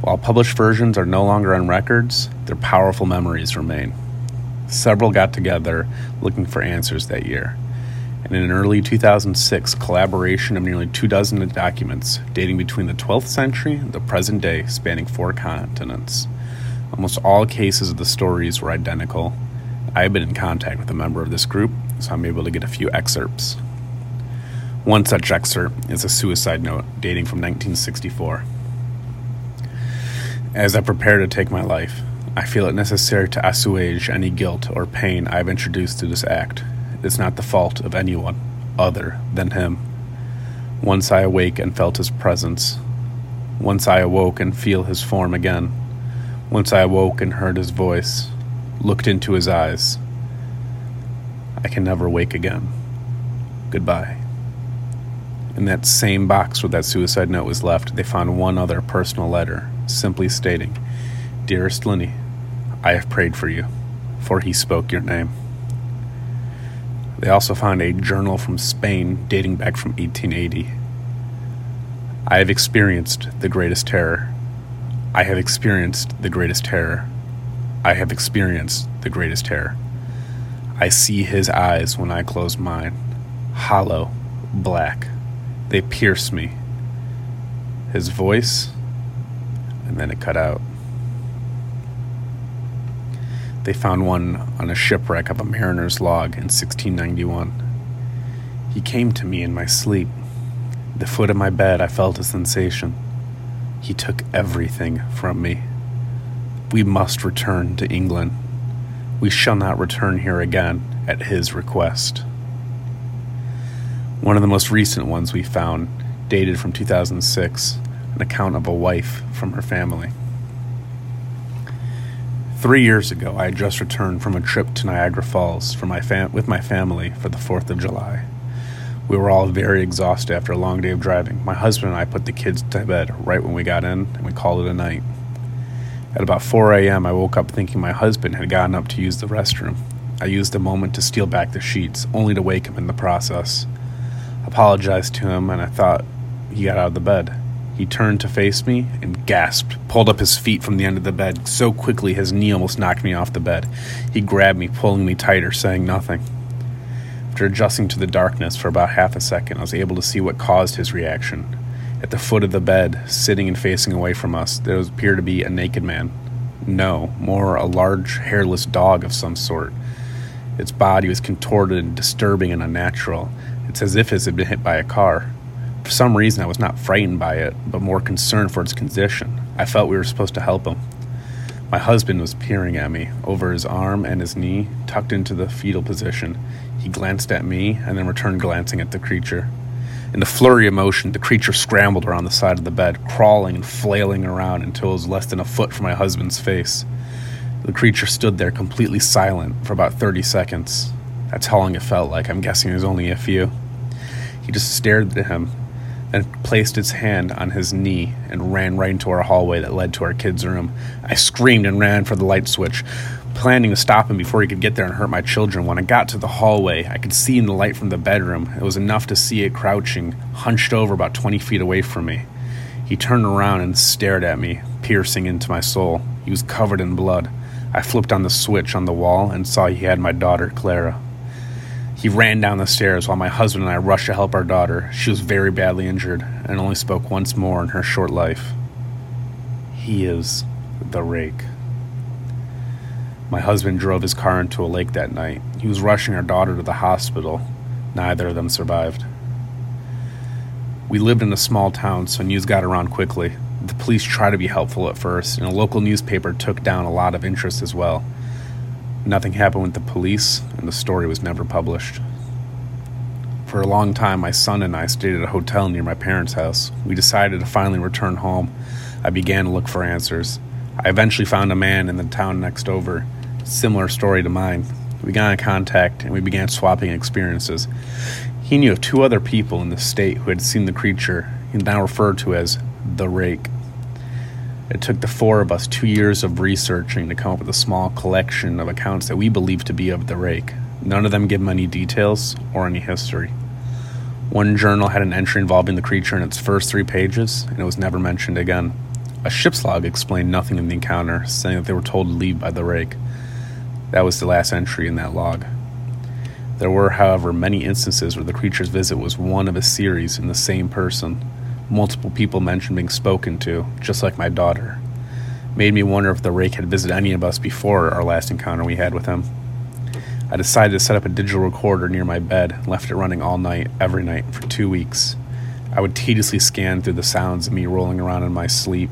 While published versions are no longer on records, their powerful memories remain. Several got together looking for answers that year, and in an early 2006, collaboration of nearly two dozen documents dating between the 12th century and the present day, spanning four continents. Almost all cases of the stories were identical. I have been in contact with a member of this group, so I'm able to get a few excerpts. One such excerpt is a suicide note dating from 1964. As I prepare to take my life, I feel it necessary to assuage any guilt or pain I've introduced to this act. Is not the fault of anyone other than him. Once I awake and felt his presence, once I awoke and feel his form again, once I awoke and heard his voice, looked into his eyes, I can never wake again. Goodbye. In that same box where that suicide note was left, they found one other personal letter, simply stating, Dearest Linny, I have prayed for you, for he spoke your name. They also found a journal from Spain dating back from 1880. I have experienced the greatest terror. I have experienced the greatest terror. I have experienced the greatest terror. I see his eyes when I close mine, hollow, black. They pierce me. His voice, and then it cut out. They found one on a shipwreck of a mariner's log in 1691. He came to me in my sleep. The foot of my bed, I felt a sensation. He took everything from me. We must return to England. We shall not return here again at his request. One of the most recent ones we found, dated from 2006, an account of a wife from her family. Three years ago, I had just returned from a trip to Niagara Falls for my fam- with my family for the 4th of July. We were all very exhausted after a long day of driving. My husband and I put the kids to bed right when we got in, and we called it a night. At about 4 a.m., I woke up thinking my husband had gotten up to use the restroom. I used the moment to steal back the sheets, only to wake him in the process. Apologized to him, and I thought he got out of the bed. He turned to face me and gasped, pulled up his feet from the end of the bed so quickly his knee almost knocked me off the bed. He grabbed me, pulling me tighter, saying nothing. After adjusting to the darkness for about half a second, I was able to see what caused his reaction. At the foot of the bed, sitting and facing away from us, there appeared to be a naked man. No, more a large, hairless dog of some sort. Its body was contorted and disturbing and unnatural. It's as if it had been hit by a car. For some reason, I was not frightened by it, but more concerned for its condition. I felt we were supposed to help him. My husband was peering at me over his arm and his knee, tucked into the fetal position. He glanced at me and then returned glancing at the creature. In the flurry of motion, the creature scrambled around the side of the bed, crawling and flailing around until it was less than a foot from my husband's face. The creature stood there completely silent for about 30 seconds. That's how long it felt like. I'm guessing it was only a few. He just stared at him, then placed its hand on his knee and ran right into our hallway that led to our kids' room. I screamed and ran for the light switch, planning to stop him before he could get there and hurt my children. When I got to the hallway, I could see in the light from the bedroom. It was enough to see it crouching, hunched over about 20 feet away from me. He turned around and stared at me, piercing into my soul. He was covered in blood. I flipped on the switch on the wall and saw he had my daughter, Clara. He ran down the stairs while my husband and I rushed to help our daughter. She was very badly injured and only spoke once more in her short life. He is the rake. My husband drove his car into a lake that night. He was rushing our daughter to the hospital. Neither of them survived. We lived in a small town, so news got around quickly. The police tried to be helpful at first, and a local newspaper took down a lot of interest as well. Nothing happened with the police, and the story was never published. For a long time, my son and I stayed at a hotel near my parents' house. We decided to finally return home. I began to look for answers. I eventually found a man in the town next over, similar story to mine. We got in contact and we began swapping experiences. He knew of two other people in the state who had seen the creature, he now referred to as the rake. It took the four of us two years of researching to come up with a small collection of accounts that we believe to be of the rake. None of them give any details or any history. One journal had an entry involving the creature in its first three pages, and it was never mentioned again. A ship's log explained nothing in the encounter, saying that they were told to leave by the rake. That was the last entry in that log. There were, however, many instances where the creature's visit was one of a series in the same person. Multiple people mentioned being spoken to, just like my daughter. Made me wonder if the rake had visited any of us before our last encounter we had with him. I decided to set up a digital recorder near my bed and left it running all night, every night, for two weeks. I would tediously scan through the sounds of me rolling around in my sleep.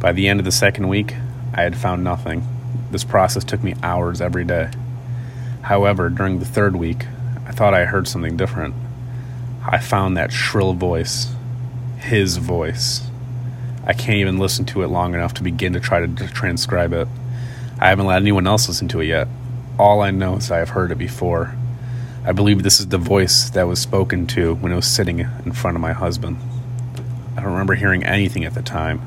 By the end of the second week, I had found nothing. This process took me hours every day. However, during the third week, I thought I heard something different. I found that shrill voice, his voice. I can't even listen to it long enough to begin to try to transcribe it. I haven't let anyone else listen to it yet. All I know is I have heard it before. I believe this is the voice that was spoken to when it was sitting in front of my husband. I don't remember hearing anything at the time,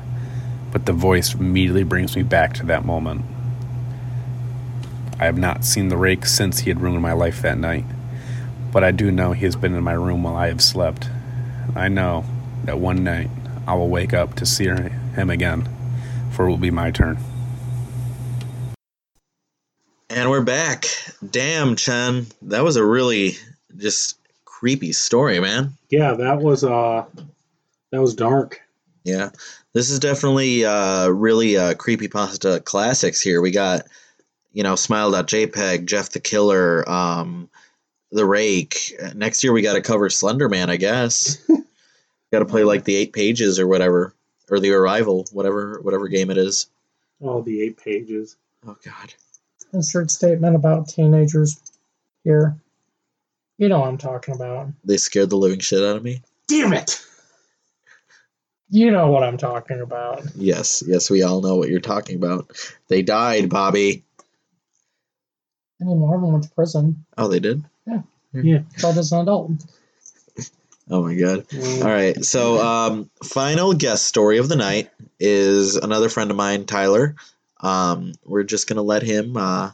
but the voice immediately brings me back to that moment. I have not seen the rake since he had ruined my life that night, but I do know he has been in my room while I have slept. I know that one night I will wake up to see him again, for it will be my turn. And we're back. Damn, Chen. That was a really just creepy story, man. Yeah, that was uh that was dark. Yeah. This is definitely uh really uh creepy pasta classics here. We got, you know, Smile.jpg, Jeff the Killer, um, The Rake. Next year we gotta cover Slenderman, I guess. *laughs* gotta play like the eight pages or whatever. Or the arrival, whatever whatever game it is. All the eight pages. Oh god. Insert statement about teenagers here. You know what I'm talking about. They scared the living shit out of me. Damn it! You know what I'm talking about. Yes, yes, we all know what you're talking about. They died, Bobby. Any more of them went to prison. Oh, they did? Yeah, yeah. But as an adult. Oh my god. All right. So, um, final guest story of the night is another friend of mine, Tyler. Um, we're just gonna let him uh,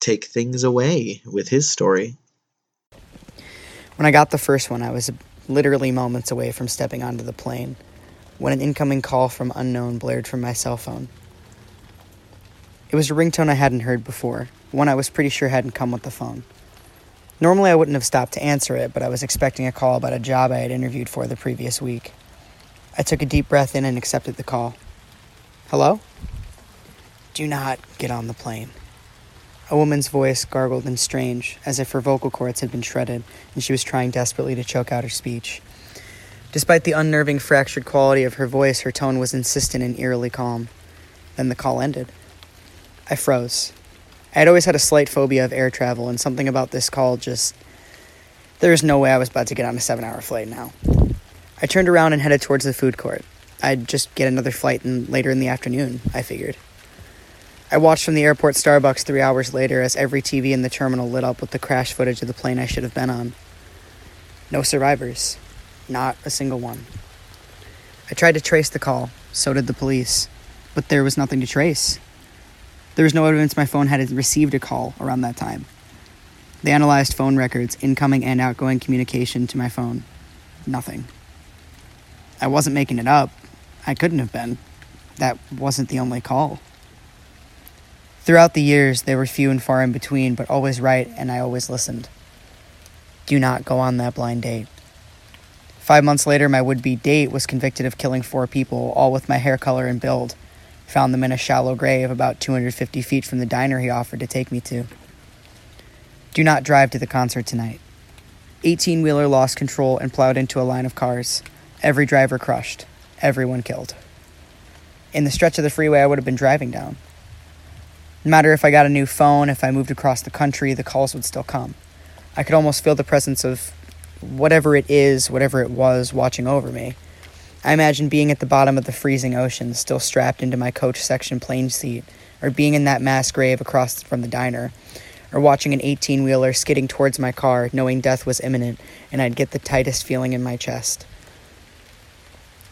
take things away with his story. When I got the first one, I was literally moments away from stepping onto the plane when an incoming call from unknown blared from my cell phone. It was a ringtone I hadn't heard before, one I was pretty sure hadn't come with the phone. Normally, I wouldn't have stopped to answer it, but I was expecting a call about a job I had interviewed for the previous week. I took a deep breath in and accepted the call. Hello? Do not get on the plane. A woman's voice gargled and strange, as if her vocal cords had been shredded and she was trying desperately to choke out her speech. Despite the unnerving, fractured quality of her voice, her tone was insistent and eerily calm. Then the call ended. I froze. I had always had a slight phobia of air travel, and something about this call just. There was no way I was about to get on a seven hour flight now. I turned around and headed towards the food court. I'd just get another flight in, later in the afternoon, I figured. I watched from the airport Starbucks three hours later as every TV in the terminal lit up with the crash footage of the plane I should have been on. No survivors. Not a single one. I tried to trace the call, so did the police, but there was nothing to trace. There was no evidence my phone had received a call around that time. They analyzed phone records, incoming and outgoing communication to my phone. Nothing. I wasn't making it up. I couldn't have been. That wasn't the only call. Throughout the years, they were few and far in between, but always right, and I always listened. Do not go on that blind date. Five months later, my would be date was convicted of killing four people, all with my hair color and build. Found them in a shallow grave about 250 feet from the diner he offered to take me to. Do not drive to the concert tonight. 18 wheeler lost control and plowed into a line of cars. Every driver crushed, everyone killed. In the stretch of the freeway I would have been driving down. No matter if I got a new phone, if I moved across the country, the calls would still come. I could almost feel the presence of whatever it is, whatever it was, watching over me. I imagine being at the bottom of the freezing ocean, still strapped into my coach section plane seat, or being in that mass grave across from the diner, or watching an 18 wheeler skidding towards my car, knowing death was imminent, and I'd get the tightest feeling in my chest.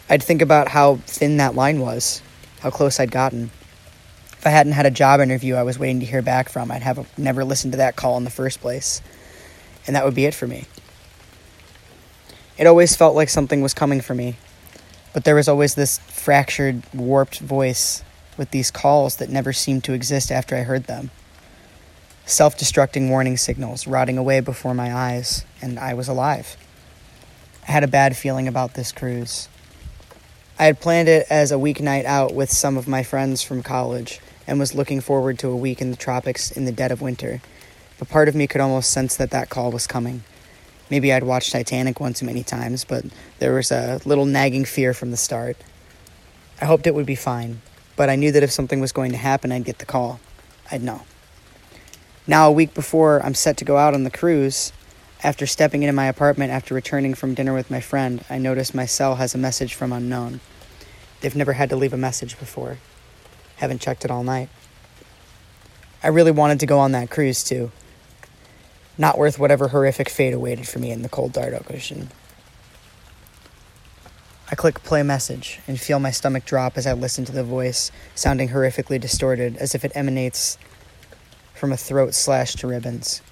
I'd think about how thin that line was, how close I'd gotten. If I hadn't had a job interview I was waiting to hear back from, I'd have never listened to that call in the first place. And that would be it for me. It always felt like something was coming for me, but there was always this fractured, warped voice with these calls that never seemed to exist after I heard them. Self destructing warning signals rotting away before my eyes, and I was alive. I had a bad feeling about this cruise. I had planned it as a weeknight out with some of my friends from college and was looking forward to a week in the tropics in the dead of winter. But part of me could almost sense that that call was coming. Maybe I'd watched Titanic one too many times, but there was a little nagging fear from the start. I hoped it would be fine, but I knew that if something was going to happen, I'd get the call. I'd know. Now, a week before I'm set to go out on the cruise, after stepping into my apartment after returning from dinner with my friend, I notice my cell has a message from unknown. They've never had to leave a message before. Haven't checked it all night. I really wanted to go on that cruise too. Not worth whatever horrific fate awaited for me in the cold Dark Ocean. I click play message and feel my stomach drop as I listen to the voice, sounding horrifically distorted, as if it emanates from a throat slashed to ribbons.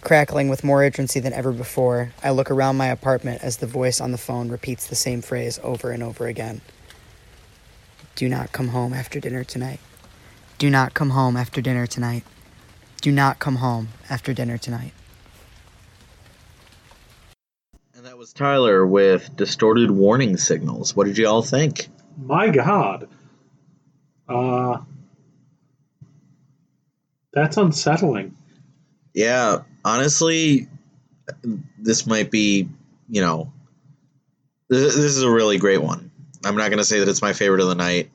Crackling with more urgency than ever before, I look around my apartment as the voice on the phone repeats the same phrase over and over again. Do not come home after dinner tonight. Do not come home after dinner tonight. Do not come home after dinner tonight. And that was Tyler with distorted warning signals. What did you all think? My God. Uh, that's unsettling. Yeah, honestly, this might be, you know, this, this is a really great one. I'm not going to say that it's my favorite of the night.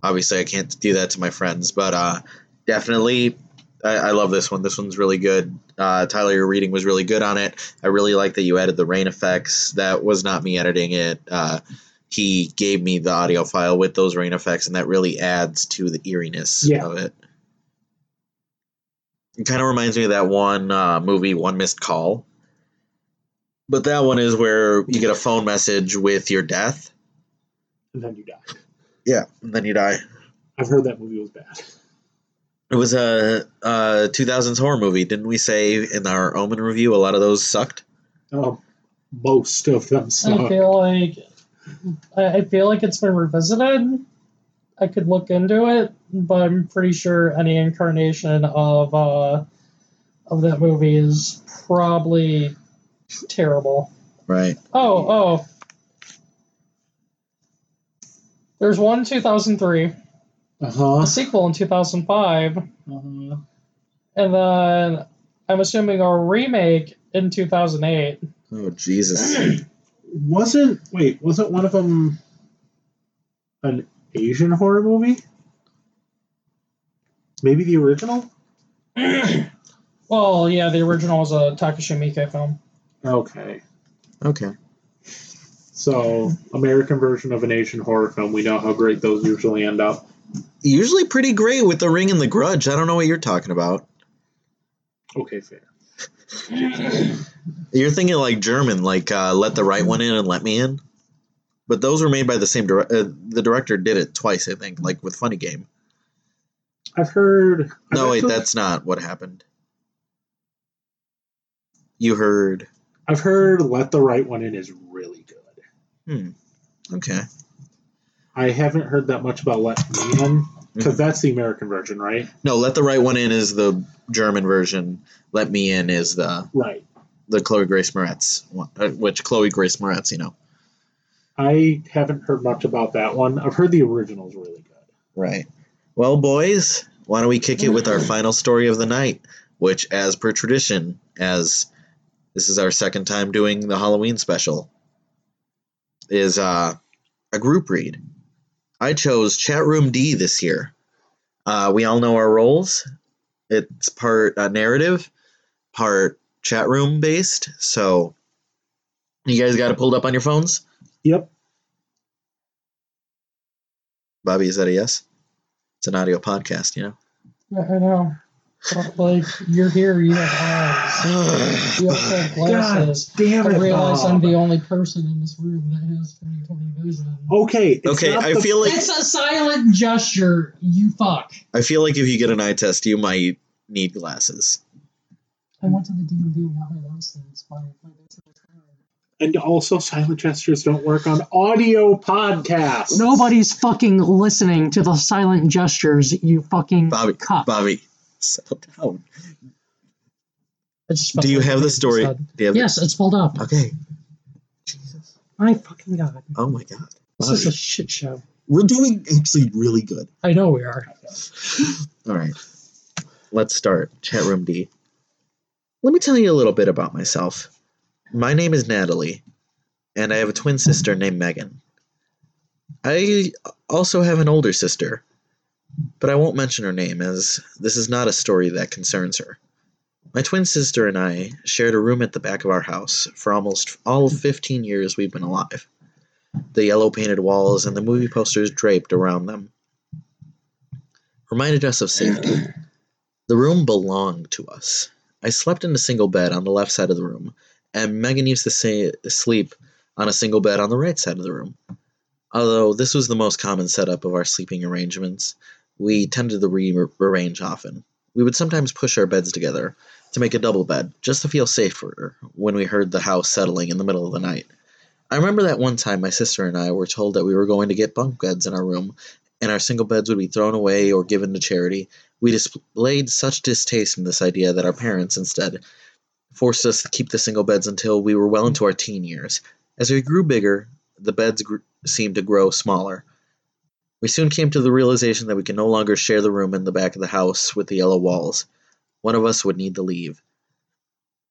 Obviously, I can't do that to my friends, but uh, definitely, I, I love this one. This one's really good. Uh, Tyler, your reading was really good on it. I really like that you added the rain effects. That was not me editing it. Uh, he gave me the audio file with those rain effects, and that really adds to the eeriness Yeah. of it. It kind of reminds me of that one uh, movie, One Missed Call. But that one is where you get a phone message with your death. And then you die. Yeah, and then you die. I've heard that movie was bad. It was a, a 2000s horror movie. Didn't we say in our Omen review a lot of those sucked? Oh, most of them I feel like I I feel like it's been revisited. I could look into it, but I'm pretty sure any incarnation of uh, of that movie is probably terrible. Right. Oh, oh. There's one 2003, Uh huh. a sequel in 2005, Uh-huh. and then I'm assuming a remake in 2008. Oh, Jesus. *clears throat* Wasn't wait? Wasn't one of them an Asian horror movie? Maybe the original? *clears throat* well, yeah, the original was a Takashi Miike film. Okay. Okay. So, American version of an Asian horror film, we know how great those usually end up. Usually pretty great with The Ring and The Grudge. I don't know what you're talking about. Okay, fair. You're thinking like German, like uh, Let the Right One In and Let Me In. But those were made by the same director. Uh, the director did it twice, I think, like with Funny Game. I've heard. No, I've wait, actually- that's not what happened. You heard. I've heard Let the Right One In is really good. Hmm. Okay. I haven't heard that much about Let Me In, because that's the American version, right? No, Let the Right One In is the German version. Let Me In is the Right. the Chloe Grace Moretz one, uh, which Chloe Grace Moretz, you know. I haven't heard much about that one. I've heard the original's really good. Right. Well, boys, why don't we kick it with our final story of the night, which, as per tradition, as this is our second time doing the Halloween special, is uh, a group read. I chose Chat Room D this year. Uh, we all know our roles. It's part uh, narrative, part chat room based. So, you guys got it pulled up on your phones? Yep. Bobby, is that a yes? It's an audio podcast, you know? Yeah, I know. But, like, you're here, you have eyes. You also have *sighs* glasses. Damn I it, realize I'm the only person in this room that has 20/20 vision. Okay. it's Okay, I the- feel like It's a silent gesture, you fuck. I feel like if you get an eye test, you might need glasses. I went to the DMV and got my license. My, my license was fine. And also, silent gestures don't work on audio podcasts. Nobody's fucking listening to the silent gestures, you fucking Bobby, cuck. Bobby, settle down. I just Do you have the story? Do you have Yes, it's pulled up. Okay. Jesus. My fucking god. Oh my God. This is a shit show. we're doing actually really good. I know we are. All right. Let's start. Chat room D. Let me tell you a little bit about myself. My name is Natalie, and I have a twin sister named Megan. I also have an older sister, but I won't mention her name as this is not a story that concerns her. My twin sister and I shared a room at the back of our house for almost all 15 years we've been alive. The yellow painted walls and the movie posters draped around them reminded us of safety. The room belonged to us. I slept in a single bed on the left side of the room, and Megan used to say, sleep on a single bed on the right side of the room. Although this was the most common setup of our sleeping arrangements, we tended to rearrange often. We would sometimes push our beds together to make a double bed, just to feel safer when we heard the house settling in the middle of the night. I remember that one time my sister and I were told that we were going to get bunk beds in our room, and our single beds would be thrown away or given to charity. We displayed such distaste in this idea that our parents instead forced us to keep the single beds until we were well into our teen years. As we grew bigger, the beds seemed to grow smaller. We soon came to the realization that we could no longer share the room in the back of the house with the yellow walls. One of us would need to leave.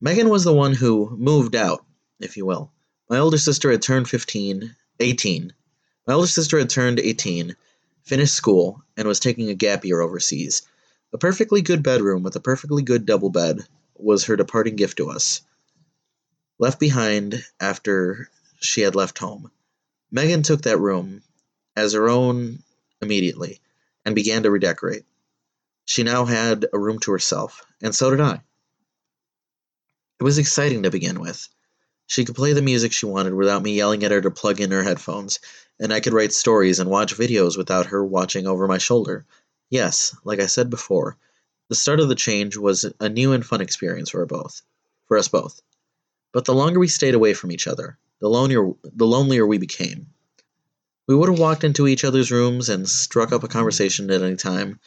Megan was the one who moved out, if you will. My older sister had turned 15, 18. My older sister had turned 18, finished school, and was taking a gap year overseas. A perfectly good bedroom with a perfectly good double bed was her departing gift to us. Left behind after she had left home. Megan took that room as her own immediately and began to redecorate. She now had a room to herself, and so did I. It was exciting to begin with. She could play the music she wanted without me yelling at her to plug in her headphones, and I could write stories and watch videos without her watching over my shoulder. Yes, like I said before, the start of the change was a new and fun experience for both, for us both. But the longer we stayed away from each other, the lonelier, the lonelier we became. We would have walked into each other's rooms and struck up a conversation at any time,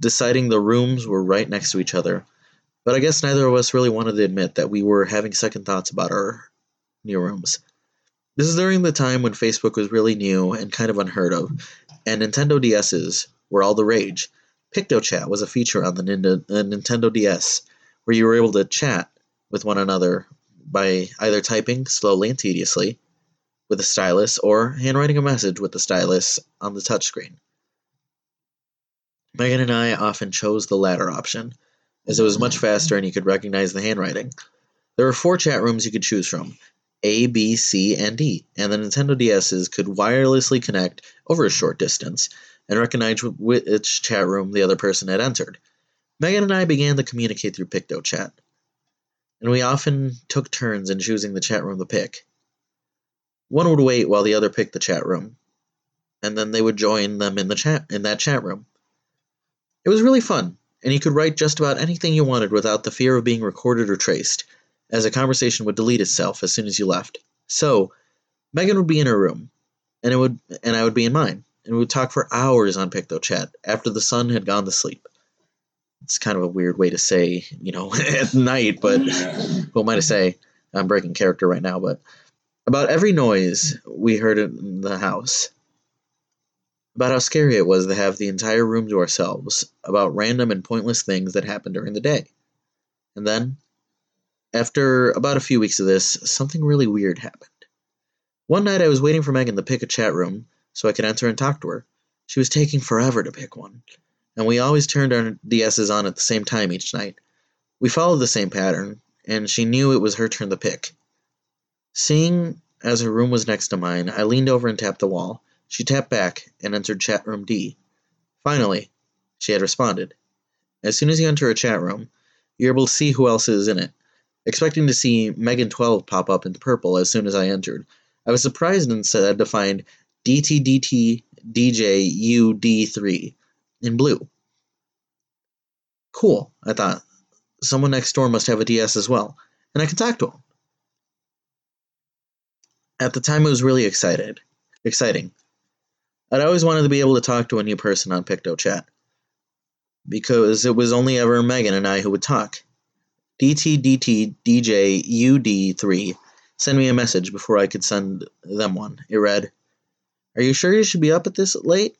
deciding the rooms were right next to each other. But I guess neither of us really wanted to admit that we were having second thoughts about our new rooms. This is during the time when Facebook was really new and kind of unheard of, and Nintendo DSs were all the rage. PictoChat was a feature on the Nintendo DS where you were able to chat with one another by either typing slowly and tediously with a stylus or handwriting a message with the stylus on the touchscreen. Megan and I often chose the latter option, as it was much faster and you could recognize the handwriting. There were four chat rooms you could choose from A, B, C, and D, and the Nintendo DSs could wirelessly connect over a short distance and recognize which chat room the other person had entered. Megan and I began to communicate through PictoChat, and we often took turns in choosing the chat room to pick. One would wait while the other picked the chat room, and then they would join them in the chat in that chat room. It was really fun, and you could write just about anything you wanted without the fear of being recorded or traced, as a conversation would delete itself as soon as you left. So, Megan would be in her room, and it would and I would be in mine, and we would talk for hours on PictoChat after the sun had gone to sleep. It's kind of a weird way to say, you know, *laughs* at night, but *laughs* who am I to say? I'm breaking character right now, but about every noise we heard in the house, about how scary it was to have the entire room to ourselves, about random and pointless things that happened during the day. And then, after about a few weeks of this, something really weird happened. One night I was waiting for Megan to pick a chat room so I could enter and talk to her. She was taking forever to pick one, and we always turned our DSs on at the same time each night. We followed the same pattern, and she knew it was her turn to pick. Seeing as her room was next to mine, I leaned over and tapped the wall. She tapped back and entered chat room D. Finally, she had responded. As soon as you enter a chat room, you're able to see who else is in it. Expecting to see Megan12 pop up in purple as soon as I entered, I was surprised instead to find DTDT DJ UD3 in blue. Cool, I thought. Someone next door must have a DS as well, and I can talk to him. At the time, it was really excited, exciting. I'd always wanted to be able to talk to a new person on PictoChat because it was only ever Megan and I who would talk. DTDTDJUD3 sent me a message before I could send them one. It read, Are you sure you should be up at this late?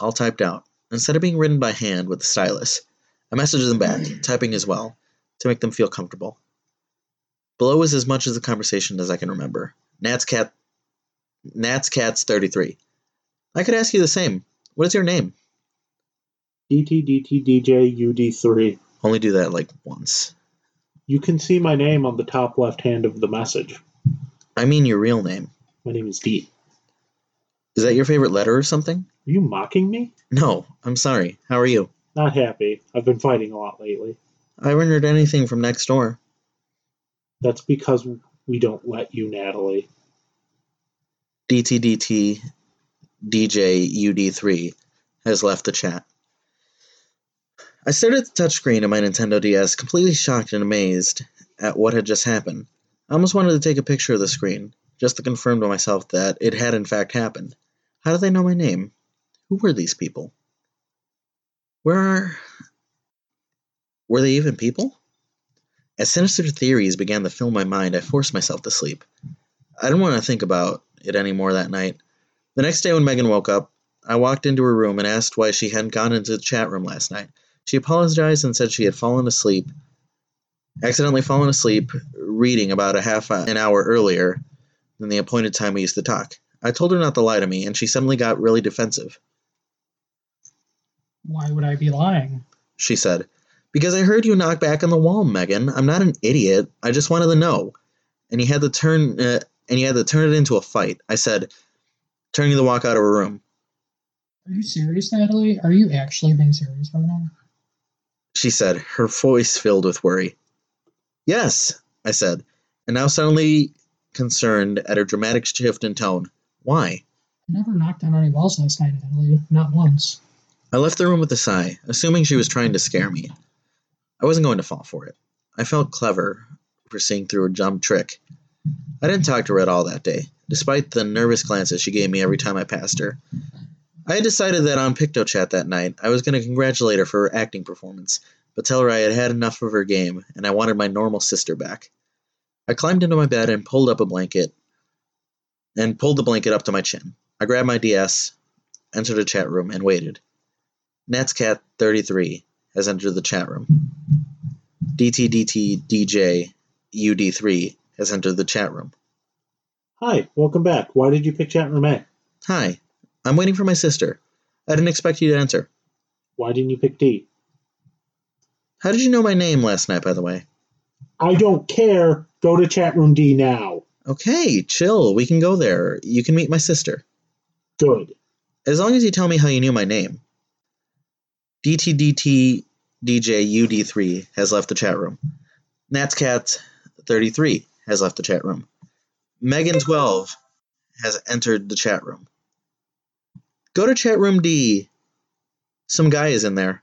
All typed out. Instead of being written by hand with a stylus, I messaged them back, *clears throat* typing as well, to make them feel comfortable. Below is as much of the conversation as I can remember. Nat's cat Nat's Cats 33. I could ask you the same. What is your name? DTDTDJUD3. Only do that like once. You can see my name on the top left hand of the message. I mean your real name. My name is D. Is that your favorite letter or something? Are you mocking me? No, I'm sorry. How are you? Not happy. I've been fighting a lot lately. I haven't heard anything from next door. That's because we don't let you, Natalie. DTDT DJ UD3 has left the chat. I stared at the touchscreen of my Nintendo DS, completely shocked and amazed at what had just happened. I almost wanted to take a picture of the screen, just to confirm to myself that it had in fact happened. How did they know my name? Who were these people? Where are. Were they even people? As sinister theories began to fill my mind, I forced myself to sleep. I didn't want to think about it anymore that night. The next day, when Megan woke up, I walked into her room and asked why she hadn't gone into the chat room last night. She apologized and said she had fallen asleep, accidentally fallen asleep, reading about a half an hour earlier than the appointed time we used to talk. I told her not to lie to me, and she suddenly got really defensive. Why would I be lying? She said, Because I heard you knock back on the wall, Megan. I'm not an idiot. I just wanted to know. And he had to turn, uh, and he had to turn it into a fight. I said, turning to walk out of her room. Are you serious, Natalie? Are you actually being serious right now? She said, her voice filled with worry. Yes, I said, and now suddenly concerned at her dramatic shift in tone. Why? I never knocked on any walls last night, Natalie. Not once. I left the room with a sigh, assuming she was trying to scare me. I wasn't going to fall for it. I felt clever for seeing through a dumb trick. I didn't talk to her at all that day, despite the nervous glances she gave me every time I passed her. I had decided that on PictoChat that night, I was going to congratulate her for her acting performance, but tell her I had had enough of her game and I wanted my normal sister back. I climbed into my bed and pulled up a blanket and pulled the blanket up to my chin. I grabbed my DS, entered a chat room, and waited. Natscat 33 has entered the chat room. DTDT DJ UD3 has entered the chat room. Hi, welcome back. Why did you pick chat room A? Hi, I'm waiting for my sister. I didn't expect you to answer. Why didn't you pick D? How did you know my name last night, by the way? I don't care. Go to chat room D now. Okay, chill. We can go there. You can meet my sister. Good. As long as you tell me how you knew my name. DTDT DJ UD3 has left the chat room. NatsCat33 has left the chat room. Megan12 has entered the chat room. Go to chat room D. Some guy is in there.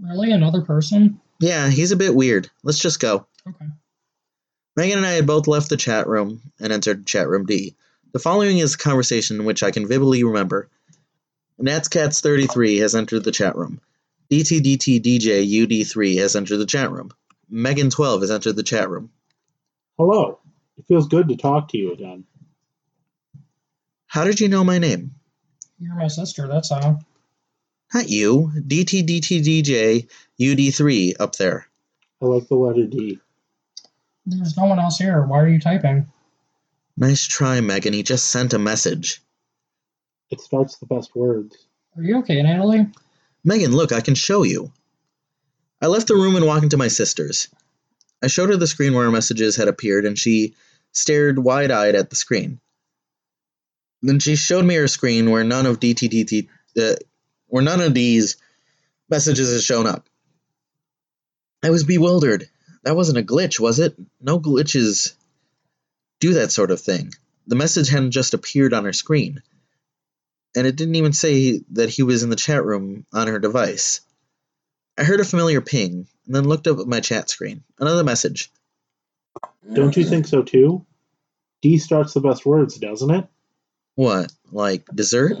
Really? Another person? Yeah, he's a bit weird. Let's just go. Okay. Megan and I had both left the chat room and entered chat room D. The following is a conversation which I can vividly remember. NatsCats33 has entered the chat room. DTDT UD3 has entered the chat room. Megan12 has entered the chat room. Hello. It feels good to talk to you again. How did you know my name? You're my sister, that's how. Not you. DTDT UD3 up there. I like the letter D. There's no one else here. Why are you typing? Nice try, Megan. He just sent a message. It starts the best words. Are you okay, Natalie? Megan, look, I can show you. I left the room and walked into my sister's. I showed her the screen where our messages had appeared, and she stared wide eyed at the screen. Then she showed me her screen where none of DTDT, uh, where none of these messages had shown up. I was bewildered. That wasn't a glitch, was it? No glitches do that sort of thing. The message hadn't just appeared on her screen, and it didn't even say that he was in the chat room on her device. I heard a familiar ping, and then looked up at my chat screen. Another message. Don't you think so too? D starts the best words, doesn't it? What, like dessert?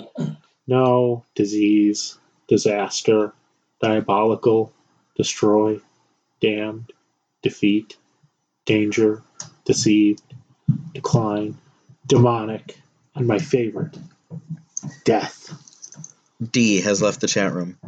No, disease, disaster, diabolical, destroy, damned, defeat, danger, deceived, decline, demonic, and my favorite, death. D has left the chat room.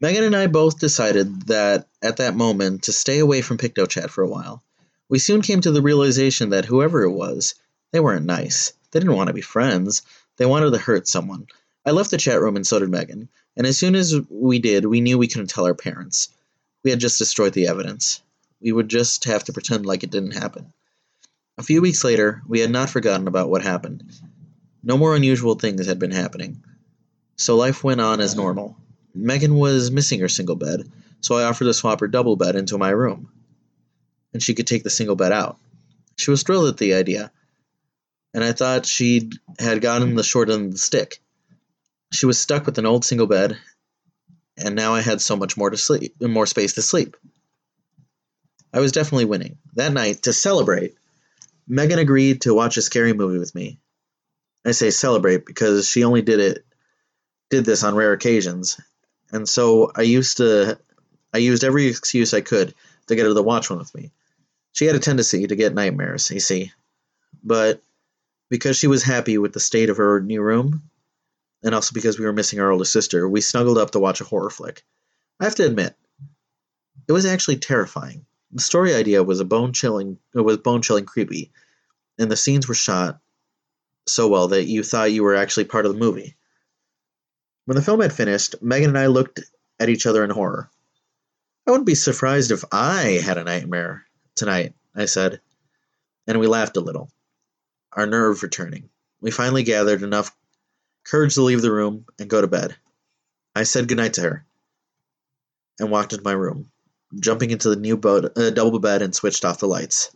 Megan and I both decided that at that moment to stay away from PictoChat for a while. We soon came to the realization that whoever it was, they weren't nice. They didn't want to be friends. They wanted to hurt someone. I left the chat room and so did Megan. And as soon as we did, we knew we couldn't tell our parents. We had just destroyed the evidence. We would just have to pretend like it didn't happen. A few weeks later, we had not forgotten about what happened. No more unusual things had been happening. So life went on as normal. Megan was missing her single bed, so I offered to swap her double bed into my room. And she could take the single bed out. She was thrilled at the idea, and I thought she had gotten the short end of the stick. She was stuck with an old single bed, and now I had so much more to sleep, more space to sleep. I was definitely winning. That night, to celebrate, Megan agreed to watch a scary movie with me. I say celebrate because she only did it did this on rare occasions, and so I used to I used every excuse I could to get her to watch one with me. She had a tendency to get nightmares, you see. But because she was happy with the state of her new room, and also because we were missing our older sister, we snuggled up to watch a horror flick. I have to admit, it was actually terrifying. The story idea was a bone chilling it was bone chilling creepy, and the scenes were shot so well that you thought you were actually part of the movie. When the film had finished, Megan and I looked at each other in horror. I wouldn't be surprised if I had a nightmare tonight, I said, and we laughed a little, our nerve returning. We finally gathered enough courage to leave the room and go to bed. I said goodnight to her and walked into my room, jumping into the new boat, uh, double bed and switched off the lights.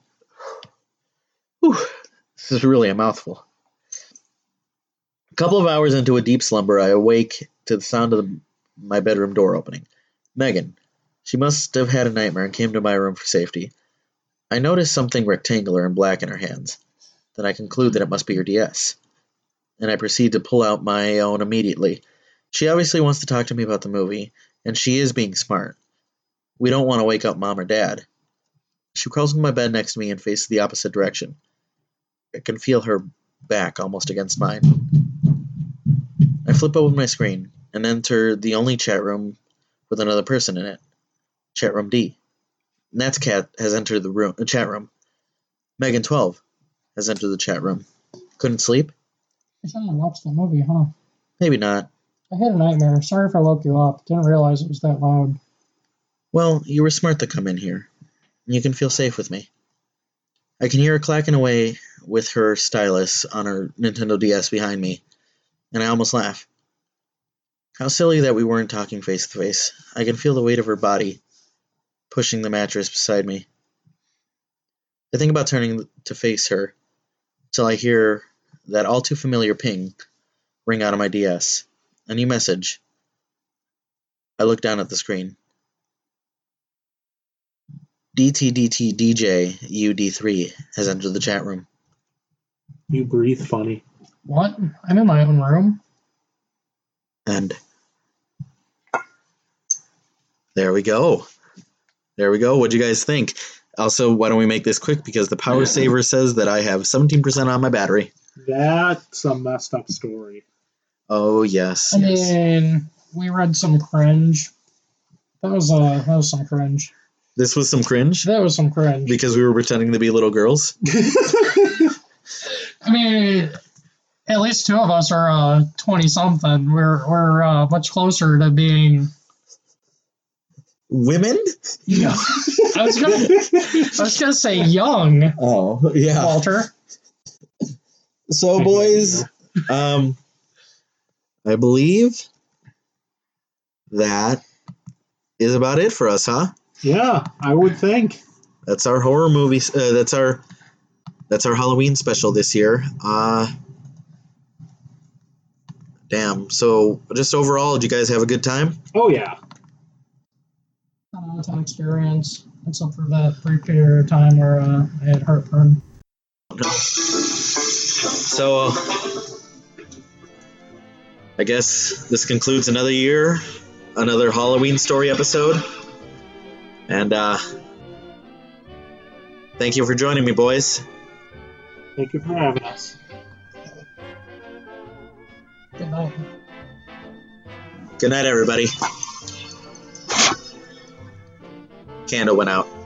Whew, this is really a mouthful. A couple of hours into a deep slumber, I awake to the sound of the, my bedroom door opening. Megan. She must have had a nightmare and came to my room for safety. I notice something rectangular and black in her hands. Then I conclude that it must be her DS. And I proceed to pull out my own immediately. She obviously wants to talk to me about the movie, and she is being smart. We don't want to wake up mom or dad. She crawls into my bed next to me and faces the opposite direction. I can feel her back almost against mine. I flip open my screen and enter the only chat room with another person in it. Chat room D. Nat's cat has entered the room the chat room. Megan twelve has entered the chat room. Couldn't sleep? I shouldn't watched the movie, huh? Maybe not. I had a nightmare. Sorry if I woke you up. Didn't realize it was that loud. Well, you were smart to come in here. You can feel safe with me. I can hear her clacking away with her stylus on her Nintendo DS behind me, and I almost laugh. How silly that we weren't talking face to face. I can feel the weight of her body pushing the mattress beside me. I think about turning to face her till I hear that all too familiar ping ring out of my DS. A new message. I look down at the screen. DTDT UD3 has entered the chat room. You breathe funny. What? I'm in my own room. And there we go. There we go. What'd you guys think? Also, why don't we make this quick because the power saver says that I have 17% on my battery. That's a messed up story. Oh yes. I yes. mean, we read some cringe. That was uh, that was some cringe. This was some cringe That was some cringe. because we were pretending to be little girls. *laughs* *laughs* I mean, at least two of us are uh twenty something. We're we're uh, much closer to being. Women? Yeah. *laughs* I was gonna I was gonna say young, Oh, yeah. Walter. So boys, um I believe that is about it for us, huh? yeah, I would think. That's our horror movie. Uh, that's our that's our Halloween special this year. Uh, damn. So just overall, did you guys have a good time? Oh yeah. Not a ton experience, except for that brief period of time where uh, I had heartburn. So uh, I guess this concludes another year, another Halloween story episode, and uh, thank you for joining me, boys. Thank you for having us. Good night. Good night, everybody. Candle went out.